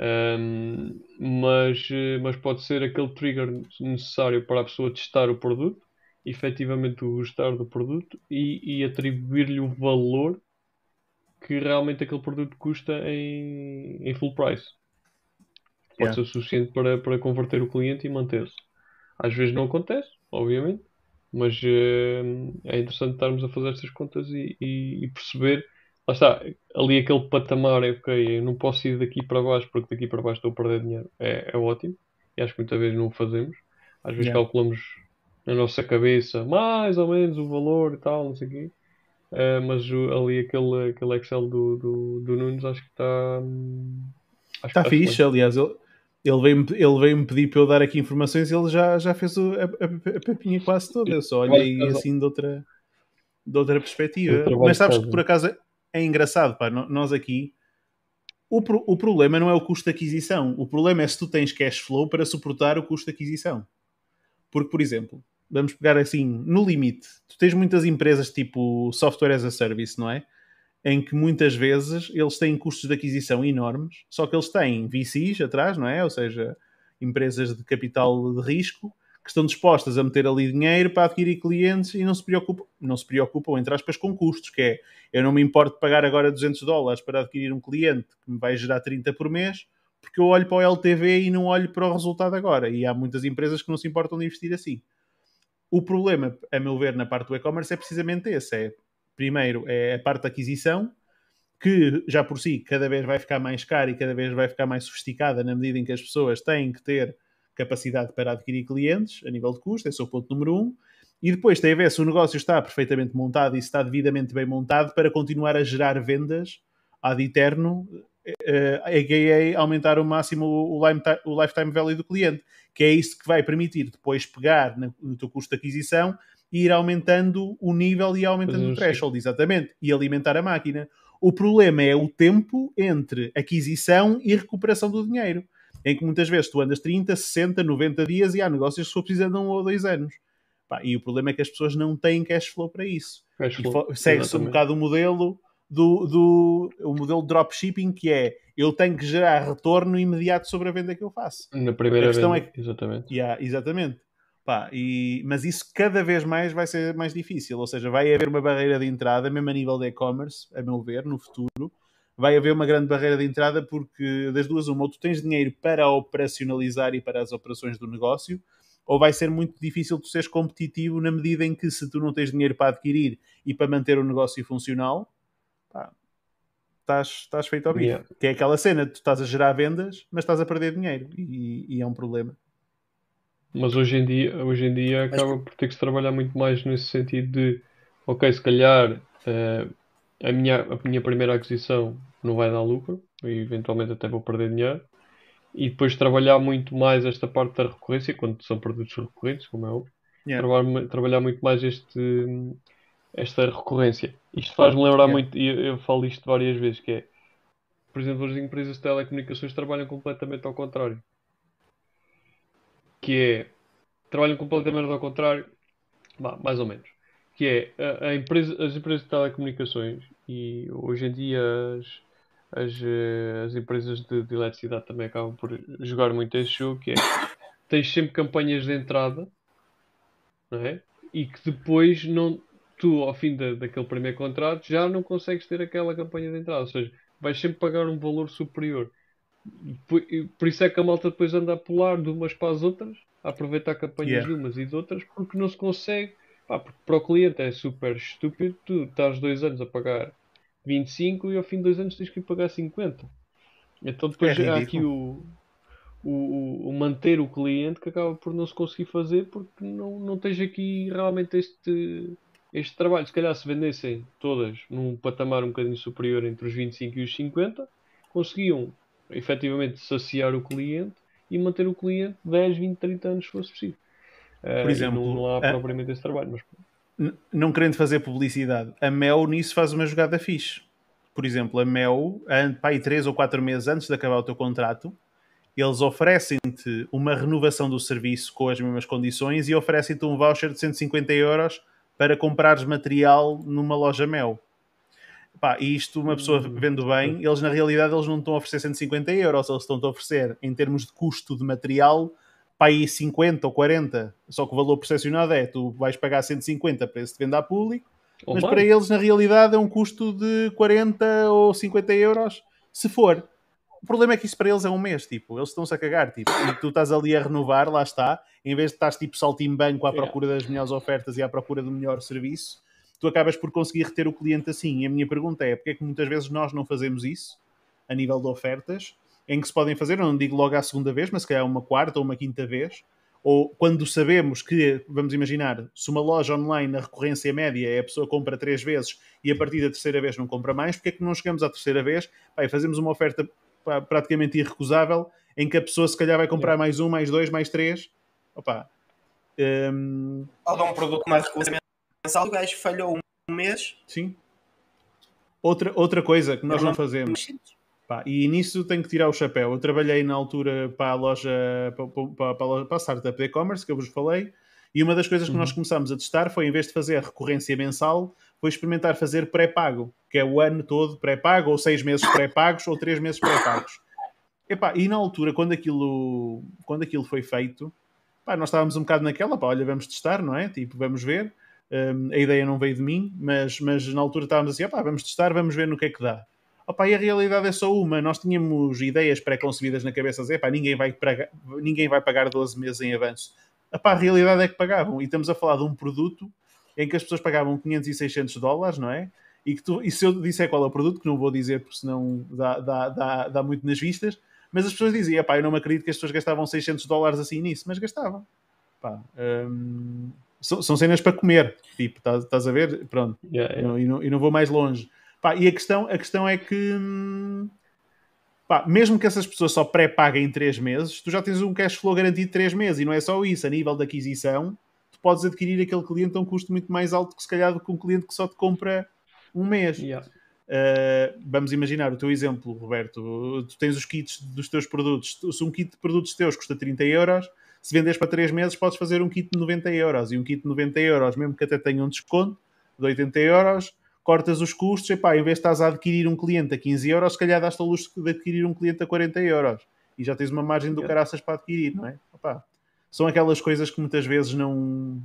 Um, mas, eh, mas pode ser aquele trigger necessário para a pessoa testar o produto, efetivamente gostar do produto e, e atribuir-lhe o valor que realmente aquele produto custa em, em full price. Pode Yeah. ser o suficiente para, para converter o cliente e manter-se. Às vezes não acontece, obviamente, mas eh, é interessante estarmos a fazer estas contas e, e- e perceber. Lá está, ali aquele patamar é ok, eu não posso ir daqui para baixo porque daqui para baixo estou a perder dinheiro. É, é ótimo. E acho que muitas vezes não o fazemos. Às vezes Yeah. calculamos na nossa cabeça mais ou menos o valor e tal, não sei o quê. Eh, mas o- ali aquele, aquele Excel do, do, do Nunes acho que está. hum, Está fixe, aliás, ele, ele veio-me ele veio pedir para eu dar aqui informações e ele já, já fez o- a, a, a papinha quase toda. Eu só olhei assim de outra, de outra perspectiva. Mas sabes que por acaso é engraçado, pá, nós aqui. O, pro- o problema não é o custo de aquisição. O problema é se tu tens cash flow para suportar o custo de aquisição. Porque, por exemplo, vamos pegar assim, no limite, tu tens muitas empresas tipo software as a service, não é? Em que muitas vezes eles têm custos de aquisição enormes, só que eles têm VCs atrás, não é? Ou seja, empresas de capital de risco que estão dispostas a meter ali dinheiro para adquirir clientes e não se preocupam, não se preocupam entre aspas, com custos, que é eu não me importo de pagar agora 200 dólares para adquirir um cliente que me vai gerar 30 por mês, porque eu olho para o LTV e não olho para o resultado agora. E há muitas empresas que não se importam de investir assim. O problema, a meu ver, na parte do e-commerce é precisamente esse. É, primeiro, é a parte da aquisição, que já por si cada vez vai ficar mais cara e cada vez vai ficar mais sofisticada na medida em que as pessoas têm que ter capacidade para adquirir clientes a nível de custo, esse é o ponto número um. E depois tem a ver se o negócio está perfeitamente montado e se está devidamente bem montado para continuar a gerar vendas ad eterno, eh, a.k.a. aumentar ao máximo o, lifetime, value do cliente, que é isso que vai permitir depois pegar no teu custo de aquisição e ir aumentando o nível e aumentando um o threshold, exatamente, e alimentar a máquina. O problema é o tempo entre aquisição e recuperação do dinheiro, em que muitas vezes tu andas 30, 60, 90 dias e há negócios que só precisam de um ou dois anos. Pá, e o problema é que as pessoas não têm cash flow para isso. Segue-se um bocado o modelo do, do o modelo de dropshipping, que é eu tenho que gerar retorno imediato sobre a venda que eu faço. Na primeira A questão venda, é que- exatamente. Yeah, exatamente. Pá, e, mas isso cada vez mais vai ser mais difícil. Ou seja, vai haver uma barreira de entrada, mesmo a nível de e-commerce, a meu ver, no futuro. Vai haver uma grande barreira de entrada porque das duas, uma, ou tu tens dinheiro para operacionalizar e para as operações do negócio, ou vai ser muito difícil tu seres competitivo na medida em que se tu não tens dinheiro para adquirir e para manter o negócio funcional, pá, estás, estás feito ao bico. Yeah. Que é aquela cena, tu estás a gerar vendas, mas estás a perder dinheiro e, e é um problema. Mas hoje em dia, hoje em dia acaba por ter que se trabalhar muito mais nesse sentido de, ok, se calhar eh, a, minha, a minha primeira aquisição não vai dar lucro, e eventualmente até vou perder dinheiro, e depois trabalhar muito mais esta parte da recorrência, quando são produtos recorrentes, como é óbvio, Yeah. trabalhar, trabalhar muito mais este, esta recorrência. Isto faz-me lembrar Yeah. muito, e eu, eu falo isto várias vezes, que é, por exemplo, as empresas de telecomunicações trabalham completamente ao contrário. Que é, trabalham completamente ao contrário, vá, mais ou menos. Que é, a, a empresa, as empresas de telecomunicações, e hoje em dia as, as, eh, as empresas de, de eletricidade também acabam por jogar muito esse jogo, que é, tens sempre campanhas de entrada, não é? E que depois não, tu, ao fim da, daquele primeiro contrato, já não consegues ter aquela campanha de entrada. Ou seja, vais sempre pagar um valor superior. Por, por isso é que a malta depois anda a pular de umas para as outras, a aproveitar campanhas Yeah. de umas e de outras, porque não se consegue. Pá, porque para o cliente é super estúpido tu estás dois anos a pagar 25 e ao fim de dois anos tens que ir pagar 50. Então depois É há aqui o, o- o manter o cliente que acaba por não se conseguir fazer porque não, não tens aqui realmente este, este trabalho, se calhar, se vendessem todas num patamar um bocadinho superior entre os 25 e os 50, conseguiam efetivamente saciar o cliente e manter o cliente 10, 20, 30 anos se fosse preciso. Por exemplo, não, não há a- propriamente esse trabalho, mas não querendo fazer publicidade, a Mel nisso faz uma jogada fixe. Por exemplo, a Mel, aí três ou quatro meses antes de acabar o teu contrato, eles oferecem-te uma renovação do serviço com as mesmas condições e oferecem-te um voucher de 150 euros para comprares material numa loja Mel. Pá, e isto uma pessoa Hum, vendo bem, eles na realidade eles não estão a oferecer 150 euros, eles estão a oferecer em termos de custo de material para aí 50 ou 40. Só que o valor percepcionado é tu vais pagar 150 para esse de venda a público, mas para eles na realidade é um custo de 40 ou 50 euros, se for. O problema é que isso para eles é um mês, tipo, eles estão-se a cagar, tipo, e tu estás ali a renovar, lá está, em vez de estás tipo saltimbanco à procura das melhores ofertas e à procura do melhor serviço, tu acabas por conseguir reter o cliente assim. E a minha pergunta é, porque é que muitas vezes nós não fazemos isso, a nível de ofertas, em que se podem fazer, eu não digo logo à segunda vez, mas se calhar uma quarta ou uma quinta vez, ou quando sabemos que, vamos imaginar, se uma loja online a recorrência média é a pessoa compra três vezes e a partir da terceira vez não compra mais, porque é que não chegamos à terceira vez pá, e fazemos uma oferta pá, praticamente irrecusável em que a pessoa se calhar vai comprar mais um, mais dois, mais três. Opa, hum, Ou dá um produto mais recorrência mensal, o gajo falhou um mês, sim. Outra, outra coisa que nós não fazemos. mas simples. Pá, e nisso tenho que tirar o chapéu. Eu trabalhei na altura para a loja, para, para, a, loja, para a startup de e-commerce, que eu vos falei, e uma das coisas que nós começámos a testar foi, em vez de fazer recorrência mensal, foi experimentar fazer pré-pago, que é o ano todo pré-pago, ou seis meses pré-pagos, ou três meses pré-pagos. Epá, e na altura, quando aquilo, quando aquilo foi feito, pá, nós estávamos um bocado naquela, pá, olha, vamos testar, não é? Tipo, vamos ver. Hum, a ideia não veio de mim, mas, mas na altura estávamos assim, pá, vamos testar, vamos ver no que é que dá. Opa, e a realidade é só uma. Nós tínhamos ideias pré-concebidas na cabeça, dizer, pá, ninguém vai, pagar, ninguém vai pagar 12 meses em avanço. Opa, a realidade é que pagavam. E estamos a falar de um produto em que as pessoas pagavam 500 e 600 dólares, não é? E, que tu, e se eu disser qual é o produto, que não vou dizer porque senão dá, dá, dá, dá muito nas vistas, mas as pessoas diziam, pá, eu não me acredito que as pessoas gastavam 600 dólares assim nisso, mas gastavam. Pá, hum, são, são cenas para comer, tipo, estás, estás a ver? Pronto. Yeah, E yeah. não, e não- e não vou mais longe. Pá, e a questão, a questão é que, hum, pá, mesmo que essas pessoas só pré-paguem em 3 meses, tu já tens um cash flow garantido de 3 meses. E não é só isso, a nível de aquisição, tu podes adquirir aquele cliente a um custo muito mais alto que se calhar do que um cliente que só te compra um mês. Yeah. Uh, vamos imaginar o teu exemplo, Roberto. Tu tens os kits dos teus produtos. Se um kit de produtos teus custa 30 euros, se vendes para 3 meses, podes fazer um kit de 90 euros. E um kit de 90 euros, mesmo que até tenha um desconto de 80 euros, cortas os custos. E pá, em vez de estás a adquirir um cliente a 15 euros, se calhar dás-te a luxo de adquirir um cliente a 40 euros. E já tens uma margem do caraças para adquirir, não é? Opá, são aquelas coisas que muitas vezes não.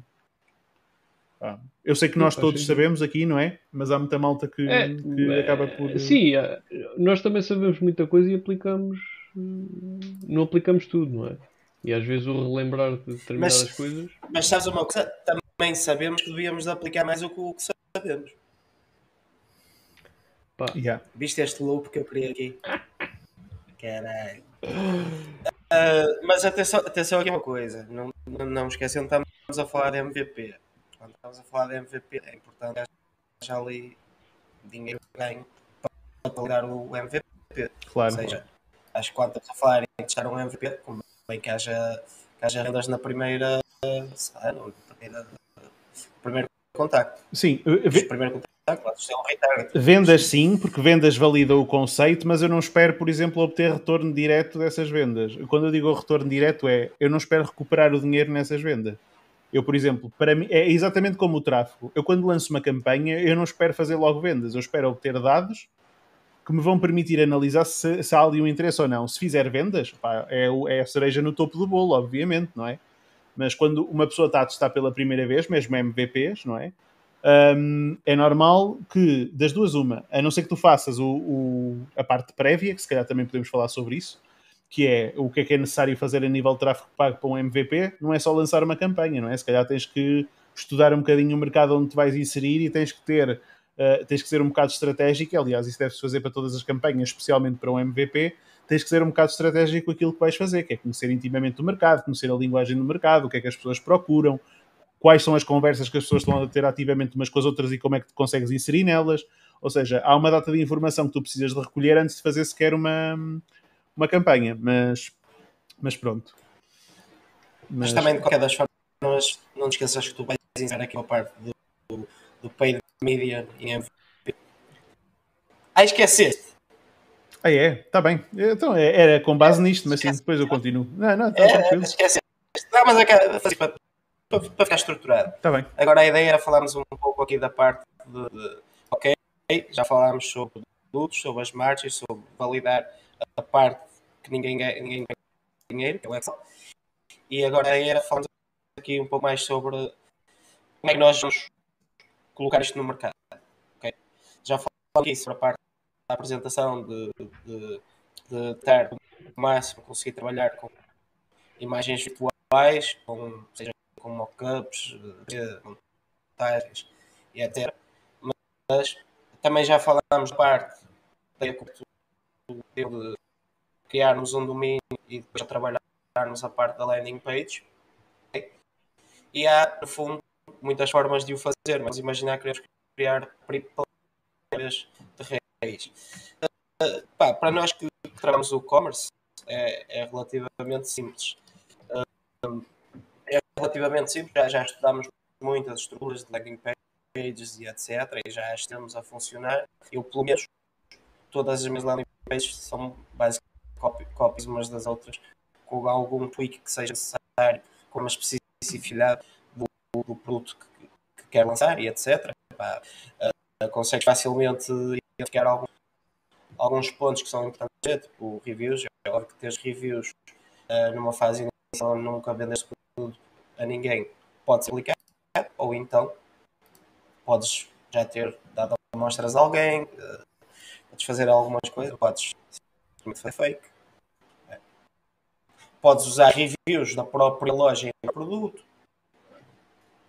Pá, eu sei que nós todos sabemos aqui, não é? Mas há muita malta que, É, que eh, acaba por. Sim, eh, nós também sabemos muita coisa e aplicamos. Não aplicamos tudo, não é? E às vezes o relembrar de determinadas Mas- coisas. Mas sabes uma coisa? Também sabemos que devíamos de aplicar mais o que, o que sabemos. Pá, Yeah. Viste este loop que eu criei aqui? Caralho. (laughs) Ah, mas atenção, atenção aqui uma coisa. Não, não, não esqueçam, estamos a falar de MVP. Quando estamos a falar de MVP, é importante já ali dinheiro ganho para pagar o MVP. Claro. Ou seja, acho que quando estamos a falar em testar um MVP, convém que haja, que haja rendas na primeira semana, primeiro contacto. Sim, ve- primeiro contacto, é um retarget. vendas sim, porque vendas valida o conceito, mas eu não espero, por exemplo, obter retorno direto dessas vendas. Quando eu digo retorno direto é, eu não espero recuperar o dinheiro nessas vendas. Eu, por exemplo, para mim, é exatamente como o tráfego. Eu, quando lanço uma campanha, eu não espero fazer logo vendas. Eu espero obter dados que me vão permitir analisar se, se há ali um interesse ou não. Se fizer vendas, pá, é, é a cereja no topo do bolo, obviamente, não é? Mas quando uma pessoa está a testar pela primeira vez, mesmo MVPs, não é? Hum, é normal que, das duas, uma, a não ser que tu faças o, o- a parte prévia, que se calhar também podemos falar sobre isso, que é o que é que é necessário fazer a nível de tráfego pago para um MVP, não é só lançar uma campanha, não é? Se calhar tens que estudar um bocadinho o mercado onde te vais inserir e tens que ter, uh, tens que ser um bocado estratégico, aliás, isso deve-se fazer para todas as campanhas, especialmente para um MVP, tens que ser um bocado estratégico aquilo que vais fazer, que é conhecer intimamente o mercado, conhecer a linguagem do mercado, o que é que as pessoas procuram, quais são as conversas que as pessoas estão a ter ativamente umas com as outras e como é que te consegues inserir nelas. Ou seja, há uma data de informação que tu precisas de recolher antes de fazer sequer uma, uma campanha. Mas, mas pronto. Mas, também, de qualquer das formas, não te esqueças que tu vais inserir aqui uma parte do, do paid media e MVP. Ah, esqueceste! Ah, é? Está bem. Então é, era com base nisto, mas sim, depois eu continuo. Não, não, está é, tranquilo. Esquece. Não, mas é que para, para ficar estruturado. Está bem. Agora a ideia era falarmos um pouco aqui da parte de, de ok, já falámos sobre produtos, sobre as margens, sobre validar a parte que ninguém ganha, ninguém ganha dinheiro, que é o Excel. E agora a ideia era falarmos aqui um pouco mais sobre como é que nós vamos colocar isto no mercado. Okay? Já falamos aqui sobre a parte a apresentação de, de, de ter o máximo conseguir trabalhar com imagens virtuais, com, seja com mockups, montagens e etc. Mas também já falámos da parte de criarmos um domínio e depois trabalharmos a parte da landing page. E há, no fundo, muitas formas de o fazer, mas imaginar que queremos criar primeiras de Uh, pá, para nós que, que trabalhamos o e-commerce, é, é, relativamente simples. Uh, é relativamente simples, já, já estudámos muitas estruturas de landing pages e etc. E já as temos a funcionar. Eu, pelo menos, todas as minhas landing pages são basicamente copies umas das outras, com algum tweak que seja necessário, com uma especificidade do, do produto que, que, quer lançar e etc. Pá, uh, consegues facilmente identificar alguns, alguns pontos que são importantes, tipo reviews. É óbvio que teres reviews uh, numa fase inicial nunca vendes produto a ninguém pode ser aplicado, ou então podes já ter dado amostras a alguém, uh, podes fazer algumas coisas, podes simplesmente fake. É. Podes usar reviews da própria loja em produto.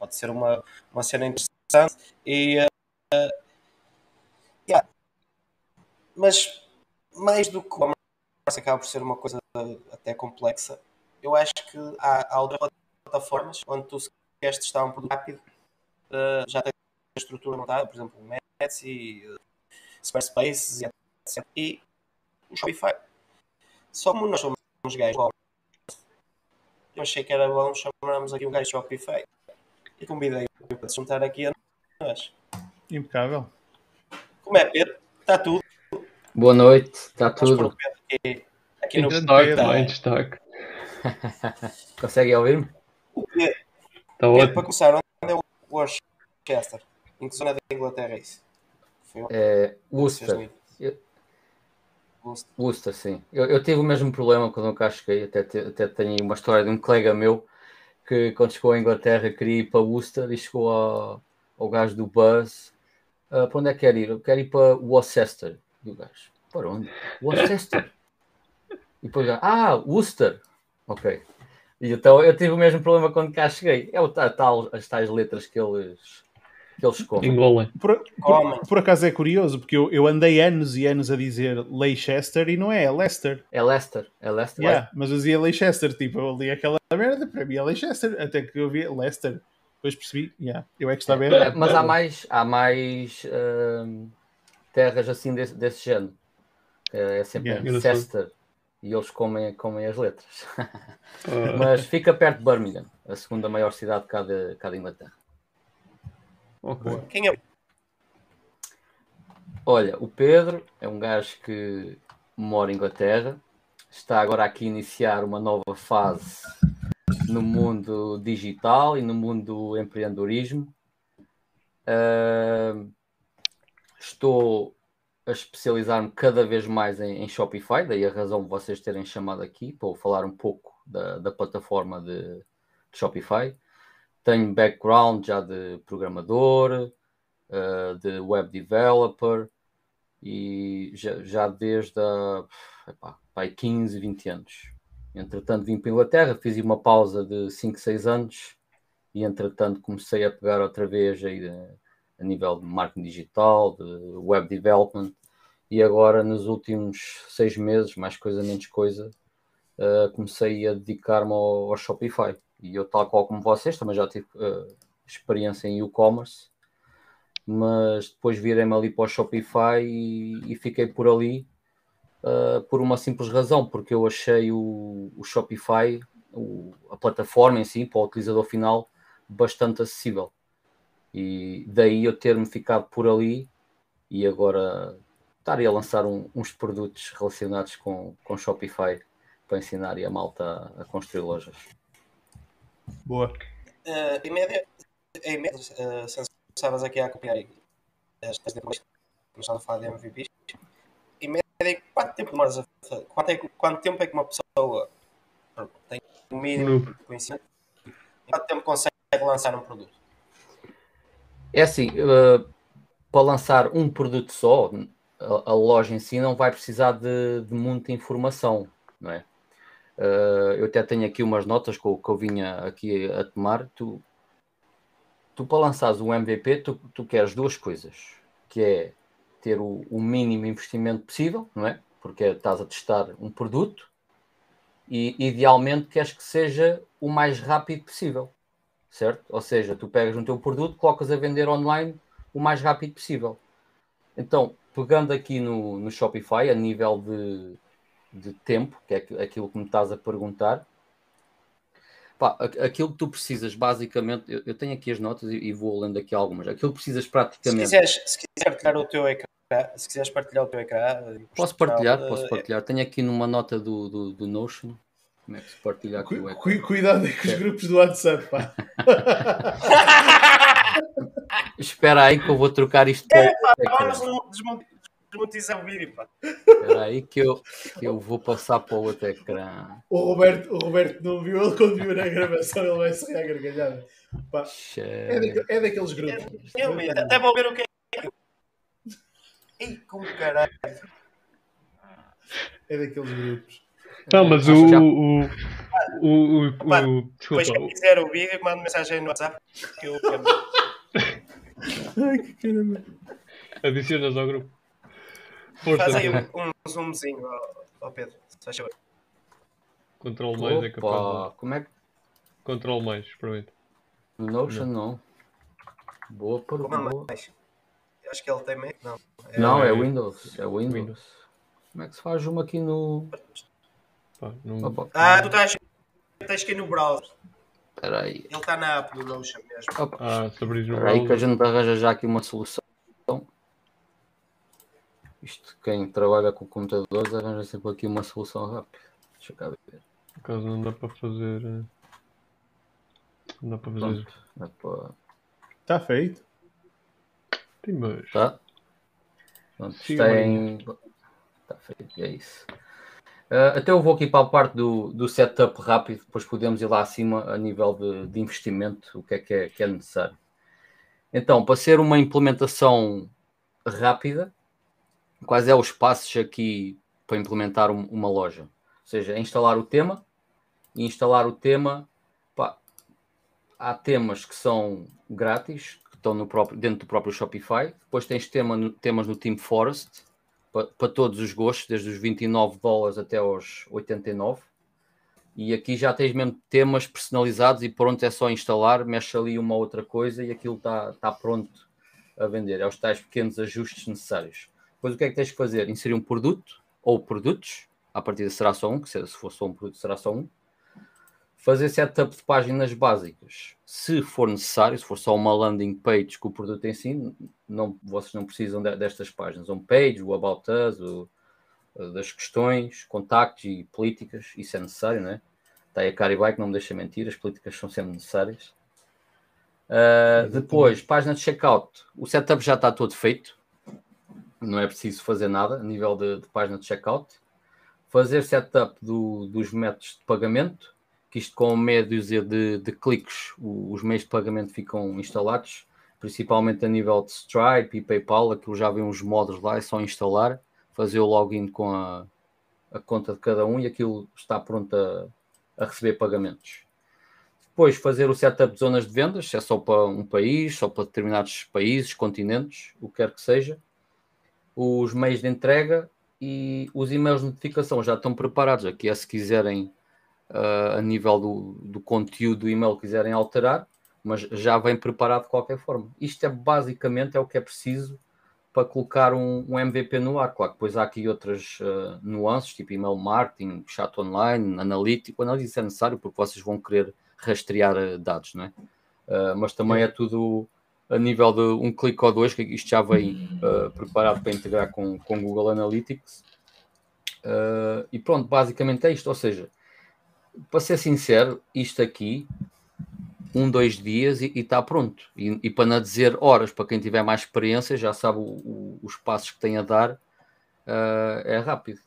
Pode ser uma, uma cena interessante. E uh, yeah, mas mais do que o e-commerce acaba por ser uma coisa até complexa, eu acho que há, há outras plataformas onde tu se queres testar um produto rápido, uh, já tens a estrutura montada, por exemplo, o Etsy, uh, Squarespace, etc. E o Shopify. Só como nós somos gajos eu achei que era bom chamarmos aqui um gajo Shopify e convidei para se juntar aqui a nós. Impecável. Como é, Pedro? Está tudo? Boa noite, está tudo. Aqui, aqui no destaque, tá em destaque. (laughs) Consegue ouvir-me? Está ótimo. Para começar, onde é o Worcester? Em que zona da Inglaterra é isso? É, Worcester. Worcester, sim. Eu, eu, tive o mesmo problema quando eu cá cheguei. Até, até tenho uma história de um colega meu que, quando chegou à Inglaterra, queria ir para Worcester e chegou ao, ao gajo do Buzz. Uh, para onde é que quer ir? Eu quero ir para Worcester. E o gajo, para onde? Worcester. e depois, ah, Worcester. Ok. E então eu tive o mesmo problema quando cá cheguei. É o tal, as tais letras que eles, que eles comem. Por, por, por, acaso é curioso, porque eu, eu andei anos e anos a dizer Leicester e não é, é Leicester. É Leicester, é Leicester. Yeah, mas eu dizia Leicester, tipo, eu li aquela merda, para mim é Leicester, até que eu vi Leicester. Depois percebi, yeah, eu é que está bem. É, mas há mais, há mais uh, terras assim desse, desse género. É, é sempre yeah, Chester. E eles comem, comem as letras. (laughs) Mas fica perto de Birmingham, a segunda maior cidade cá de, cá de Inglaterra. Okay. Quem é? Olha, o Pedro é um gajo que mora em Inglaterra, está agora aqui a iniciar uma nova fase no mundo digital e no mundo do empreendedorismo. Uh, estou a especializar-me cada vez mais em, em, Shopify, daí a razão de vocês terem chamado aqui para falar um pouco da, da plataforma de, de, Shopify. Tenho background já de programador, uh, de web developer e já, já desde a, epá, 15, 20 anos. Entretanto, vim para a Inglaterra, fiz uma pausa de 5, 6 anos e, entretanto, comecei a pegar outra vez aí a nível de marketing digital, de web development, e agora nos últimos seis meses, mais coisa menos coisa, uh, comecei a dedicar-me ao, ao, Shopify. E eu, tal qual como vocês, também já tive uh, experiência em e-commerce, mas depois virei-me ali para o Shopify e, e fiquei por ali uh, por uma simples razão, porque eu achei o, o Shopify, o, a plataforma em si, para o utilizador final, bastante acessível. E daí eu ter-me ficado por ali e agora estar a lançar um, uns produtos relacionados com, com Shopify para ensinar a malta a construir lojas. Boa. Uh, em média, em média uh, se estavas aqui a acompanhar estas depois começando a falar de MVPs, em média, quanto tempo demoras a fazer? Quanto, é, quanto tempo é que uma pessoa tem o mínimo conhecimento? Quanto tempo consegue lançar um produto? É assim, uh, para lançar um produto só, a, a, loja em si não vai precisar de, de muita informação, não é? Uh, eu até tenho aqui umas notas que eu, que eu vinha aqui a tomar. Tu, tu para lançares um MVP, tu, tu queres duas coisas, que é ter o, o mínimo investimento possível, não é? Porque estás a testar um produto e idealmente queres que seja o mais rápido possível, certo? Ou seja, tu pegas no teu produto, colocas a vender online o mais rápido possível. Então, pegando aqui no, no Shopify, a nível de, de tempo, que é aquilo que me estás a perguntar, pá, aquilo que tu precisas, basicamente, eu, eu tenho aqui as notas e, e, vou lendo aqui algumas. Aquilo que precisas praticamente. Se quiseres, se quiseres partilhar o teu ecrã, se quiseres partilhar o teu ecrã. Posso partilhar, posso partilhar. Tenho aqui numa nota do, do, do Notion. Como é que se partilha aqui Cu, o ecrã? Cuidado com os grupos do WhatsApp, pá. (laughs) Espera aí que eu vou trocar isto para. É, desmonetizar o vídeo, pá. Espera aí que eu, que eu vou passar para o outro ecrã. O Roberto, o Roberto não viu, ele quando viu na gravação ele vai sair à gargalhada. Pá, é, é daqueles grupos. Eu, eu, até vou ver o que é. Ei, como caralho. É daqueles grupos. Não, mas o. o, o, o, Pá, o depois, quem quiser o vídeo, manda mensagem no WhatsApp que eu. (laughs) Ai, que caramba. Adicionas ao grupo. Faz aí um, um zoomzinho ao, Pedro, se faz favor. Control mais Opa, é capaz. De... Como é que. Control mais, experimenta. Notion não. não. Boa pergunta. Boa. Acho que ele tem Mac, não. É... Não, é Windows. É Windows. Windows. Como é que se faz uma aqui no. Pá, não... Ah, tu estás, estás aqui no browser. Espera aí. Ele está na app do Notion mesmo. Opa. Ah, se abrir o browser. aí que a gente arranja já aqui uma solução. Isto, quem trabalha com computadores arranja sempre aqui uma solução rápida. Deixa eu cá ver. Por acaso não dá para fazer. Eh, não dá para fazer. Está para... Tá feito. Tem mais. Tá? Pronto, tem. Está feito, é isso. Uh, até eu vou aqui para a parte do, do setup rápido, depois podemos ir lá acima a nível de, de investimento, o que é que, é que é necessário. Então, para ser uma implementação rápida, quais é os passos aqui para implementar um, uma loja? Ou seja, é instalar o tema e instalar o tema. Pá, há temas que são grátis, que estão no próprio, dentro do próprio Shopify. Depois tens tema no, temas no Team Forest para, todos os gostos, desde os 29 dólares até aos 89. E aqui já tens mesmo temas personalizados e pronto, é só instalar, mexe ali uma outra coisa e aquilo está tá pronto a vender. É os tais pequenos ajustes necessários. Depois o que é que tens que fazer? Inserir um produto ou produtos, a partir de será só um, que se for só um produto será só um. Fazer setup de páginas básicas, se for necessário, se for só uma landing page com o produto em si, não, vocês não precisam de, destas páginas. Um page, o About Us, o, das questões, contactos e políticas, isso é necessário, não é? Está aí a Caribike, não me deixa mentir, as políticas são sempre necessárias. Uh, depois, página de checkout, o setup já está todo feito, não é preciso fazer nada a nível de, de página de checkout. Fazer setup do, dos métodos de pagamento, que isto com dúzia de, de cliques, os meios de pagamento ficam instalados, principalmente a nível de Stripe e PayPal, aquilo já vem uns modos lá, é só instalar, fazer o login com a, a conta de cada um e aquilo está pronto a, a receber pagamentos. Depois fazer o setup de zonas de vendas, se é só para um país, só para determinados países, continentes, o que quer que seja os meios de entrega e os e-mails de notificação já estão preparados. Aqui é se quiserem uh, a nível do, do conteúdo do e-mail quiserem alterar, mas já vem preparado de qualquer forma. Isto é basicamente é o que é preciso para colocar um, um MVP no ar. Claro que depois há aqui outras uh, nuances, tipo email marketing, chat online, analítico. Analítico é necessário porque vocês vão querer rastrear uh, dados, não é? Uh, mas também é tudo a nível de um clique ou dois, que isto já vem preparado para integrar com, com Google Analytics. e pronto, basicamente é isto. Ou seja, para ser sincero, isto aqui um, dois dias e está pronto. E, e, para não dizer horas, para quem tiver mais experiência, já sabe o, o, os passos que tem a dar, uh, é rápido.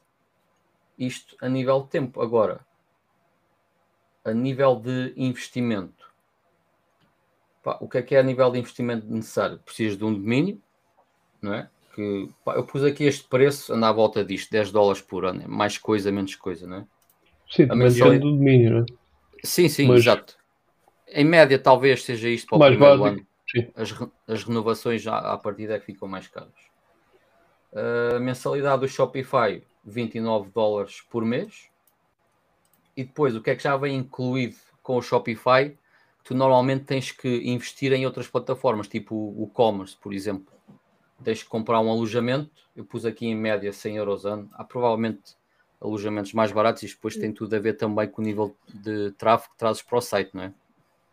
Isto a nível de tempo. Agora, a nível de investimento, pá, o que é que é a nível de investimento necessário? Preciso de um domínio, não é? Que, pá, eu pus aqui este preço, anda à volta disto, 10 dólares por ano, é mais coisa, menos coisa, não é? Sim, a mensalidade do domínio, não é? Sim, sim, Mas... exato em média, talvez seja isto para o mais primeiro básico. ano. As, as renovações já à partida é que ficam mais caras. A mensalidade do Shopify, 29 dólares por mês. E depois, o que é que já vem incluído com o Shopify? Tu normalmente tens que investir em outras plataformas, tipo o e-commerce, por exemplo. Tens que comprar um alojamento. Eu pus aqui em média 100 euros ano. Há provavelmente alojamentos mais baratos e depois tem tudo a ver também com o nível de tráfego que trazes para o site, não é?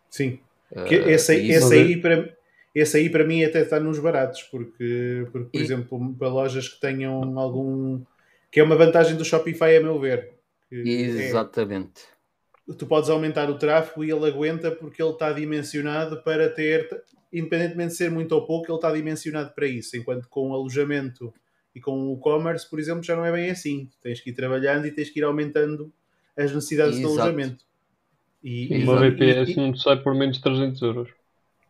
Sim. Uh, esse, aí, esse, aí para, esse aí para mim até está nos baratos, porque, porque por e... exemplo, para lojas que tenham algum. que é uma vantagem do Shopify, a meu ver. É Exatamente. É, tu podes aumentar o tráfego e ele aguenta porque ele está dimensionado para ter, independentemente de ser muito ou pouco, ele está dimensionado para isso. Enquanto com o alojamento e com o e-commerce, por exemplo, já não é bem assim. Tens que ir trabalhando e tens que ir aumentando as necessidades Exato. do alojamento. E, uma VPS não sai por menos de 300 euros.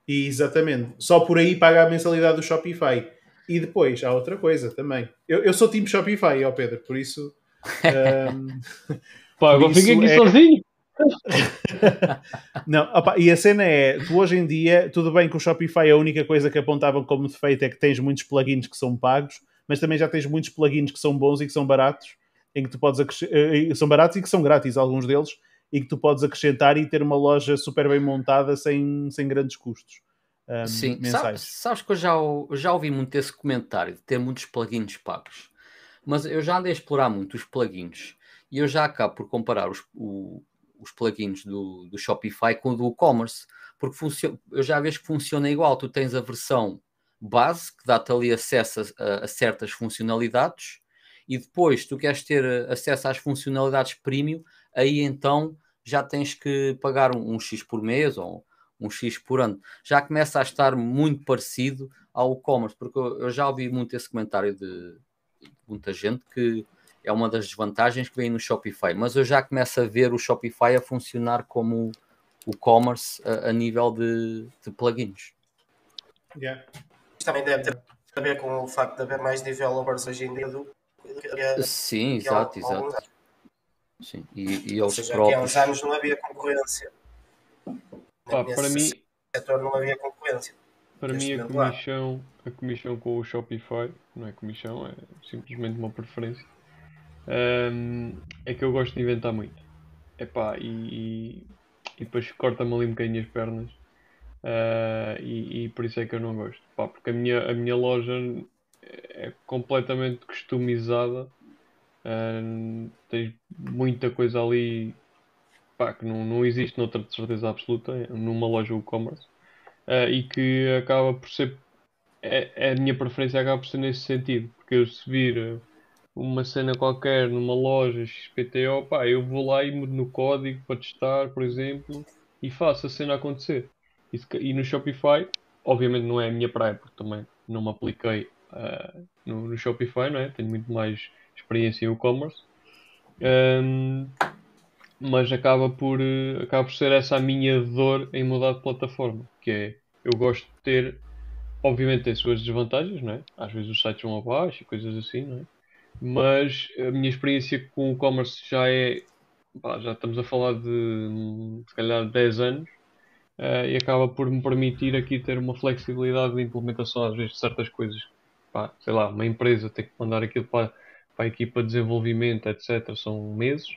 E, exatamente. Só por aí paga a mensalidade do Shopify. E depois há outra coisa também. Eu, eu sou time Shopify, ó Pedro, por isso. (laughs) Um, Pá, agora fiquei aqui é... sozinho. (laughs) não, opa, e a cena é, tu hoje em dia, tudo bem que o Shopify a única coisa que apontavam como defeito é que tens muitos plugins que são pagos, mas também já tens muitos plugins que são bons e que são baratos, em que tu podes eh, são baratos e que são grátis, alguns deles, e que tu podes acrescentar e ter uma loja super bem montada sem, sem grandes custos. Um, Sim, sabes, sabes, que eu já, já ouvi muito esse comentário de ter muitos plugins pagos, mas eu já andei a explorar muito os plugins e eu já acabo por comparar os, o, os plugins do, do Shopify com o do e-commerce, porque eu já vejo que funciona igual. Tu tens a versão base que dá-te ali acesso a, a, certas funcionalidades e depois tu queres ter acesso às funcionalidades premium, aí então já tens que pagar um, um X por mês ou um X por ano. Já começa a estar muito parecido ao e-commerce, porque eu, eu, já ouvi muito esse comentário de, de, muita gente que é uma das desvantagens que vem no Shopify, mas eu já começo a ver o Shopify a funcionar como o e-commerce a, a, nível de, de plugins. Yeah. Isto também deve ter a ver com o facto de haver mais developers hoje em dia do que, Sim, que exato, exato. Sim, e, e Ou seja, próprios... há uns anos não havia concorrência. Pá, para mim, setor não havia concorrência. Para mim a comissão, a comissão com o Shopify, não é comissão, é simplesmente uma preferência. Um, é que eu gosto de inventar muito. Epá, e, e, e depois corta-me ali um bocadinho as pernas. Uh, e, e, por isso é que eu não gosto. Pá, porque a minha, a minha loja é completamente customizada Uh, tens muita coisa ali que não, não existe noutra de certeza absoluta numa loja e-commerce uh, e que acaba por ser é, é, a minha preferência acaba por ser nesse sentido porque eu se vir uma cena qualquer numa loja XPTO pá, eu vou lá e mudo no código para testar por exemplo e faço a cena acontecer e, e no Shopify obviamente não é a minha praia porque também não me apliquei uh, no, no Shopify não é? tenho muito mais experiência em e-commerce. Um, mas acaba por, eh, acaba por ser essa a minha dor em mudar de plataforma, que é, eu gosto de ter, obviamente tem suas desvantagens, não é? Às vezes os sites vão abaixo e coisas assim, não é? Mas a minha experiência com o e-commerce já é, pá, já estamos a falar de, se calhar, 10 anos, uh, e acaba por me permitir aqui ter uma flexibilidade de implementação, às vezes, de certas coisas. Pá, sei lá, uma empresa tem que mandar aquilo para para a equipa de desenvolvimento, etc., são meses.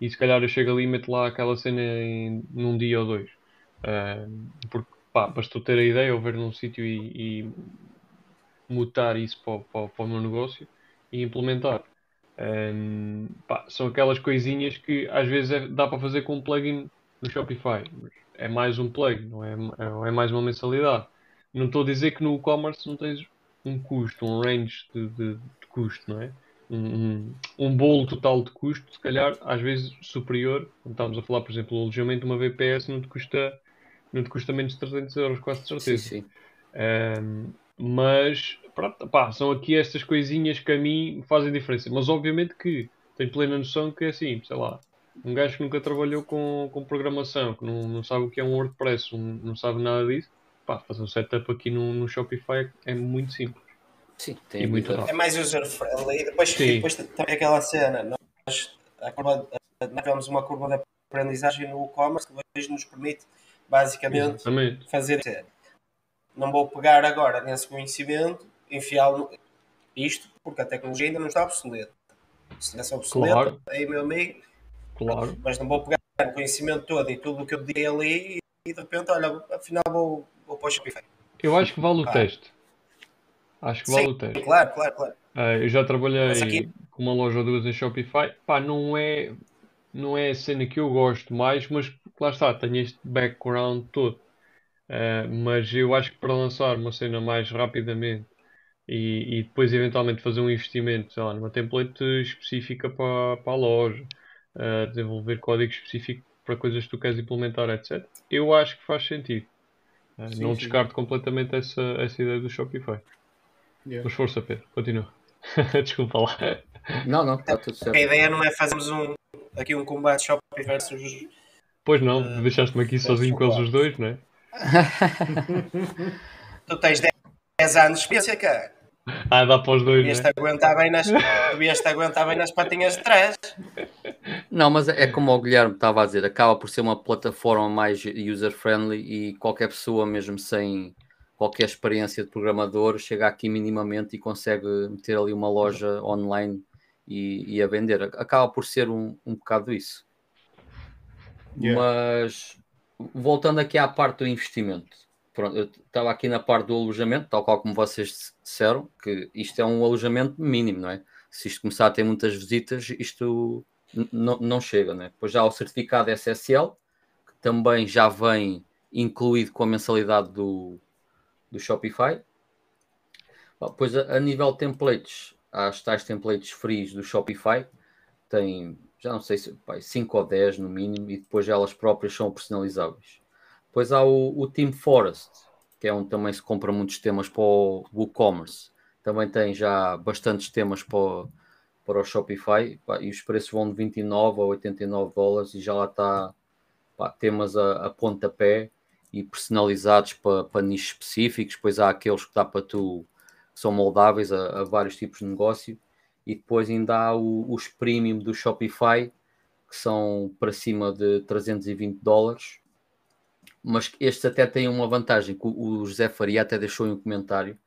e se calhar eu chego ali e meto lá aquela cena em, num dia ou dois. Uh, porque pá, bastou ter a ideia ou ver num sítio e, e, mutar isso para, para, para, o meu negócio e implementar. Um, pá, são aquelas coisinhas que às vezes é, dá para fazer com um plugin no Shopify. É mais um plugin, não é, é mais uma mensalidade. Não estou a dizer que no e-commerce não tens um custo, um range de, de, de custo, não é? Um, um, bolo total de custo, se calhar, às vezes superior. Quando estamos a falar, por exemplo, o alojamento de uma VPS não te custa, não te custa menos de 300 euros, quase de certeza. Sim, sim. Um, mas pronto, pá, são aqui estas coisinhas que a mim fazem diferença. Mas obviamente que tenho plena noção que é assim, sei lá, um gajo que nunca trabalhou com, com programação, que não, não sabe o que é um WordPress, um, não sabe nada disso, pá, fazer um setup aqui no, no Shopify é muito simples. Sim, tem muito É mais user-friendly. Depois, depois também aquela cena, nós, a curva, nós tivemos uma curva de aprendizagem no e-commerce que hoje nos permite basicamente Exatamente. fazer não vou pegar agora nesse conhecimento, enfiá-lo isto, porque a tecnologia ainda não está obsoleta. Se tivesse obsoleta, claro. aí meu amigo, claro. mas não vou pegar o conhecimento todo e tudo o que eu dei ali e de repente, olha, afinal vou, vou para o Shopify. Eu acho que vale o ah. teste. Acho que Sim, vale o teste. Claro, claro, claro. Uh, eu já trabalhei aqui... com uma loja ou duas em Shopify. Pá, não é, não é a cena que eu gosto mais, mas lá está, tenho este background todo. Uh, mas eu acho que para lançar uma cena mais rapidamente e, e, depois eventualmente fazer um investimento sei lá, numa template específica para, para a loja, uh, desenvolver código específico para coisas que tu queres implementar, etc. Eu acho que faz sentido. Uh, sim, não sim. descarto completamente essa, essa ideia do Shopify. Yeah. Mas força, Pedro, continua. (laughs) Desculpa lá. Não, não, está tudo certo. A ideia não é fazermos um, aqui um combate Shopify versus. Pois não, uh, deixaste-me aqui sozinho com eles os dois, não é? (laughs) (laughs) tu tens 10 anos de experiência, cara. Ah, dá para os dois. Devias-te né? aguentar, bem nas, devias aguentar bem nas patinhas de trás. Não, mas é como o Guilherme estava a dizer, acaba por ser uma plataforma mais user-friendly e qualquer pessoa, mesmo sem qualquer experiência de programador, chega aqui minimamente e consegue meter ali uma loja online e, e a vender. Acaba por ser um, um bocado isso. Yeah. Mas voltando aqui à parte do investimento, pronto, eu estava aqui na parte do alojamento, tal qual como vocês disseram, que isto é um alojamento mínimo, não é? Se isto começar a ter muitas visitas, isto não chega, não é? Depois já há o certificado SSL, que também já vem incluído com a mensalidade do, do Shopify. Depois, a, a nível de templates, há as tais templates frios do Shopify, tem já não sei se 5 ou 10 no mínimo, e depois elas próprias são personalizáveis. Depois há o, o Team Forest, que é onde também se compra muitos temas para o WooCommerce. Também tem já bastantes temas para, para o Shopify e os preços vão de 29 a 89 dólares e já lá está pá, temas a, a pontapé e personalizados para, para nichos específicos. Depois há aqueles que dá para tu que são moldáveis a, a vários tipos de negócio e depois ainda há o, os premium do Shopify, que são para cima de 320 dólares. Mas estes até têm uma vantagem, que o José Faria até deixou em um comentário,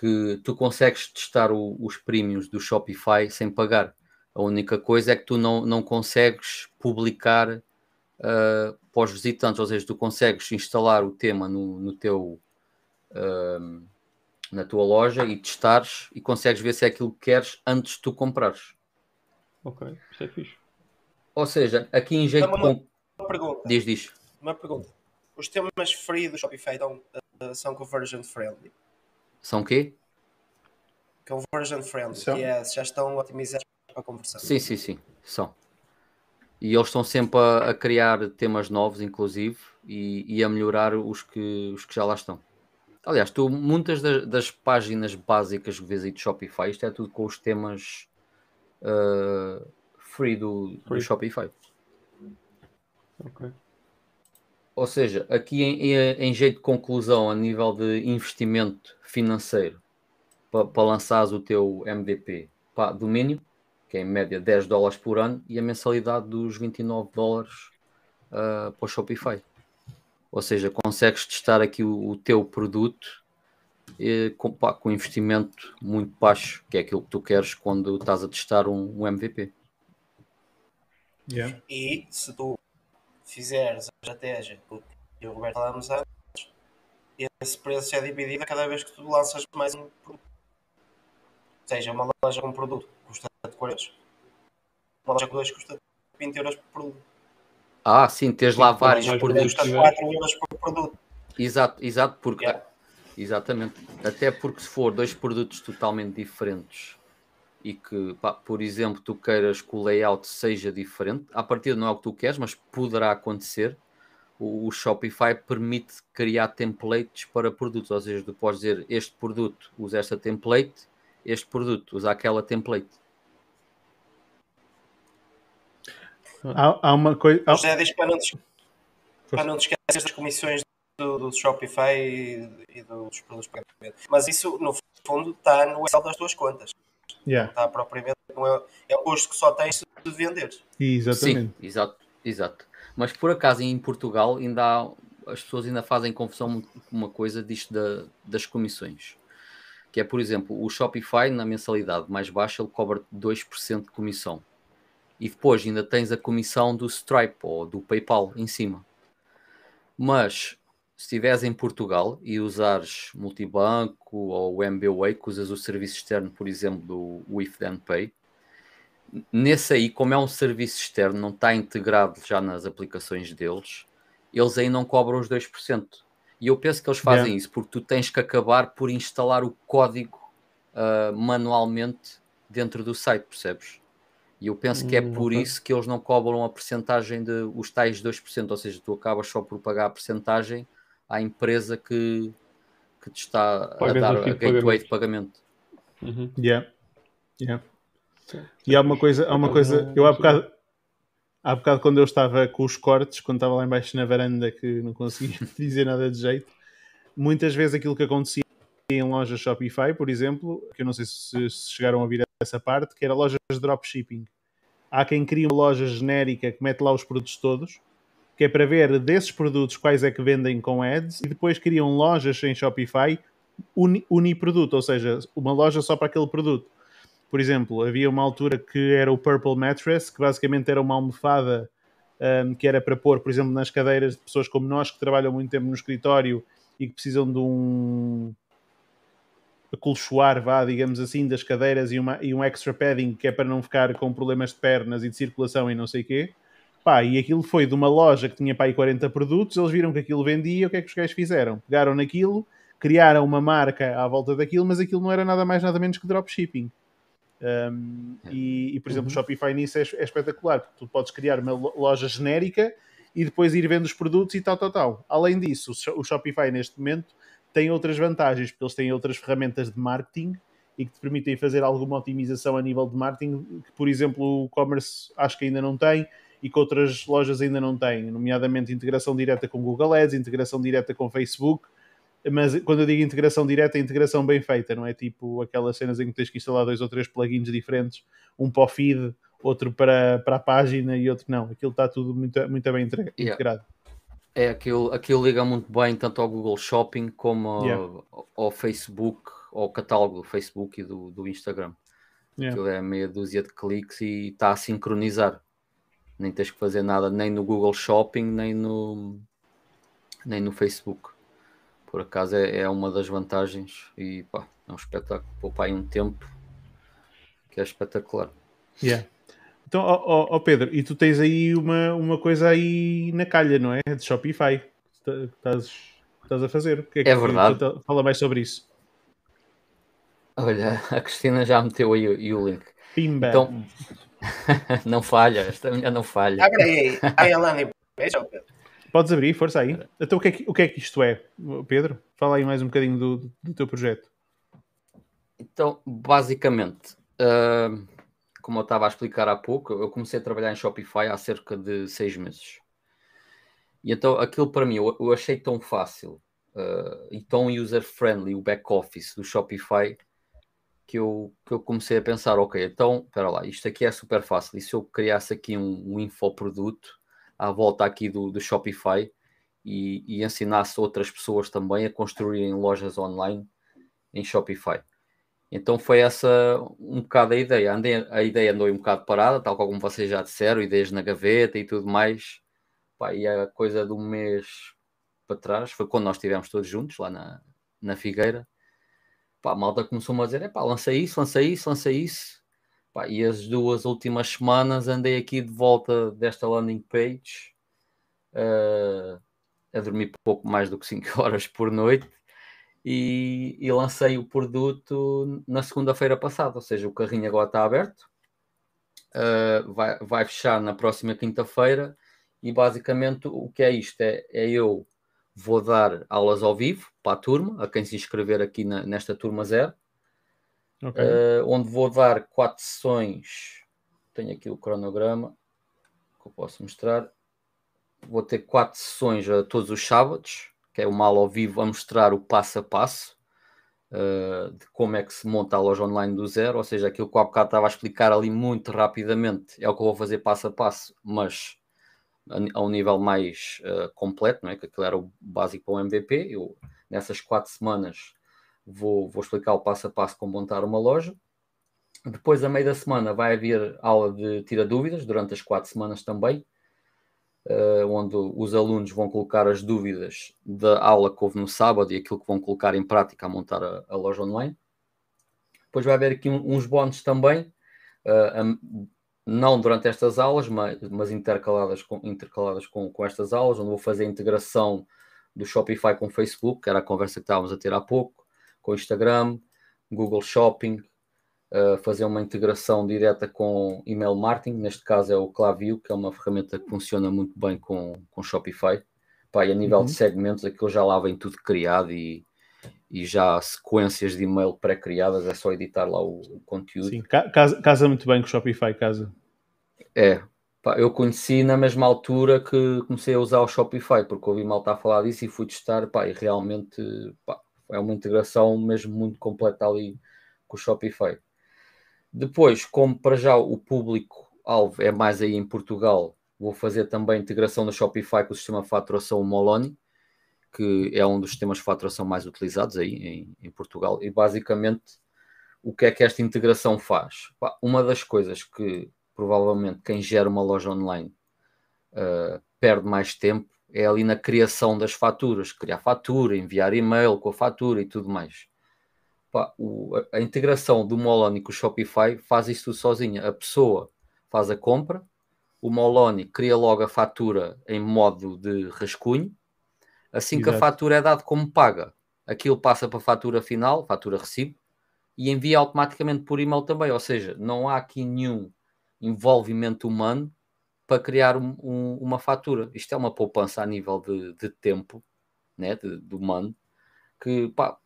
que tu consegues testar o, os premiums do Shopify sem pagar. A única coisa é que tu não, não consegues publicar uh, para os visitantes, ou seja, tu consegues instalar o tema no, no teu uh, na tua loja e testares e consegues ver se é aquilo que queres antes de tu comprares. Ok, isso é fixe. Ou seja, aqui em jeito uma, de. Uma pergunta. Diz, diz. Uma pergunta. Os temas free do Shopify estão, uh, são conversion friendly? São quê? Conversion friendly, são? que é, já estão otimizados para a conversão. Sim, sim, sim, são. E eles estão sempre a, a criar temas novos, inclusive, e, e, a melhorar os que, os que já lá estão. Aliás, tu, muitas das, das, páginas básicas que vês aí de Shopify, isto é tudo com os temas uh, free, do, free do Shopify. Ok. Ou seja, aqui em, em, jeito de conclusão, a nível de investimento financeiro, para pa lançares o teu MVP, pá, domínio, que é em média 10 dólares por ano, e a mensalidade dos 29 dólares uh, para o Shopify. Ou seja, consegues testar aqui o, o teu produto eh, com, pá, com investimento muito baixo, que é aquilo que tu queres quando estás a testar um, um MVP. Yeah. E se tu fizeres a estratégia que o Roberto falamos antes, esse preço é dividido a cada vez que tu lanças mais um produto. Ou seja, uma loja com um produto custa 40 euros. Uma loja com dois custa 20 euros por produto. Ah, sim, tens lá vários produtos. Custa tiver. 4 euros por produto. Exato, exato, porque Yeah. exatamente. Até porque se for dois produtos totalmente diferentes e que, pá, por exemplo, tu queiras que o layout seja diferente, a partir não é o que tu queres, mas poderá acontecer. O, o Shopify permite criar templates para produtos, ou seja, tu podes dizer este produto usa esta template, este produto usa aquela template. Há, há uma coisa. há- Mas é diz para não, te, para não te esquecer das comissões do, do Shopify e, e dos produtos de pagamento. Mas isso, no fundo, está no Excel das tuas contas. Yeah, Está propriamente. Não é, é o custo que só tens se venderes. exatamente. Sim, exato, exato. Mas por acaso em Portugal ainda há, as pessoas ainda fazem confusão com uma coisa disto da- das comissões. Que é, por exemplo, o Shopify na mensalidade mais baixa ele cobra 2% de comissão. E depois ainda tens a comissão do Stripe ou do PayPal em cima. Mas se estiveres em Portugal e usares multibanco ou o MBWay, que usas o serviço externo, por exemplo, do With Then Pay, nesse aí, como é um serviço externo, não está integrado já nas aplicações deles, eles aí não cobram os 2%. E eu penso que eles fazem Yeah. isso porque tu tens que acabar por instalar o código ah, manualmente dentro do site, percebes? E eu penso que é Hum, por isso que eles não cobram a percentagem de os tais 2%, ou seja, tu acabas só por pagar a percentagem à empresa que, que te está a dar o a gateway de pagamento. pagamento. Uhum. Yeah. Yeah. E há uma coisa, há uma Por coisa, eu há bocado, há bocado quando eu estava com os cortes, quando estava lá embaixo na varanda que não conseguia (laughs) dizer nada de jeito, muitas vezes aquilo que acontecia em lojas Shopify, por exemplo, que eu não sei se, se chegaram a ouvir essa parte, que era lojas de dropshipping. Há quem cria uma loja genérica que mete lá os produtos todos, que é para ver desses produtos quais é que vendem com ads, e depois criam lojas em Shopify uni, uniproduto, ou seja, uma loja só para aquele produto. Por exemplo, havia uma altura que era o Purple Mattress, que basicamente era uma almofada um, que era para pôr, por exemplo, nas cadeiras de pessoas como nós que trabalham muito tempo no escritório e que precisam de um acolchoar, vá, digamos assim, das cadeiras e, uma, e um extra padding que é para não ficar com problemas de pernas e de circulação e não sei o quê. Pá, e aquilo foi de uma loja que tinha para aí 40 produtos, eles viram que aquilo vendia, o que é que os gajos fizeram? Pegaram naquilo, criaram uma marca à volta daquilo, mas aquilo não era nada mais nada menos que dropshipping. Um, e, e, por exemplo, o Shopify nisso é, é espetacular, porque tu podes criar uma lo- loja genérica e depois ir vendo os produtos e tal, tal, tal. Além disso, o Shopify neste momento tem outras vantagens, porque eles têm outras ferramentas de marketing e que te permitem fazer alguma otimização a nível de marketing, que, por exemplo, o e-commerce acho que ainda não tem e que outras lojas ainda não têm, nomeadamente integração direta com Google Ads, integração direta com Facebook, mas quando eu digo integração direta, é integração bem feita, não é tipo aquelas cenas em que tens que instalar dois ou três plugins diferentes, um para o feed, outro para, para a página e outro não. Aquilo está tudo muito, muito bem integra- Yeah. integrado. É, aquilo, aquilo liga muito bem tanto ao Google Shopping como ao, Yeah. ao Facebook, ao catálogo do Facebook e do, do Instagram. Yeah. Aquilo é meia dúzia de cliques e está a sincronizar. Nem tens que fazer nada nem no Google Shopping, nem no, nem no Facebook. Por acaso é, é uma das vantagens e pá, é um espetáculo. Poupa aí um tempo que é espetacular. Yeah. Então, ó Pedro, e tu tens aí uma, uma coisa aí na calha, não é? De Shopify. que Estás, estás a fazer. O que É que- verdade. que- Fala mais sobre isso. Olha, (laughs) a Cristina já meteu aí o, o link. Pimba. Então, (laughs) não falha, esta mulher não falha. Abre aí, aí a page, ó, Pedro. Podes abrir, força aí. Então, o que, é que, o que é que isto é, Pedro? Fala aí mais um bocadinho do, do teu projeto. Então, basicamente, ah, como eu estava a explicar há pouco, eu comecei a trabalhar em Shopify há cerca de seis meses. E então, aquilo para mim, eu, eu achei tão fácil ah, e tão user-friendly o back-office do Shopify que eu, que eu comecei a pensar, ok, então, espera lá, isto aqui é super fácil. E se eu criasse aqui um, um infoproduto à volta aqui do, do Shopify e, e ensinasse outras pessoas também a construírem lojas online em Shopify? Então foi essa um bocado a ideia. Andei, a ideia andou um bocado parada, tal como vocês já disseram, ideias na gaveta e tudo mais. Pá, e a coisa de um mês para trás foi quando nós estivemos todos juntos lá na, na Figueira. Pá, a malta começou-me a dizer: pá, lança isso, lança isso, lança isso. Pá, e as duas últimas semanas andei aqui de volta desta landing page uh, a dormir pouco mais do que 5 (laughs) horas por noite e, e lancei o produto na segunda-feira passada, ou seja, o carrinho agora está aberto, uh, vai, vai fechar na próxima quinta-feira e basicamente o que é isto? É, é eu vou dar aulas ao vivo para a turma, a quem se inscrever aqui na, nesta turma zero, okay. uh, onde vou dar quatro sessões. Tenho aqui o cronograma que eu posso mostrar. Vou ter quatro sessões a todos os sábados, que é uma aula ao vivo a mostrar o passo a passo uh, de como é que se monta a loja online do zero, ou seja, aquilo que o bocado estava a explicar ali muito rapidamente é o que eu vou fazer passo a passo, mas a, um nível mais uh, completo, não é? que aquilo era o básico para o MVP. Eu, nessas quatro semanas, vou, vou explicar o passo a passo como montar uma loja. Depois, a meio da semana, vai haver aula de tira dúvidas, durante as quatro semanas também, uh, onde os alunos vão colocar as dúvidas da aula que houve no sábado e aquilo que vão colocar em prática a montar a, a loja online. Depois vai haver aqui um, uns bónus também, uh, não durante estas aulas, mas, mas intercaladas, com, intercaladas com, com estas aulas, onde vou fazer a integração do Shopify com o Facebook, que era a conversa que estávamos a ter há pouco, com o Instagram, Google Shopping, uh, fazer uma integração direta com email marketing, neste caso é o Klaviyo, que é uma ferramenta que funciona muito bem com, com Shopify. Pá, e a nível uhum. de segmentos, aquilo já lá vem tudo criado e, e já sequências de e-mail pré-criadas, é só editar lá o, o conteúdo. Sim, casa, casa, muito bem com o Shopify, casa. É, pá, eu conheci na mesma altura que comecei a usar o Shopify, porque ouvi mal estar a falar disso e fui testar, pá, e realmente pá, é uma integração mesmo muito completa ali com o Shopify. Depois, como para já o público-alvo é mais aí em Portugal, vou fazer também a integração do Shopify com o sistema de faturação Moloni, que é um dos sistemas de faturação mais utilizados aí em, em Portugal. E basicamente, o que é que esta integração faz? Uma das coisas que provavelmente quem gera uma loja online uh, perde mais tempo é ali na criação das faturas, criar fatura, enviar e-mail com a fatura e tudo mais. Pá, o, a, integração do Moloni com o Shopify faz isso tudo sozinha. A pessoa faz a compra, o Moloni cria logo a fatura em modo de rascunho Assim Exato. que a fatura é dada como paga, aquilo passa para a fatura final, fatura recibo, e envia automaticamente por e-mail também. Ou seja, não há aqui nenhum envolvimento humano para criar um, um, uma fatura. Isto é uma poupança a nível de, de tempo, né, de, de humano, que pá,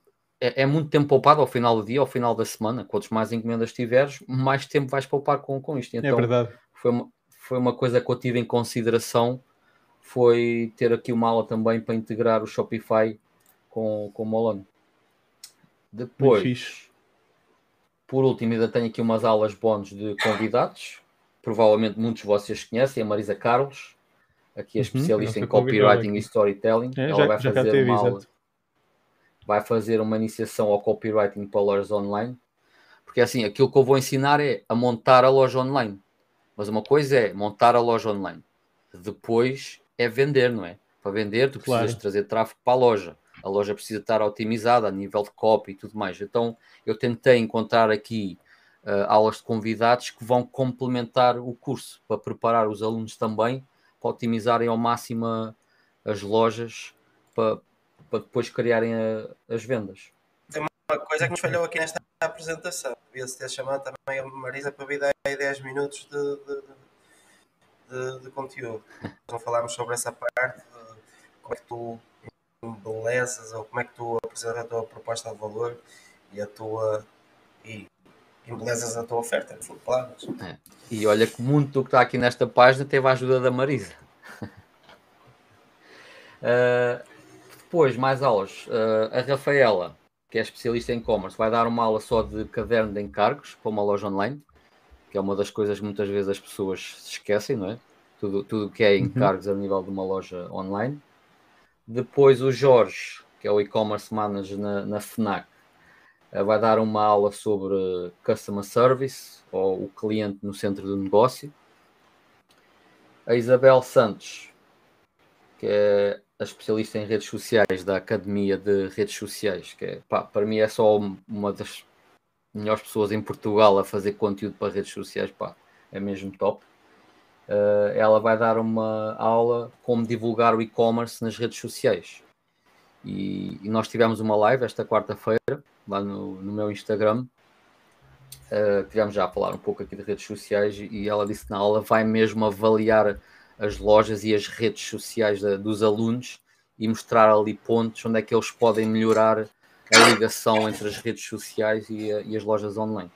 é, é, muito tempo poupado ao final do dia, ao final da semana. Quantos mais encomendas tiveres, mais tempo vais poupar com, com isto. É então, é verdade. Foi uma, foi uma coisa que eu tive em consideração foi ter aqui uma aula também para integrar o Shopify com, com o Molon. Depois, por último, ainda tenho aqui umas aulas bónus de convidados. Provavelmente muitos de vocês conhecem, a Marisa Carlos, aqui é uhum, especialista em copywriting e storytelling. É, Ela já, vai fazer teve, uma aula, vai fazer uma iniciação ao copywriting para lojas online. Porque assim, aquilo que eu vou ensinar é a montar a loja online. Mas uma coisa é montar a loja online. Depois é vender, não é? Para vender, tu precisas claro. trazer tráfego para a loja. A loja precisa estar otimizada a nível de copy e tudo mais. Então, eu tentei encontrar aqui uh, aulas de convidados que vão complementar o curso para preparar os alunos também para otimizarem ao máximo as lojas para, para depois criarem a, as vendas. Tem uma coisa que nos falhou aqui nesta apresentação. Devia-se ter chamado também a Marisa para vir 10 minutos de, de de, de conteúdo. Então falámos sobre essa parte, de como é que tu embelezas ou como é que tu apresentas a tua proposta de valor e a tua e embelezas a tua oferta, de palavras. É. E olha que muito do que está aqui nesta página teve a ajuda da Marisa. uh, (laughs) depois, mais aulas. Uh, a Rafaela, que é especialista em e-commerce, vai dar uma aula só de caderno de encargos para uma loja online que é uma das coisas que muitas vezes as pessoas se esquecem, não é? Tudo, tudo que é uhum. encargos uhum. a nível de uma loja online. Depois o Jorge, que é o e-commerce manager na, na FNAC, vai dar uma aula sobre Customer Service ou o cliente no centro do negócio. A Isabel Santos, que é a especialista em redes sociais da Academia de Redes Sociais, que é, pá, para mim é só uma das melhores pessoas em Portugal a fazer conteúdo para redes sociais, pá, é mesmo top. Uh, ela vai dar uma aula como divulgar o e-commerce nas redes sociais. E, e, nós tivemos uma live esta quarta-feira, lá no, no, meu Instagram. Uh, tivemos já a falar um pouco aqui de redes sociais e ela disse na aula vai mesmo avaliar as lojas e as redes sociais da, dos alunos e mostrar ali pontos onde é que eles podem melhorar a ligação entre as redes sociais e, e as lojas online.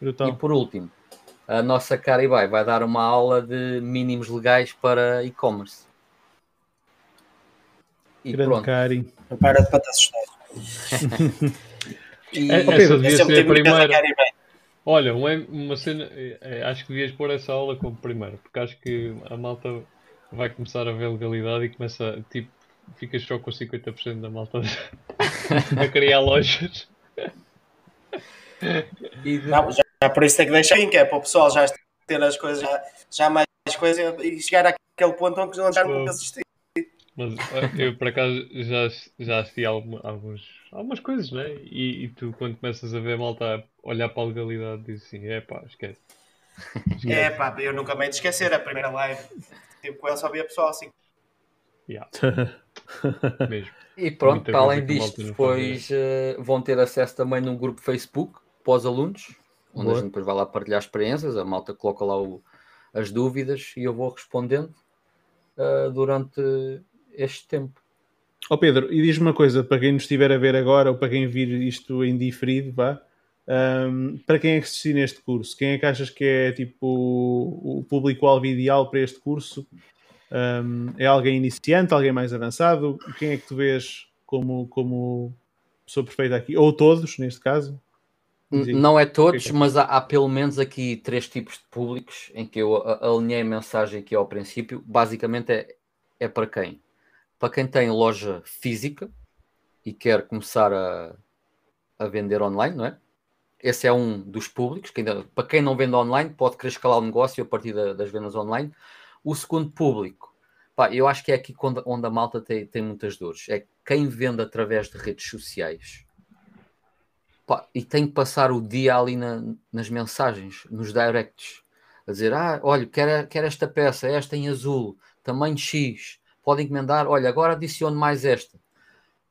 Brutal. E por último, a nossa Caribai vai dar uma aula de mínimos legais para e-commerce. E Grande pronto. Cari. Prepara-te para te assustar. (laughs) e... É, essa devia ser a primeira. Olha, uma, uma cena, é, acho que devias pôr essa aula como primeira, porque acho que a malta vai começar a ver legalidade e começa, tipo, fica só com 50% da malta (laughs) a criar lojas. Não, já, já, por isso tem que deixar em que é para o pessoal já ter as coisas, já, já mais coisas e chegar àquele ponto onde já não assistir. Mas (laughs) eu por acaso já, já assisti algum, alguns, algumas coisas, né? E, e, tu quando começas a ver malta a olhar para a legalidade dizes assim, é pá, esquece. (laughs) esquece. É pá, eu nunca me de esquecer a primeira live. Tipo, com ela só via pessoal assim. Yeah. (laughs) Mesmo. E pronto, para além disto, depois uh, vão ter acesso também num grupo Facebook pós-alunos, onde Boa. a gente depois vai lá partilhar experiências, a malta coloca lá o, as dúvidas e eu vou respondendo uh, durante este tempo. Ó oh Pedro, e diz-me uma coisa, para quem nos estiver a ver agora ou para quem vir isto em diferido, vá, um, para quem é que assistir neste curso? Quem é que achas que é tipo o público-alvo ideal para este curso? Um, é alguém iniciante, alguém mais avançado? Quem é que tu vês como, como pessoa perfeita aqui? Ou todos, neste caso? Não é todos, é mas há, há, pelo menos aqui três tipos de públicos em que eu alinhei a mensagem aqui ao princípio. Basicamente é, é para quem? Para quem tem loja física e quer começar a, a vender online, não é? Esse é um dos públicos. Que ainda, para quem não vende online, pode querer escalar o negócio a partir da, das vendas online. O segundo público, pá, eu acho que é aqui onde, a malta tem, tem muitas dores. É quem vende através de redes sociais. Pá, e tem que passar o dia ali na, nas mensagens, nos directs, a dizer: Ah, olha, quero esta peça, esta em azul, tamanho X, podem encomendar, olha, agora adicione mais esta.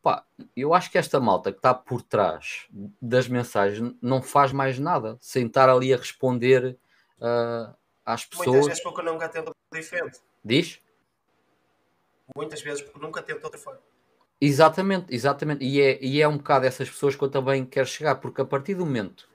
Pá, eu acho que esta malta que está por trás das mensagens não faz mais nada sem estar ali a responder uh, às pessoas. Muitas vezes porque nunca tentou diferente. Diz? Muitas vezes porque nunca tentou fora. Exatamente, exatamente. E é, e é um bocado essas pessoas que eu também quero chegar, porque a partir do momento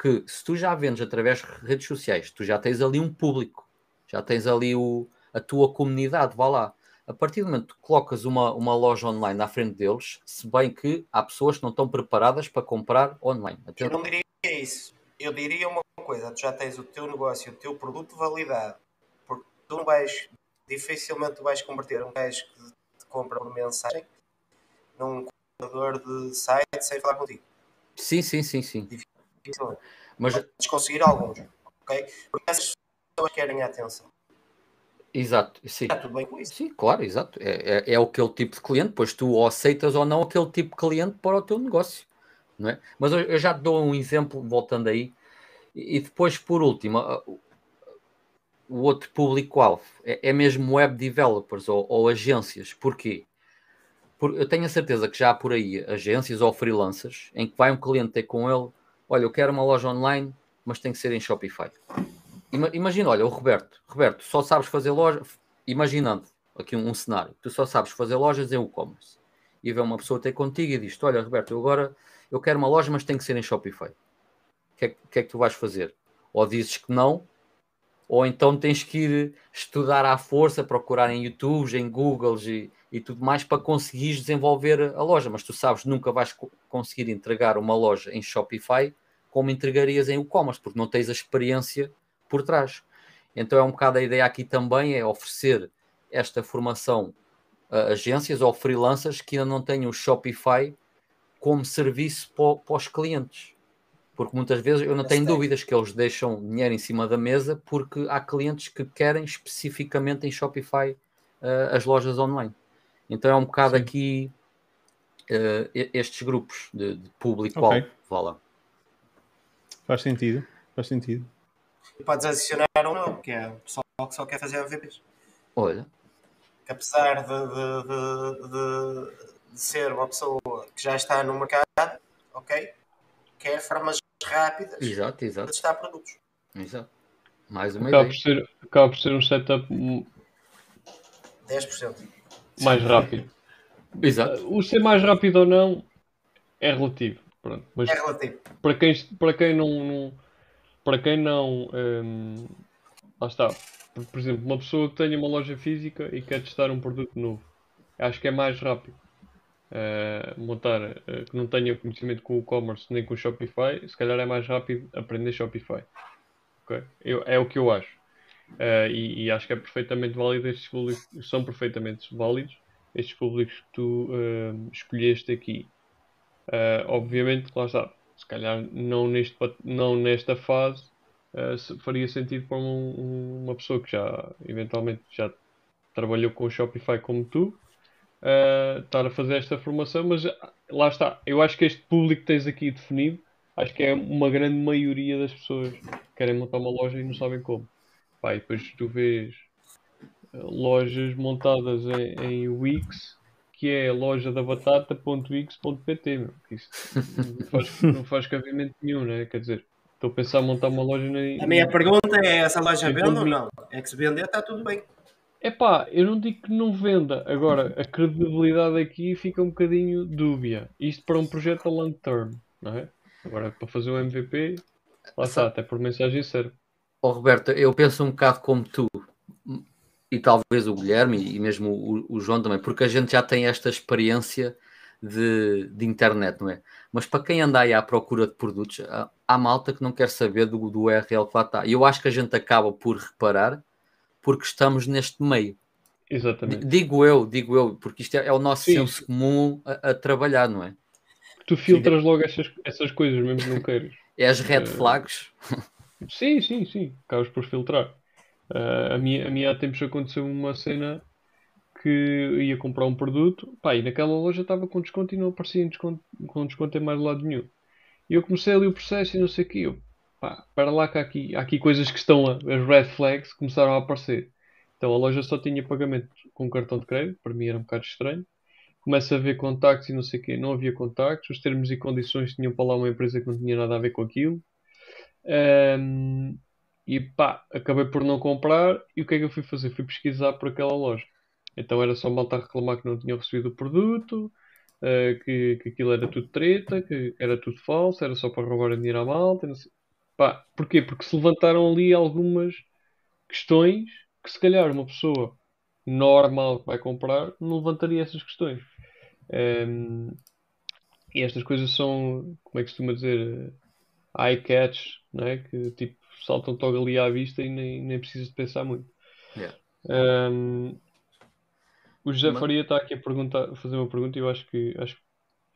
que se tu já vendes através de redes sociais, tu já tens ali um público, já tens ali o, a tua comunidade, vá lá. A partir do momento que colocas uma, uma loja online à frente deles, se bem que há pessoas que não estão preparadas para comprar online. Até... Eu não diria isso. Eu diria uma coisa, tu já tens o teu negócio, o teu produto validado, porque tu não vais, dificilmente vais converter um gajo que te compra por mensagem num comprador de site sem falar contigo. Sim, sim, sim, sim. Dificilmente. Mas Podes conseguir alguns, ok? Porque essas pessoas querem a atenção. Exato, sim. Está tudo bem com isso. Sim, claro, exato. É, é, é aquele tipo de cliente, pois tu ou aceitas ou não aquele tipo de cliente para o teu negócio. Não é? Mas eu, eu já te dou um exemplo, voltando aí, e, e depois, por último, o outro público-alvo é, é, mesmo web developers ou, ou agências. Porquê? Por, eu tenho a certeza que já há por aí agências ou freelancers em que vai um cliente ter com ele: olha, eu quero uma loja online, mas tem que ser em Shopify. Imagina, olha, o Roberto, Roberto, só sabes fazer loja, imaginando aqui um, um cenário, tu só sabes fazer lojas em e-commerce. E vem uma pessoa ter contigo e diz: Olha, Roberto, eu agora eu quero uma loja, mas tem que ser em Shopify. O que, é, que é que tu vais fazer? Ou dizes que não, ou então tens que ir estudar à força, procurar em YouTube, em Google e, e tudo mais para conseguires desenvolver a loja. Mas tu sabes, nunca vais conseguir entregar uma loja em Shopify como entregarias em e-commerce, porque não tens a experiência por trás. Então é um bocado a ideia aqui também é oferecer esta formação a agências ou freelancers que ainda não têm o Shopify como serviço para, os clientes. Porque muitas vezes eu não tenho dúvidas que eles deixam dinheiro em cima da mesa porque há clientes que querem especificamente em Shopify uh, as lojas online. Então é um bocado Sim. aqui uh, estes grupos de, de público-alvo. Okay. Fala. Faz sentido, faz sentido. E podes adicionar um novo, que é o pessoal que só quer fazer MVPs. Olha. Que apesar de, de, de, de, ser uma pessoa que já está no mercado, ok? Quer formas rápidas exato, exato. de testar produtos. Exato. Mais uma acaba ideia. Por ser, acaba por ser um setup 10% mais rápido. Exato. O ser mais rápido ou não é relativo. Pronto. Mas é relativo. Para quem, para quem não, não para quem não hum, lá está. Por, por, exemplo, uma pessoa que tenha uma loja física e quer testar um produto novo, acho que é mais rápido uh, montar uh, que não tenha conhecimento com o e-commerce nem com o Shopify, se calhar é mais rápido aprender Shopify. Okay? Eu, é o que eu acho. Uh, e, e, acho que é perfeitamente válido estes públicos, são perfeitamente válidos estes públicos que tu escolheste aqui. Obviamente, lá está, se calhar não, neste, não nesta fase faria sentido para um, uma pessoa que já eventualmente já trabalhou com o Shopify como tu estar a fazer esta formação, mas lá está, eu acho que este público que tens aqui definido, acho que é uma grande maioria das pessoas que querem montar uma loja e não sabem como. Pá, e depois tu vês eh, lojas montadas em, em Wix, que é loja da batata.wix.pt. Isso não faz, não faz cabimento nenhum, né? Quer dizer, estou a pensar em montar uma loja na. A minha pergunta é: essa loja vende ou não? É que se vender está tudo bem. É pá, eu não digo que não venda. Agora, a credibilidade aqui fica um bocadinho dúbia. Isto para um projeto a long term, não é? Agora, para fazer o um MVP, lá está, até por mensagem serve. Oh, Roberto, eu penso um bocado como tu, e talvez o Guilherme e mesmo o, o João também, porque a gente já tem esta experiência de, de, internet, não é? Mas para quem anda aí à procura de produtos, há, há malta que não quer saber do, do URL que lá está. E eu acho que a gente acaba por reparar porque estamos neste meio. Exatamente. Digo eu, digo eu, porque isto é, é o nosso Sim. senso comum a, a, trabalhar, não é? Tu filtras Sim. logo essas, essas coisas, mesmo que não queiras. É as red flags. (laughs) Sim, sim, sim. Acabas por filtrar. Uh, a, minha, a minha há tempos aconteceu uma cena que ia comprar um produto pá, e naquela loja estava com desconto e não aparecia desconto, com desconto em mais lado nenhum. E eu comecei ali o processo e não sei o que. Eu, pá, para lá que há aqui, há aqui coisas que estão, as red flags começaram a aparecer. Então a loja só tinha pagamento com cartão de crédito, para mim era um bocado estranho. Começa a ver contactos e não sei o que, não havia contactos. Os termos e condições tinham para lá uma empresa que não tinha nada a ver com aquilo. Um, e pá, acabei por não comprar. E o que é que eu fui fazer? Fui pesquisar por aquela loja. Então era só malta a reclamar que não tinha recebido o produto, uh, que, que aquilo era tudo treta, que era tudo falso, era só para roubar dinheiro à malta. Não sei. Pá, porquê? Porque se levantaram ali algumas questões que se calhar uma pessoa normal que vai comprar não levantaria essas questões. Um, e estas coisas são, como é que costuma dizer, eye catch, não é? que tipo saltam logo ali à vista e nem, nem precisa de pensar muito. Yeah. Um, o José Mas... Faria está aqui a, perguntar, a fazer uma pergunta e eu acho que, acho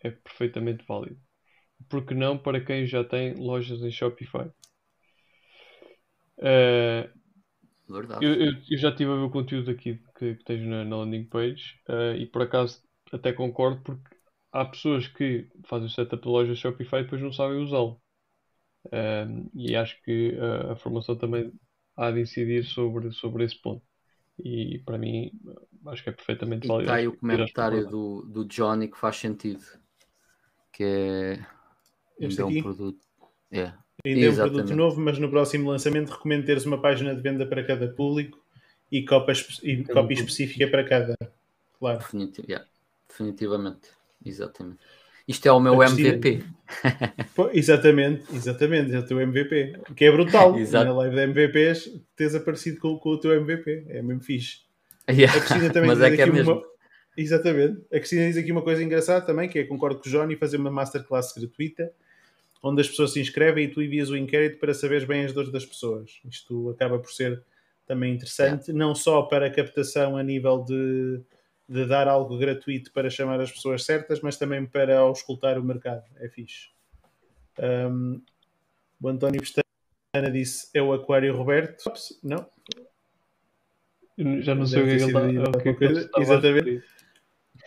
que é perfeitamente válido. Por que não para quem já tem lojas em Shopify? Uh, Verdade. Eu, eu, eu, já estive a ver o conteúdo aqui que, que tens na, na landing page uh, e por acaso até concordo porque há pessoas que fazem o setup de loja Shopify e depois não sabem usá-lo. Um, e acho que a, a, formação também há de incidir sobre, sobre esse ponto. E para mim, acho que é perfeitamente válido. Está aí o comentário do, do Johnny que faz sentido, que é este é um produto. É. Ainda é um produto novo, mas no próximo lançamento recomendo teres uma página de venda para cada público e cópia, e cópia específica para cada. Claro. Definitiv yeah. Definitivamente. Exatamente. Isto é o meu MVP. Pô, exatamente, exatamente, é o teu MVP. Que é brutal. (laughs) Exato. Na live de MVPs tens aparecido com, com, o teu MVP. É mesmo fixe. Yeah. A Cristina também Mas é que é mesmo. Uma... Exatamente. A Cristina diz aqui uma coisa engraçada também, que é concordo com o Johnny fazer uma masterclass gratuita onde as pessoas se inscrevem e tu envias o inquérito para saberes bem as dores das pessoas. Isto acaba por ser também interessante, yeah. não só para a captação a nível de de dar algo gratuito para chamar as pessoas certas, mas também para auscultar o mercado. É fixe. Um, o António Pestana disse: É o Aquário Roberto. Ops, não. Eu Já não sei o que é que ele está- que é a Exatamente.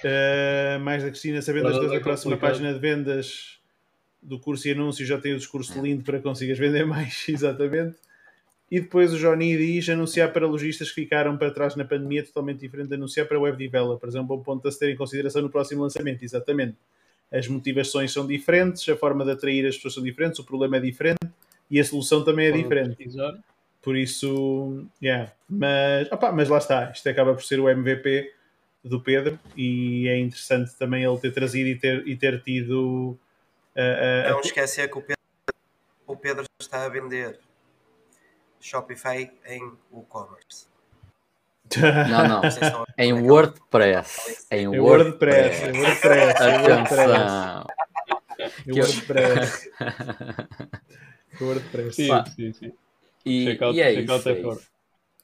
Uh, mais da Cristina, sabendo as coisas é próxima complicado. página de vendas do curso e anúncios, já tem o discurso lindo para que consigas vender mais, (laughs) exatamente. E depois o Johnny diz anunciar para lojistas que ficaram para trás na pandemia, totalmente diferente de anunciar para web developers. É um bom ponto a se ter em consideração no próximo lançamento, exatamente. As motivações são diferentes, a forma de atrair as pessoas são diferentes, o problema é diferente e a solução também é Podem diferente. pesquisar. Por isso, yeah. mas, opá, mas lá está, isto acaba por ser o MVP do Pedro e é interessante também ele ter trazido e ter, e ter tido uh, uh, Não esquecer que o Pedro, o Pedro está a vender Shopify em WooCommerce. Não, não. Em WordPress. Em WordPress, é WordPress, WordPress, Atenção. é WordPress, (laughs) WordPress. Sim, sim, sim. E, Checkout- e é isso. é isso.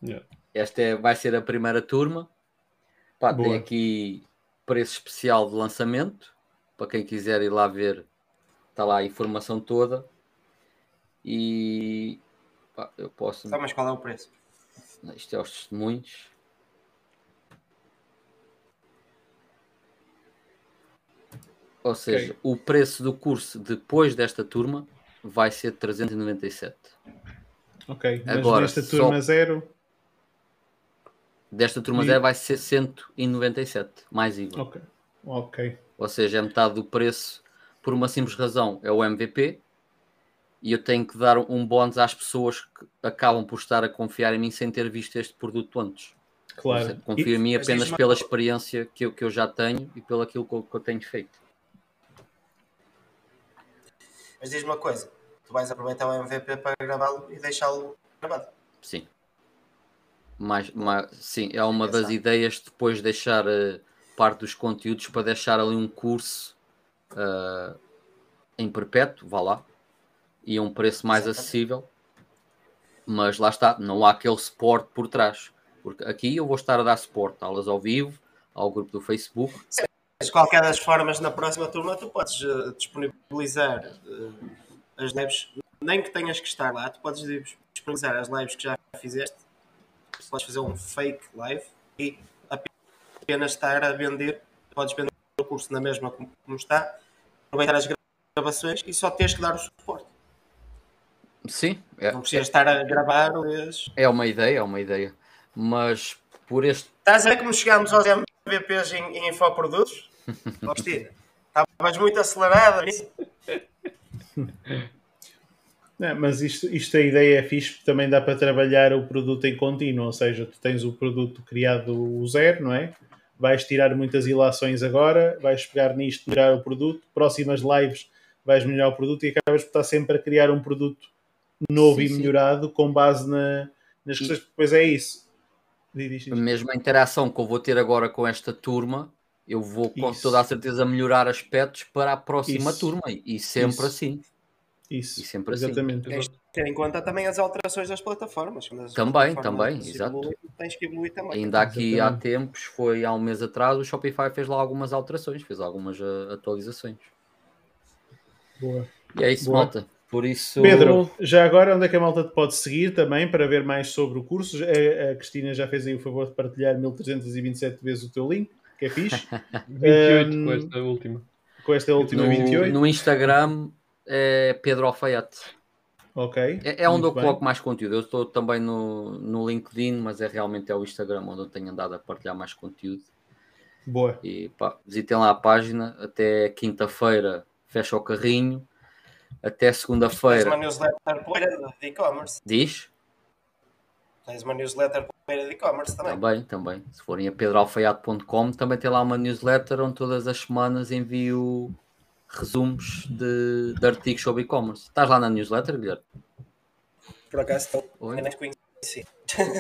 Yeah. Esta é- vai ser a primeira turma. Pá, tem aqui preço especial de lançamento. Para quem quiser ir lá ver, está lá a informação toda. E pá, eu posso. Tá, mas qual é o preço? Isto é os testemunhos. Ou seja, o preço do curso depois desta turma vai ser 397. Ok, mas Agora, nesta só- turma zero, Desta turma E- zero vai ser 197, mais IVA. ok, ok, Ou seja, é metade do preço por uma simples razão, é o MVP. E eu tenho que dar um bónus às pessoas que acabam por estar a confiar em mim sem ter visto este produto antes. claro. Confio em mim apenas pela experiência que eu, que eu já tenho e pelo aquilo que eu, que eu tenho feito. Mas diz-me uma coisa: tu vais aproveitar o MVP para gravá-lo e deixá-lo gravado. Sim. Mais, mais, sim, é uma das ideias depois de deixar eh, parte dos conteúdos para deixar ali um curso eh, em perpétuo, vá lá, e a um preço mais Exatamente. acessível. Mas lá está, não há aquele suporte por trás. Porque aqui eu vou estar a dar suporte, aulas ao vivo, ao grupo do Facebook. De qualquer das formas, na próxima turma, tu podes eh, disponibilizar eh, as lives, nem que tenhas que estar lá, tu podes disponibilizar as lives que já fizeste. Podes fazer um fake live e apenas estar a vender. Podes vender o curso na mesma como como está, aproveitar as gravações e só tens que dar o suporte. Sim, é, Não precisas estar a gravar. Lês. é uma ideia, é uma ideia. Mas por este Estás a ver como chegámos aos MVPs em, em infoprodutos? (laughs) Agostina, estavas muito acelerada nisso. Não, mas isto, isto a ideia é fixe porque também dá para trabalhar o produto em contínuo, ou seja, tu tens o produto criado o zero, não é? Vais tirar muitas ilações agora, vais pegar nisto, melhorar o produto, próximas lives vais melhorar o produto e acabas por estar sempre a criar um produto novo Sim, e sim. melhorado com base na, nas questões. Depois é isso. Diz, diz, diz. a mesma interação que eu vou ter agora com esta turma, eu vou com Isso. toda a certeza melhorar aspectos para a próxima Isso. turma e sempre Isso. assim. Isso, E sempre assim. exatamente. Tens de ter em conta também as alterações das plataformas. Também, plataformas também, exato. evoluem, Tens que evoluir também. Ainda aqui há tempos, foi há um mês atrás, o Shopify fez lá algumas alterações, fez algumas uh, atualizações. Boa. E é isso, Boa. malta. Por isso, Pedro, já agora onde é que a malta te pode seguir também para ver mais sobre o curso? A, a Cristina já fez aí o favor de partilhar 1327 vezes o teu link, que é fixe, (laughs) 28 Um, com esta última. com esta última no, 28. no Instagram é Pedro Alfaiate. Ok. É, é onde eu bem. coloco mais conteúdo. Eu estou também no, no LinkedIn, mas é realmente é o Instagram onde eu tenho andado a partilhar mais conteúdo. Boa. E pá, visitem lá a página. Até quinta-feira fecha o carrinho. Até Tens segunda-feira uma newsletter poeira de e-commerce. diz. Tens uma newsletter poeira de e-commerce também. Também, também. Se forem a pedroalfaiate.com, também tem lá uma newsletter onde todas as semanas envio resumos de, de artigos sobre e-commerce. Estás lá na newsletter, Guilherme? Por acaso estou. Oi? Eu nem te conheci.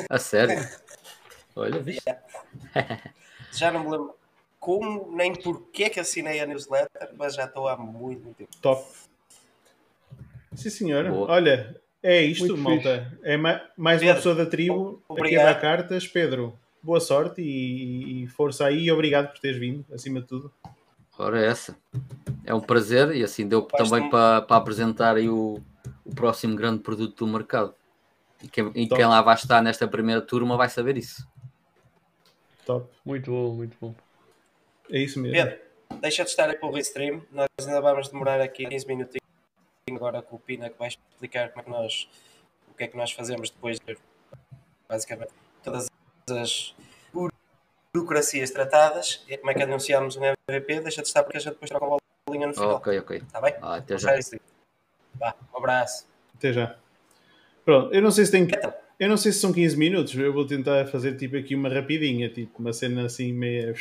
A sério? (laughs) Olha, viste? Já não me lembro como nem porquê que assinei a newsletter, mas já estou há muito, muito tempo. Top. Sim, senhora. Boa. Olha, é isto, Muito malta. É ma- mais uma Pedro, pessoa da tribo aqui a obrigado. dar cartas. Pedro, boa sorte e, e força aí e obrigado por teres vindo, acima de tudo. Ora, é essa. É um prazer e assim deu também para, para apresentar aí o, o próximo grande produto do mercado. E quem, e quem lá vai estar nesta primeira turma vai saber isso. Top. Muito bom, muito bom. É isso mesmo. Pedro, deixa de estar aqui o stream. Nós ainda vamos demorar aqui 15 minutinhos agora com o Pina que vai explicar como é que nós, o que é que nós fazemos depois de basicamente todas as burocracias tratadas e como é que anunciamos um MVP. Deixa de estar porque a gente depois troca a bolinha no final. Ok, ok. Está bem? Ah, até já. Vá, um abraço. Até já. Pronto, eu não sei se tem. Então, Eu não sei se são 15 minutos, eu vou tentar fazer tipo aqui uma rapidinha, tipo uma cena assim meia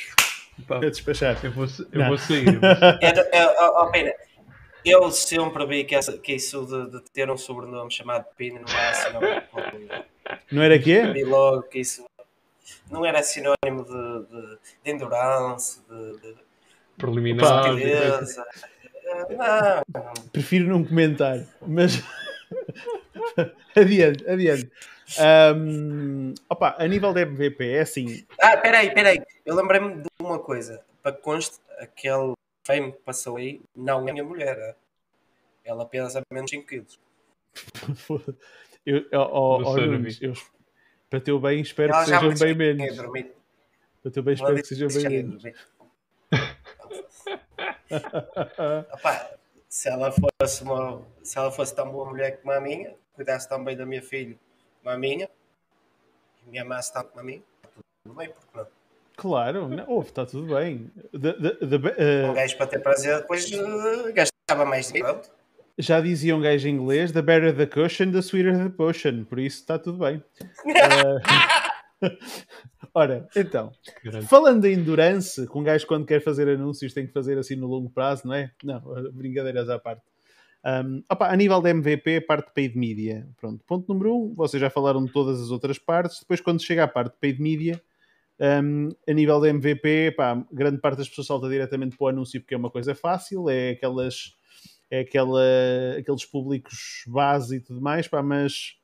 Pá, (laughs) a despachar. eu vou, eu Não. vou sair. eu vou sair. eu, eu, oh, oh, Pina, eu sempre vi que, essa, que isso de, de ter um sobrenome chamado Pina não era sinónimo. Não era quê? Vi logo que isso não era sinónimo de, de, de endurance, de, de Preliminar. sutileza. Não, não. Prefiro não comentar, mas (laughs) adiante, adiante. Ahm, opa, a nível de MVP é assim, Ah, peraí, peraí. Eu lembrei-me de uma coisa. Para que conste, aquele fame que passou aí não é minha mulher. é? Ela pesa menos 5 quilos. (laughs) eu, Survey. Nunes, eu- para teu bem espero que sejam bem menos. Para teu bem espero que sejam bem menos. (laughs) se ela fosse uma, se ela fosse tão boa mulher como a minha, cuidasse tão bem da minha filha como a minha, e me amasse tanto como a minha, tudo bem, porque não? Claro, não, ouve, está tudo bem. The- the- the be- eh, Um gajo para ter prazer, depois eh, gastava mais dinheiro. Pronto. já dizia um gajo em inglês: The better the cushion, the sweeter the potion. Por isso está tudo bem. Eh, (laughs) Ora, então, falando em endurance, que um gajo quando quer fazer anúncios tem que fazer assim no longo prazo, não é? Não, (laughs) brincadeiras à parte. Um, opa, a nível de MVP, parte de paid media. Pronto, ponto número um, vocês já falaram de todas as outras partes. Depois, quando chega à parte de paid media, um, a nível de MVP, pá, grande parte das pessoas salta diretamente para o anúncio porque é uma coisa fácil, é aquelas é aquela, aqueles públicos base e tudo mais, pá, mas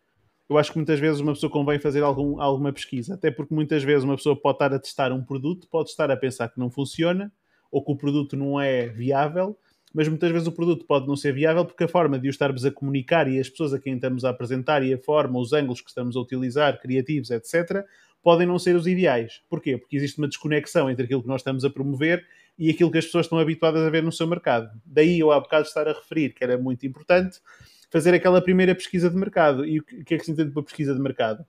eu acho que muitas vezes uma pessoa convém fazer algum, alguma pesquisa, até porque muitas vezes uma pessoa pode estar a testar um produto, pode estar a pensar que não funciona ou que o produto não é viável, mas muitas vezes o produto pode não ser viável porque a forma de o estarmos a comunicar e as pessoas a quem estamos a apresentar e a forma, os ângulos que estamos a utilizar, criativos, etc., podem não ser os ideais. Porquê? Porque existe uma desconexão entre aquilo que nós estamos a promover e aquilo que as pessoas estão habituadas a ver no seu mercado. Daí eu há bocado estar a referir que era muito importante fazer aquela primeira pesquisa de mercado. E o que é que se entende por pesquisa de mercado?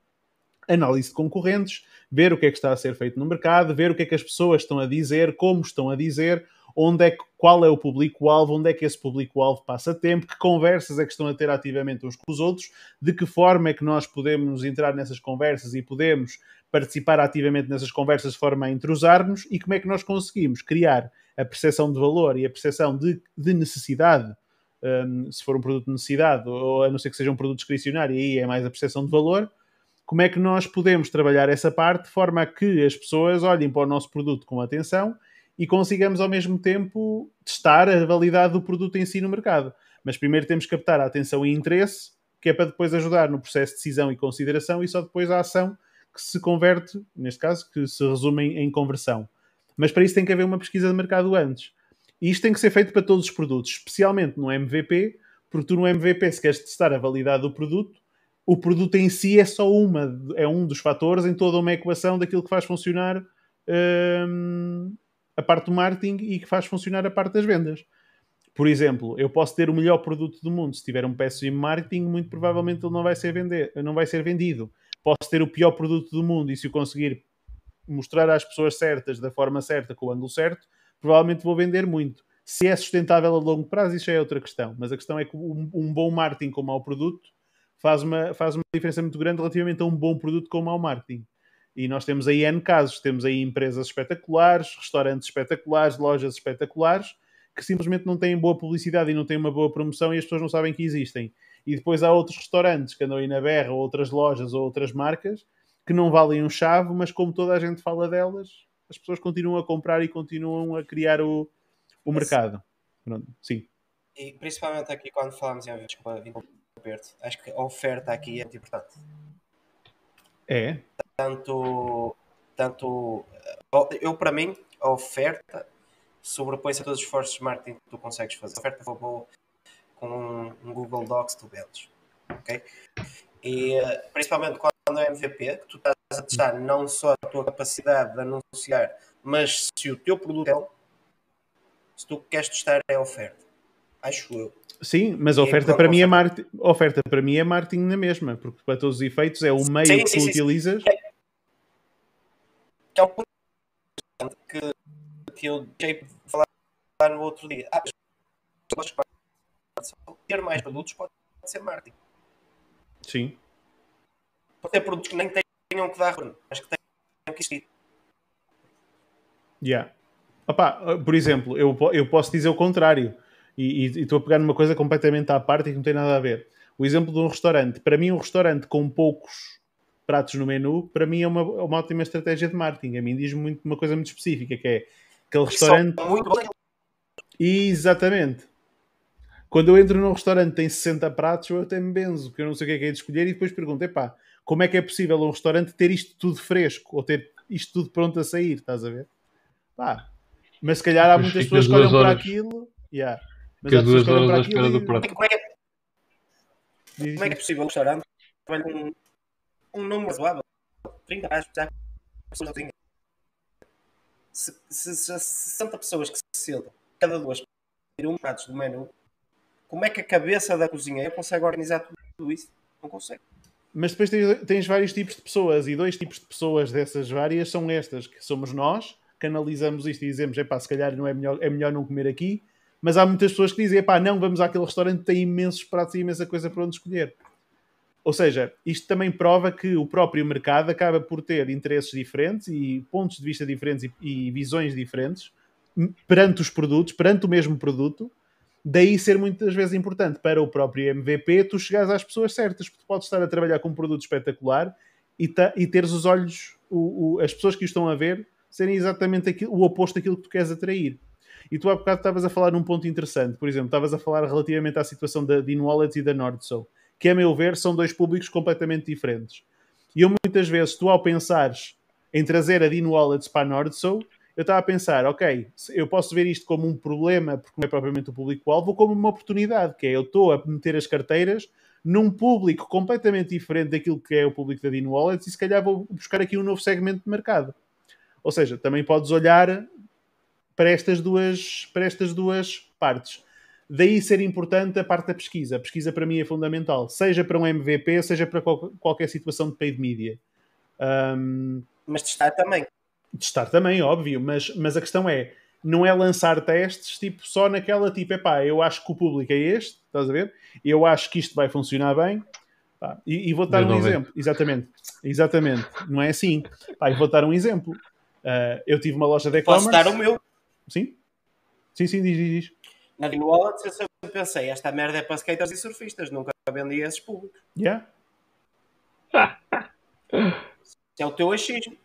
Análise de concorrentes, ver o que é que está a ser feito no mercado, ver o que é que as pessoas estão a dizer, como estão a dizer, onde é que, qual é o público-alvo, onde é que esse público-alvo passa tempo, que conversas é que estão a ter ativamente uns com os outros, de que forma é que nós podemos entrar nessas conversas e podemos participar ativamente nessas conversas de forma a entrosar-nos e como é que nós conseguimos criar a percepção de valor e a percepção de, de necessidade, um, se for um produto de necessidade, ou a não ser que seja um produto discricionário, aí é mais a percepção de valor, como é que nós podemos trabalhar essa parte de forma a que as pessoas olhem para o nosso produto com atenção e consigamos ao mesmo tempo testar a validade do produto em si no mercado. Mas primeiro temos que captar a atenção e interesse, que é para depois ajudar no processo de decisão e consideração e só depois a ação que se converte, neste caso, que se resume em, conversão. Mas para isso tem que haver uma pesquisa de mercado antes. E isto tem que ser feito para todos os produtos, especialmente no MVP, porque tu no MVP, se queres testar a validade do produto, o produto em si é só uma, é um dos fatores em toda uma equação daquilo que faz funcionar hum, a parte do marketing e que faz funcionar a parte das vendas. Por exemplo, eu posso ter o melhor produto do mundo, se tiver um péssimo marketing, muito provavelmente ele não vai ser, vender, não vai ser vendido. Posso ter o pior produto do mundo e se o conseguir mostrar às pessoas certas, da forma certa, com o ângulo certo, provavelmente vou vender muito. Se é sustentável a longo prazo, isso é outra questão. Mas a questão é que um, um bom marketing com mau produto faz uma, faz uma diferença muito grande relativamente a um bom produto com mau marketing. E nós temos aí N casos. Temos aí empresas espetaculares, restaurantes espetaculares, lojas espetaculares, que simplesmente não têm boa publicidade e não têm uma boa promoção e as pessoas não sabem que existem. E depois há outros restaurantes que andam aí na berra, ou outras lojas, ou outras marcas, que não valem um chave, mas como toda a gente fala delas, as pessoas continuam a comprar e continuam a criar o, o mercado. Pronto, sim. E principalmente aqui quando falamos em desculpa, acho que a oferta aqui é muito importante. É, Tanto, Portanto, eu, para mim, a oferta sobrepõe-se a todos os esforços de marketing que tu consegues fazer. A oferta foi boa com um Google Docs tu vendes. Ok? E principalmente quando é MVP, que tu estás a testar não só a tua capacidade de anunciar, mas se o teu produto é se tu queres testar é a oferta. Acho eu. Sim, mas a oferta para mim é marketing, oferta para mim é marketing na mesma, porque para todos os efeitos é o meio sim, que sim, tu sim, utilizas. É, que é um ponto que, que eu deixei de falar no outro dia. Ah, ter mais produtos pode ser marketing. Sim. Pode ter produtos que nem tenham que dar mas que tenham que existir. Yeah. Opa, por exemplo, eu, eu posso dizer o contrário e estou a pegar numa coisa completamente à parte e que não tem nada a ver. O exemplo de um restaurante. Para mim, um restaurante com poucos pratos no menu, para mim é uma, uma ótima estratégia de marketing. A mim diz muito uma coisa muito específica, que é aquele restaurante... Exatamente. Quando eu entro num restaurante tem 60 pratos, eu até me benzo, porque eu não sei o que é que é de escolher e depois pergunto, epá, como é que é possível um restaurante ter isto tudo fresco ou ter isto tudo pronto a sair, estás a ver? Pá, mas se calhar há muitas pessoas que olham para aquilo... Yeah. Mas que duas horas à espera do prato. Como é, que é, como é que é possível um restaurante um, um número razoável? 30 reais, já pessoas se, se, se 60 pessoas que se sentam, cada duas um pratos do menu, como é que a cabeça da cozinheira consegue organizar tudo isso? Não consegue. Mas depois tens, tens, vários tipos de pessoas e dois tipos de pessoas dessas várias são estas, que somos nós, que analisamos isto e dizemos, epá, se calhar não é melhor, é melhor não comer aqui, mas há muitas pessoas que dizem, pá, não, vamos àquele restaurante, tem imensos pratos e imensa coisa para onde escolher. Ou seja, isto também prova que o próprio mercado acaba por ter interesses diferentes e pontos de vista diferentes e, e visões diferentes perante os produtos, perante o mesmo produto, daí ser muitas vezes importante para o próprio MVP tu chegares às pessoas certas, porque tu podes estar a trabalhar com um produto espetacular e, ta, e teres os olhos, o, o, as pessoas que o estão a ver, serem exatamente aquilo, o oposto daquilo que tu queres atrair. E tu há bocado estavas a falar num ponto interessante, por exemplo, estavas a falar relativamente à situação da DeanWallets e da Nordso, que a meu ver são dois públicos completamente diferentes. E eu muitas vezes, tu ao pensares em trazer a DeanWallets para a Nordso, eu estava a pensar, ok, eu posso ver isto como um problema, porque não é propriamente o público-alvo, ou como uma oportunidade, que é eu estou a meter as carteiras num público completamente diferente daquilo que é o público da DeanWallets e se calhar vou buscar aqui um novo segmento de mercado. Ou seja, também podes olhar para estas duas, para estas duas partes. Daí ser importante a parte da pesquisa. A pesquisa para mim é fundamental, seja para um MVP, seja para qual, qualquer situação de paid media. Um, mas testar também. Testar também, óbvio, mas, mas a questão é, não é lançar testes tipo só naquela tipo, epá, eu acho que o público é este, estás a ver? Eu acho que isto vai funcionar bem. Pá, e, e, vou dar um exemplo, exatamente, exatamente, não é assim. Pá, e vou dar um exemplo. Uh, eu tive uma loja de e-commerce. Posso dar o meu? Sim? Sim, sim, diz, diz, diz. Na Green Wallet eu sempre pensei, esta merda é para skaters e surfistas, nunca vendi a esses públicos. Yeah. é o teu achismo.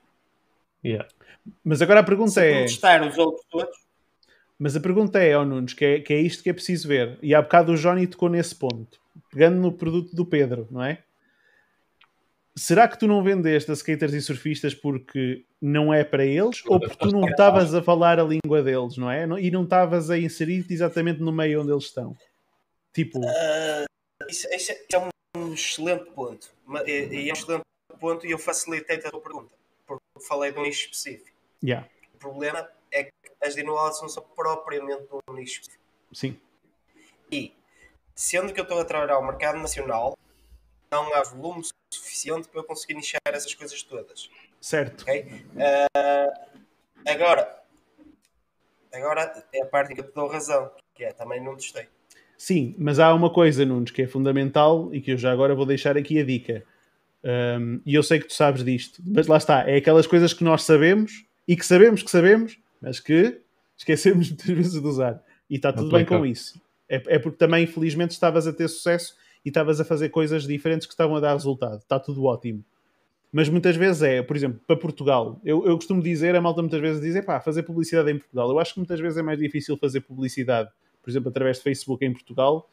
Yeah. Mas agora a pergunta Se é. testar os outros todos. Mas a pergunta é, ó Nunes, que é, que é isto que é preciso ver. E há bocado o Johnny tocou nesse ponto, pegando no produto do Pedro, não é? será que tu não vendeste a skaters e surfistas porque não é para eles ou porque tu não estavas a falar a língua deles, não é? E não estavas a inserir-te exatamente no meio onde eles estão? Tipo. Uh, isso, isso, é um excelente ponto. E é um excelente ponto e eu facilitei a tua pergunta falei de um nicho específico. Yeah. O problema é que as dinoaulas não são propriamente um nicho específico. Sim. E sendo que eu estou a trabalhar ao mercado nacional, não há volume suficiente para eu conseguir nichar essas coisas todas. Certo. Okay? Uh, agora, agora é a parte que eu te dou razão, que é também não testei. Sim, mas há uma coisa, Nunes, que é fundamental e que eu já agora vou deixar aqui a dica. Um, e eu sei que tu sabes disto, mas lá está, é aquelas coisas que nós sabemos e que sabemos que sabemos, mas que esquecemos (laughs) muitas vezes de usar. E está tudo bem com isso. É, é porque também, infelizmente, estavas a ter sucesso e estavas a fazer coisas diferentes que estavam a dar resultado. Está tudo ótimo. Mas muitas vezes é, por exemplo, para Portugal. Eu, eu costumo dizer, a malta muitas vezes diz, pá, fazer publicidade em Portugal. Eu acho que muitas vezes é mais difícil fazer publicidade, por exemplo, através de Facebook em Portugal,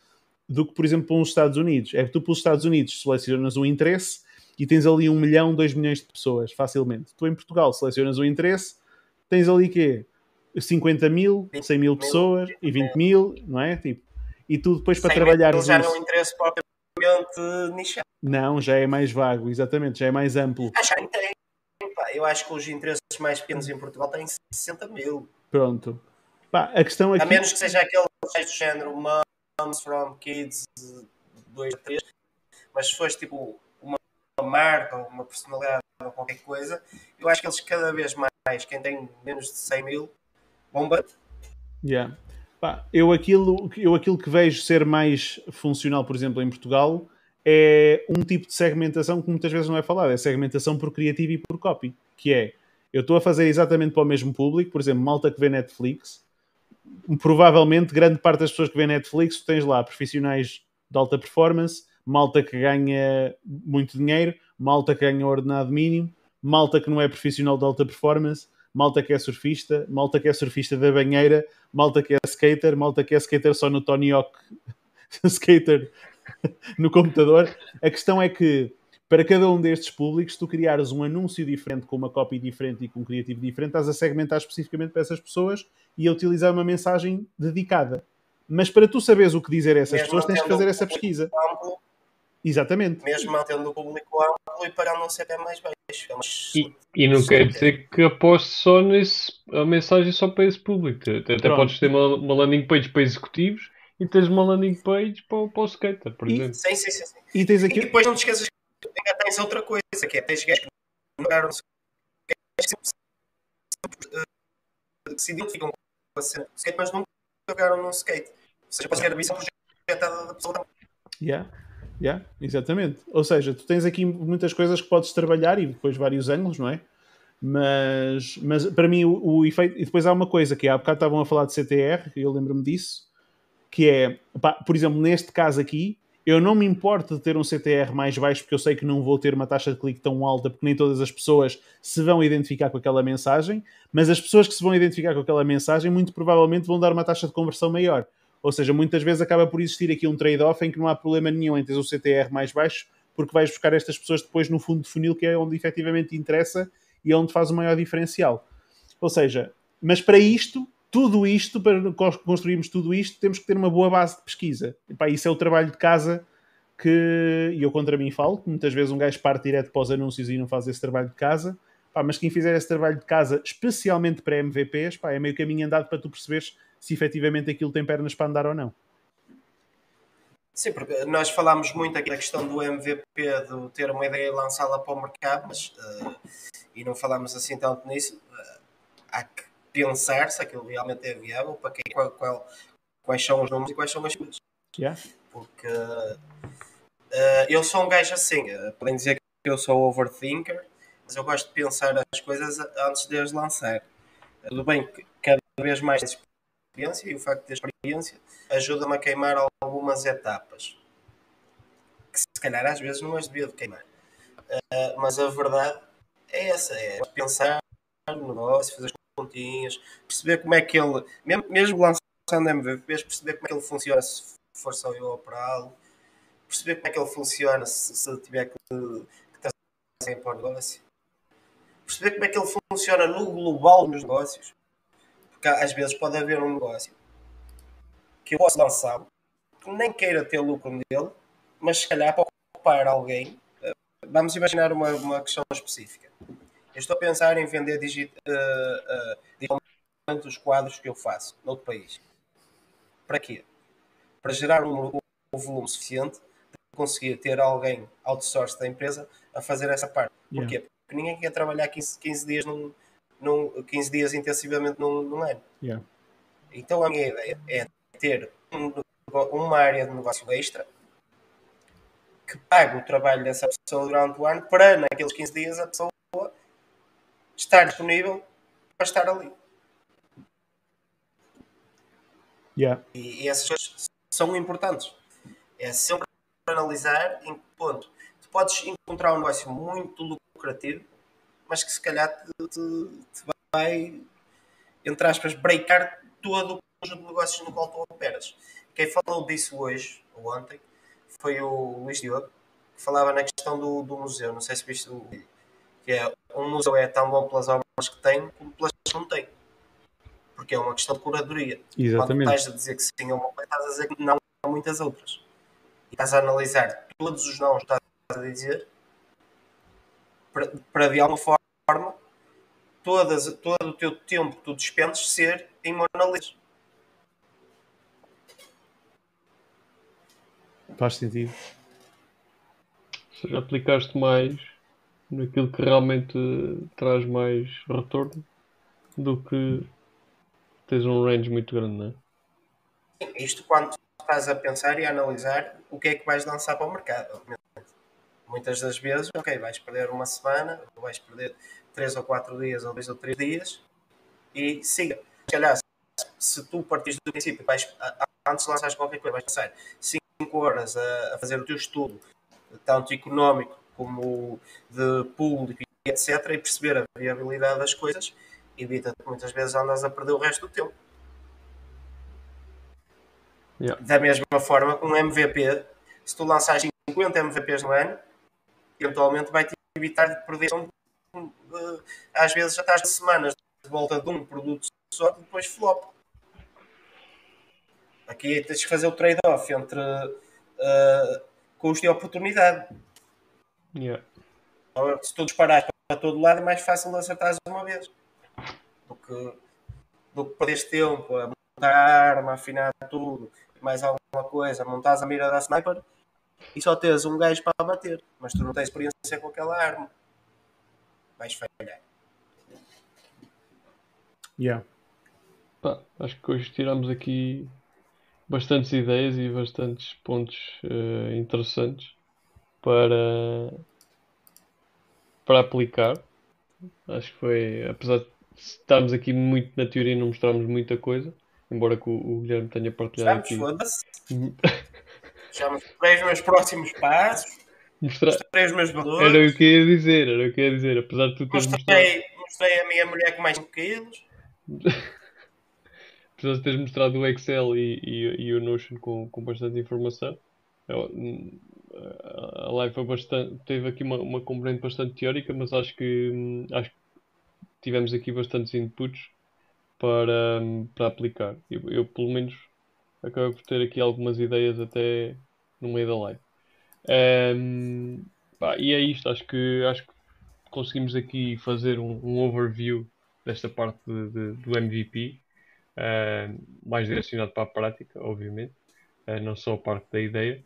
do que, por exemplo, para os Estados Unidos. É que tu, pelos Estados Unidos, selecionas um interesse e tens ali um milhão, dois milhões de pessoas, facilmente. Tu em Portugal selecionas o interesse, tens ali quê? 50 mil, 100 mil pessoas e 20 mil, não é? Tipo, e tu depois para trabalhar já não interesse propriamente nichado. Não, já é mais vago, exatamente, já é mais amplo. Ah, já tem. Eu acho que os interesses mais pequenos em Portugal têm 60 mil. Pronto. Pá, a questão aqui... A menos que seja aquele do género Moms from Kids 2 a 3, mas se fosse tipo uma marca uma personalidade ou qualquer coisa, eu acho que eles cada vez mais, quem tem menos de 100 mil, bomba. Yeah. Pá, eu, aquilo, eu aquilo que vejo ser mais funcional, por exemplo, em Portugal, é um tipo de segmentação que muitas vezes não é falado, é segmentação por criativo e por copy, que é, eu estou a fazer exatamente para o mesmo público, por exemplo, malta que vê Netflix, provavelmente grande parte das pessoas que vê Netflix, tens lá profissionais de alta performance, malta que ganha muito dinheiro, malta que ganha ordenado mínimo, malta que não é profissional de alta performance, malta que é surfista, malta que é surfista da banheira, malta que é skater, malta que é skater só no Tony Hawk (laughs) skater no computador. A questão é que para cada um destes públicos, tu criares um anúncio diferente, com uma copy diferente e com um criativo diferente, estás a segmentar especificamente para essas pessoas e a utilizar uma mensagem dedicada. Mas para tu saberes o que dizer a essas mesmo pessoas, tens que fazer essa pesquisa. Amplo, Exatamente. Mesmo mantendo o público amplo e para não ser até mais baixo. É e, e, não quer dizer que aposte só nesse, a mensagem só para esse público. Até, até podes ter uma, uma, landing page para executivos e tens uma landing page para, para o skater, por e, exemplo. Sim, sim, sim. sim. E, tens aqui... e depois não te esqueças que ainda tens outra coisa, que é tens gajos que não jogaram que se identificam com a cena skate, mas nunca jogaram num skate. Ou seja, pode ser a visão projetada da pessoa. Yeah. Yeah, exatamente. Ou seja, tu tens aqui muitas coisas que podes trabalhar e depois vários ângulos, não é? Mas, mas para mim o, o efeito. E depois há uma coisa que há bocado estavam a falar de CTR, eu lembro-me disso, que é, pá, por exemplo, neste caso aqui, eu não me importo de ter um CTR mais baixo porque eu sei que não vou ter uma taxa de clique tão alta porque nem todas as pessoas se vão identificar com aquela mensagem, mas as pessoas que se vão identificar com aquela mensagem muito provavelmente vão dar uma taxa de conversão maior. Ou seja, muitas vezes acaba por existir aqui um trade-off em que não há problema nenhum em ter o CTR mais baixo, porque vais buscar estas pessoas depois no fundo de funil, que é onde efetivamente interessa e é onde faz o maior diferencial. Ou seja, mas para isto, tudo isto, para construirmos tudo isto, temos que ter uma boa base de pesquisa. E, pá, isso é o trabalho de casa que eu contra mim falo, que muitas vezes um gajo parte direto para os anúncios e não faz esse trabalho de casa. Pá, mas quem fizer esse trabalho de casa, especialmente para MVPs, pá, é meio caminho andado para tu perceberes se efetivamente aquilo tem pernas para andar ou não. Sim, porque nós falámos muito aqui da questão do MVP, de ter uma ideia e lançá-la para o mercado, mas uh, e não falámos assim tanto nisso. Uh, há que pensar se aquilo realmente é viável, para quem, qual, qual, quais são os números e quais são as coisas. Yeah. Porque uh, eu sou um gajo assim, podem dizer que eu sou overthinker, mas eu gosto de pensar as coisas antes de as lançar. Tudo bem que cada vez mais experiência e o facto de ter experiência ajuda-me a queimar algumas etapas que se calhar às vezes não as devia de queimar. Uh, mas a verdade é essa, é pensar no negócio, fazer as continhas, perceber como é que ele, mesmo, mesmo lançando MVPs, perceber como é que ele funciona se for só eu operá-lo, perceber como é que ele funciona se, se tiver que, que trazer para o negócio, perceber como é que ele funciona no global dos negócios, porque às vezes pode haver um negócio que eu posso lançar que nem queira ter lucro nele, mas se calhar para ocupar alguém. Eh, vamos imaginar uma, uma questão específica. Eu estou a pensar em vender digit, uh, uh, digitalmente os quadros que eu faço noutro país. Para quê? Para gerar um, um volume suficiente de conseguir ter alguém outsource da empresa a fazer essa parte. Yeah. Porquê? Porque ninguém quer trabalhar 15, 15 dias num, num, 15 dias intensivamente num, num ano. Yeah. Então a minha ideia é ter um, uma área de negócio extra que pague o trabalho dessa pessoa durante o ano para naqueles 15 dias a pessoa estar disponível para estar ali. Yeah. E, e essas coisas são importantes. É sempre analisar em que ponto tu podes encontrar um negócio muito lucrativo mas que se calhar te, te, te vai, entre aspas, breakar todo o conjunto de negócios no qual tu operas. Quem falou disso hoje, ou ontem, foi o Luís Diogo, que falava na questão do, do museu. Não sei se viste o que é um museu é tão bom pelas obras que tem como pelas que não tem. Porque é uma questão de curadoria. Quando Exatamente. estás a dizer que sim a uma coisa, estás a dizer que não a muitas outras. E estás a analisar todos os não que estás a dizer para, para de alguma forma todas, todo o teu tempo que tu despendes ser em monolíticos. Faz sentido. Ou seja, aplicaste mais naquilo que realmente traz mais retorno do que tens um range muito grande, não é? Isto quando estás a pensar e a analisar o que é que vais lançar para o mercado. Muitas das vezes, ok, vais perder uma semana, ou vais perder três ou quatro dias, ou dois ou três dias, e siga. Se calhar, se- tu partires do princípio, vais, antes de lançares qualquer coisa, vais passar 5 horas a, a fazer o teu estudo, tanto económico como de público etc., e perceber a viabilidade das coisas, evita que muitas vezes andas a perder o resto do tempo. Yeah. Da mesma forma que um MVP, se tu lançares 50 MVPs no ano, eventualmente vai-te evitar de perder eh, Às vezes já estás semanas de volta de um produto só e depois flop. Aqui tens que fazer o trade-off entre eh, custo e oportunidade. Yeah. Então, Se tu disparares para todo lado, é mais fácil de acertares uma vez do que, do que perderes tempo a montar a arma, afinar tudo, mais alguma coisa, montares a mira da sniper e só tens um gajo para bater, mas tu não tens experiência com aquela arma. Vais falhar. Yeah. Pá, acho que hoje tiramos aqui bastantes ideias e bastantes pontos eh, interessantes para, para aplicar. Acho que foi, apesar de estarmos aqui muito na teoria, não mostrarmos muita coisa, embora que o, o Guilherme tenha partilhado Sabes? aqui. (laughs) Já mostrei os meus próximos passos, Mostrar... mostrei os meus Era valores, o que eu ia dizer, era o que eu ia dizer, apesar de tu teres mostrado. mostrei, mostrei a minha mulher com mais 5 quilos. (laughs) Apesar de teres mostrado o Excel e, e, e o Notion com, com bastante informação, eu- hum, a a live foi bastante, teve aqui uma, uma componente bastante teórica, mas acho que, hum, acho que tivemos aqui bastantes inputs para, hum, para aplicar. Eu, eu, pelo menos, acabo por ter aqui algumas ideias até no meio da live. Hum, pá, e é isto, acho que, acho que conseguimos aqui fazer um, um overview desta parte de- de- do MVP, eh, mais direcionado para a prática, obviamente, eh, não só a parte da ideia.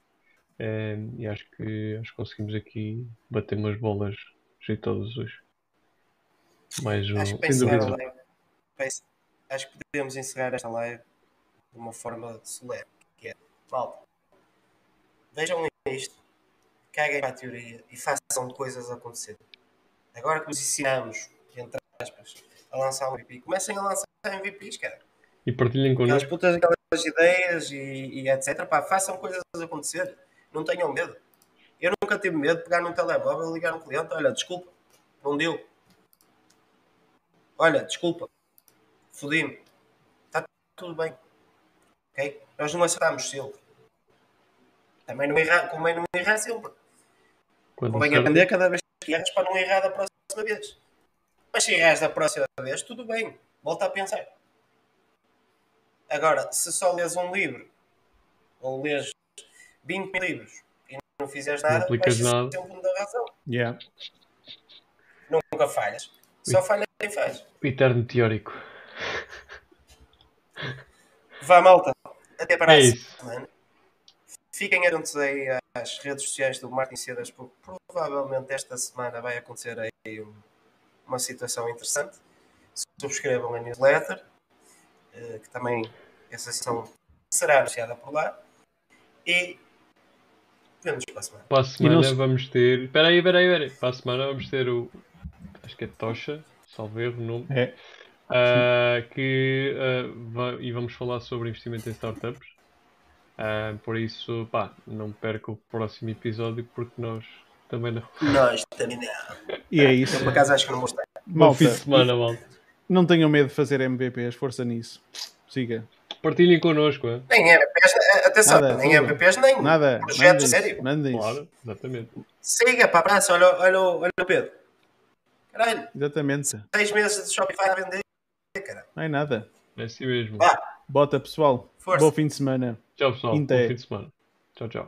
Eh, e acho que, acho que conseguimos aqui bater umas bolas jeitosas hoje. Mais um, Acho que para encerrar a live, acho que podemos encerrar esta live de uma forma solene, que é, malta, vejam isto, caguem para a teoria e façam coisas acontecer. Agora que vos ensinamos, entre aspas, a lançar um MVP, comecem a lançar MVPs, cara. E partilhem Aquelas connosco. putas, aquelas ideias e, e etc. Pá, façam coisas acontecer. Não tenham medo. Eu nunca tive medo de pegar num telemóvel e ligar um cliente. Olha, desculpa, não deu. Olha, desculpa, fodi-me. Está tudo bem. Ok? Nós não acertamos sempre. Também não errar, convém não errar sempre. Quando Convém aprender cada vez que erras para não errar da próxima vez. Mas se erras da próxima vez, tudo bem. Volta a pensar. Agora, se só lês um livro ou lês 20 livros e não fizeres Não nada, aplicas vais ser nada. sempre um da razão. Yeah. Nunca falhas. Só falha quem faz. Eterno teórico. Vá, malta. Até para É a isso. semana. Fiquem atentos aí às redes sociais do Martin Cedas, porque provavelmente esta semana vai acontecer aí um- uma situação interessante. Subscrevam a newsletter, eh, que também essa sessão será anunciada por lá. E vemos para a semana. Para a semana se- vamos ter. Espera aí, espera aí, espera aí. Para a semana vamos ter o. Acho que é Tocha, salvo erro o nome. É. Ah, que, va- e vamos falar sobre investimento em startups. Ah, por isso, pá, não perca o próximo episódio porque nós também não. Nós também não. E é Eu isso. por acaso acho que não vou estar. Bom fim de semana, malta. não tenham medo de fazer MVPs, força nisso. Siga. Partilhem connosco, é? Nem MPs, atenção, Nada, nem tudo. MPs, nem Nada. projetos, mandem-se, sério. mandem-se. Claro, exatamente. Siga para a praça, olha, olha, o- olha o Pedro. Caralho, Exatamente. seis meses de Shopify a vender. Caralho. Não é nada. É assim mesmo. Vá, Bota pessoal. Força. Bom fim de semana. Tchau, pessoal. Bom Inte. fim de semana. Tchau, tchau.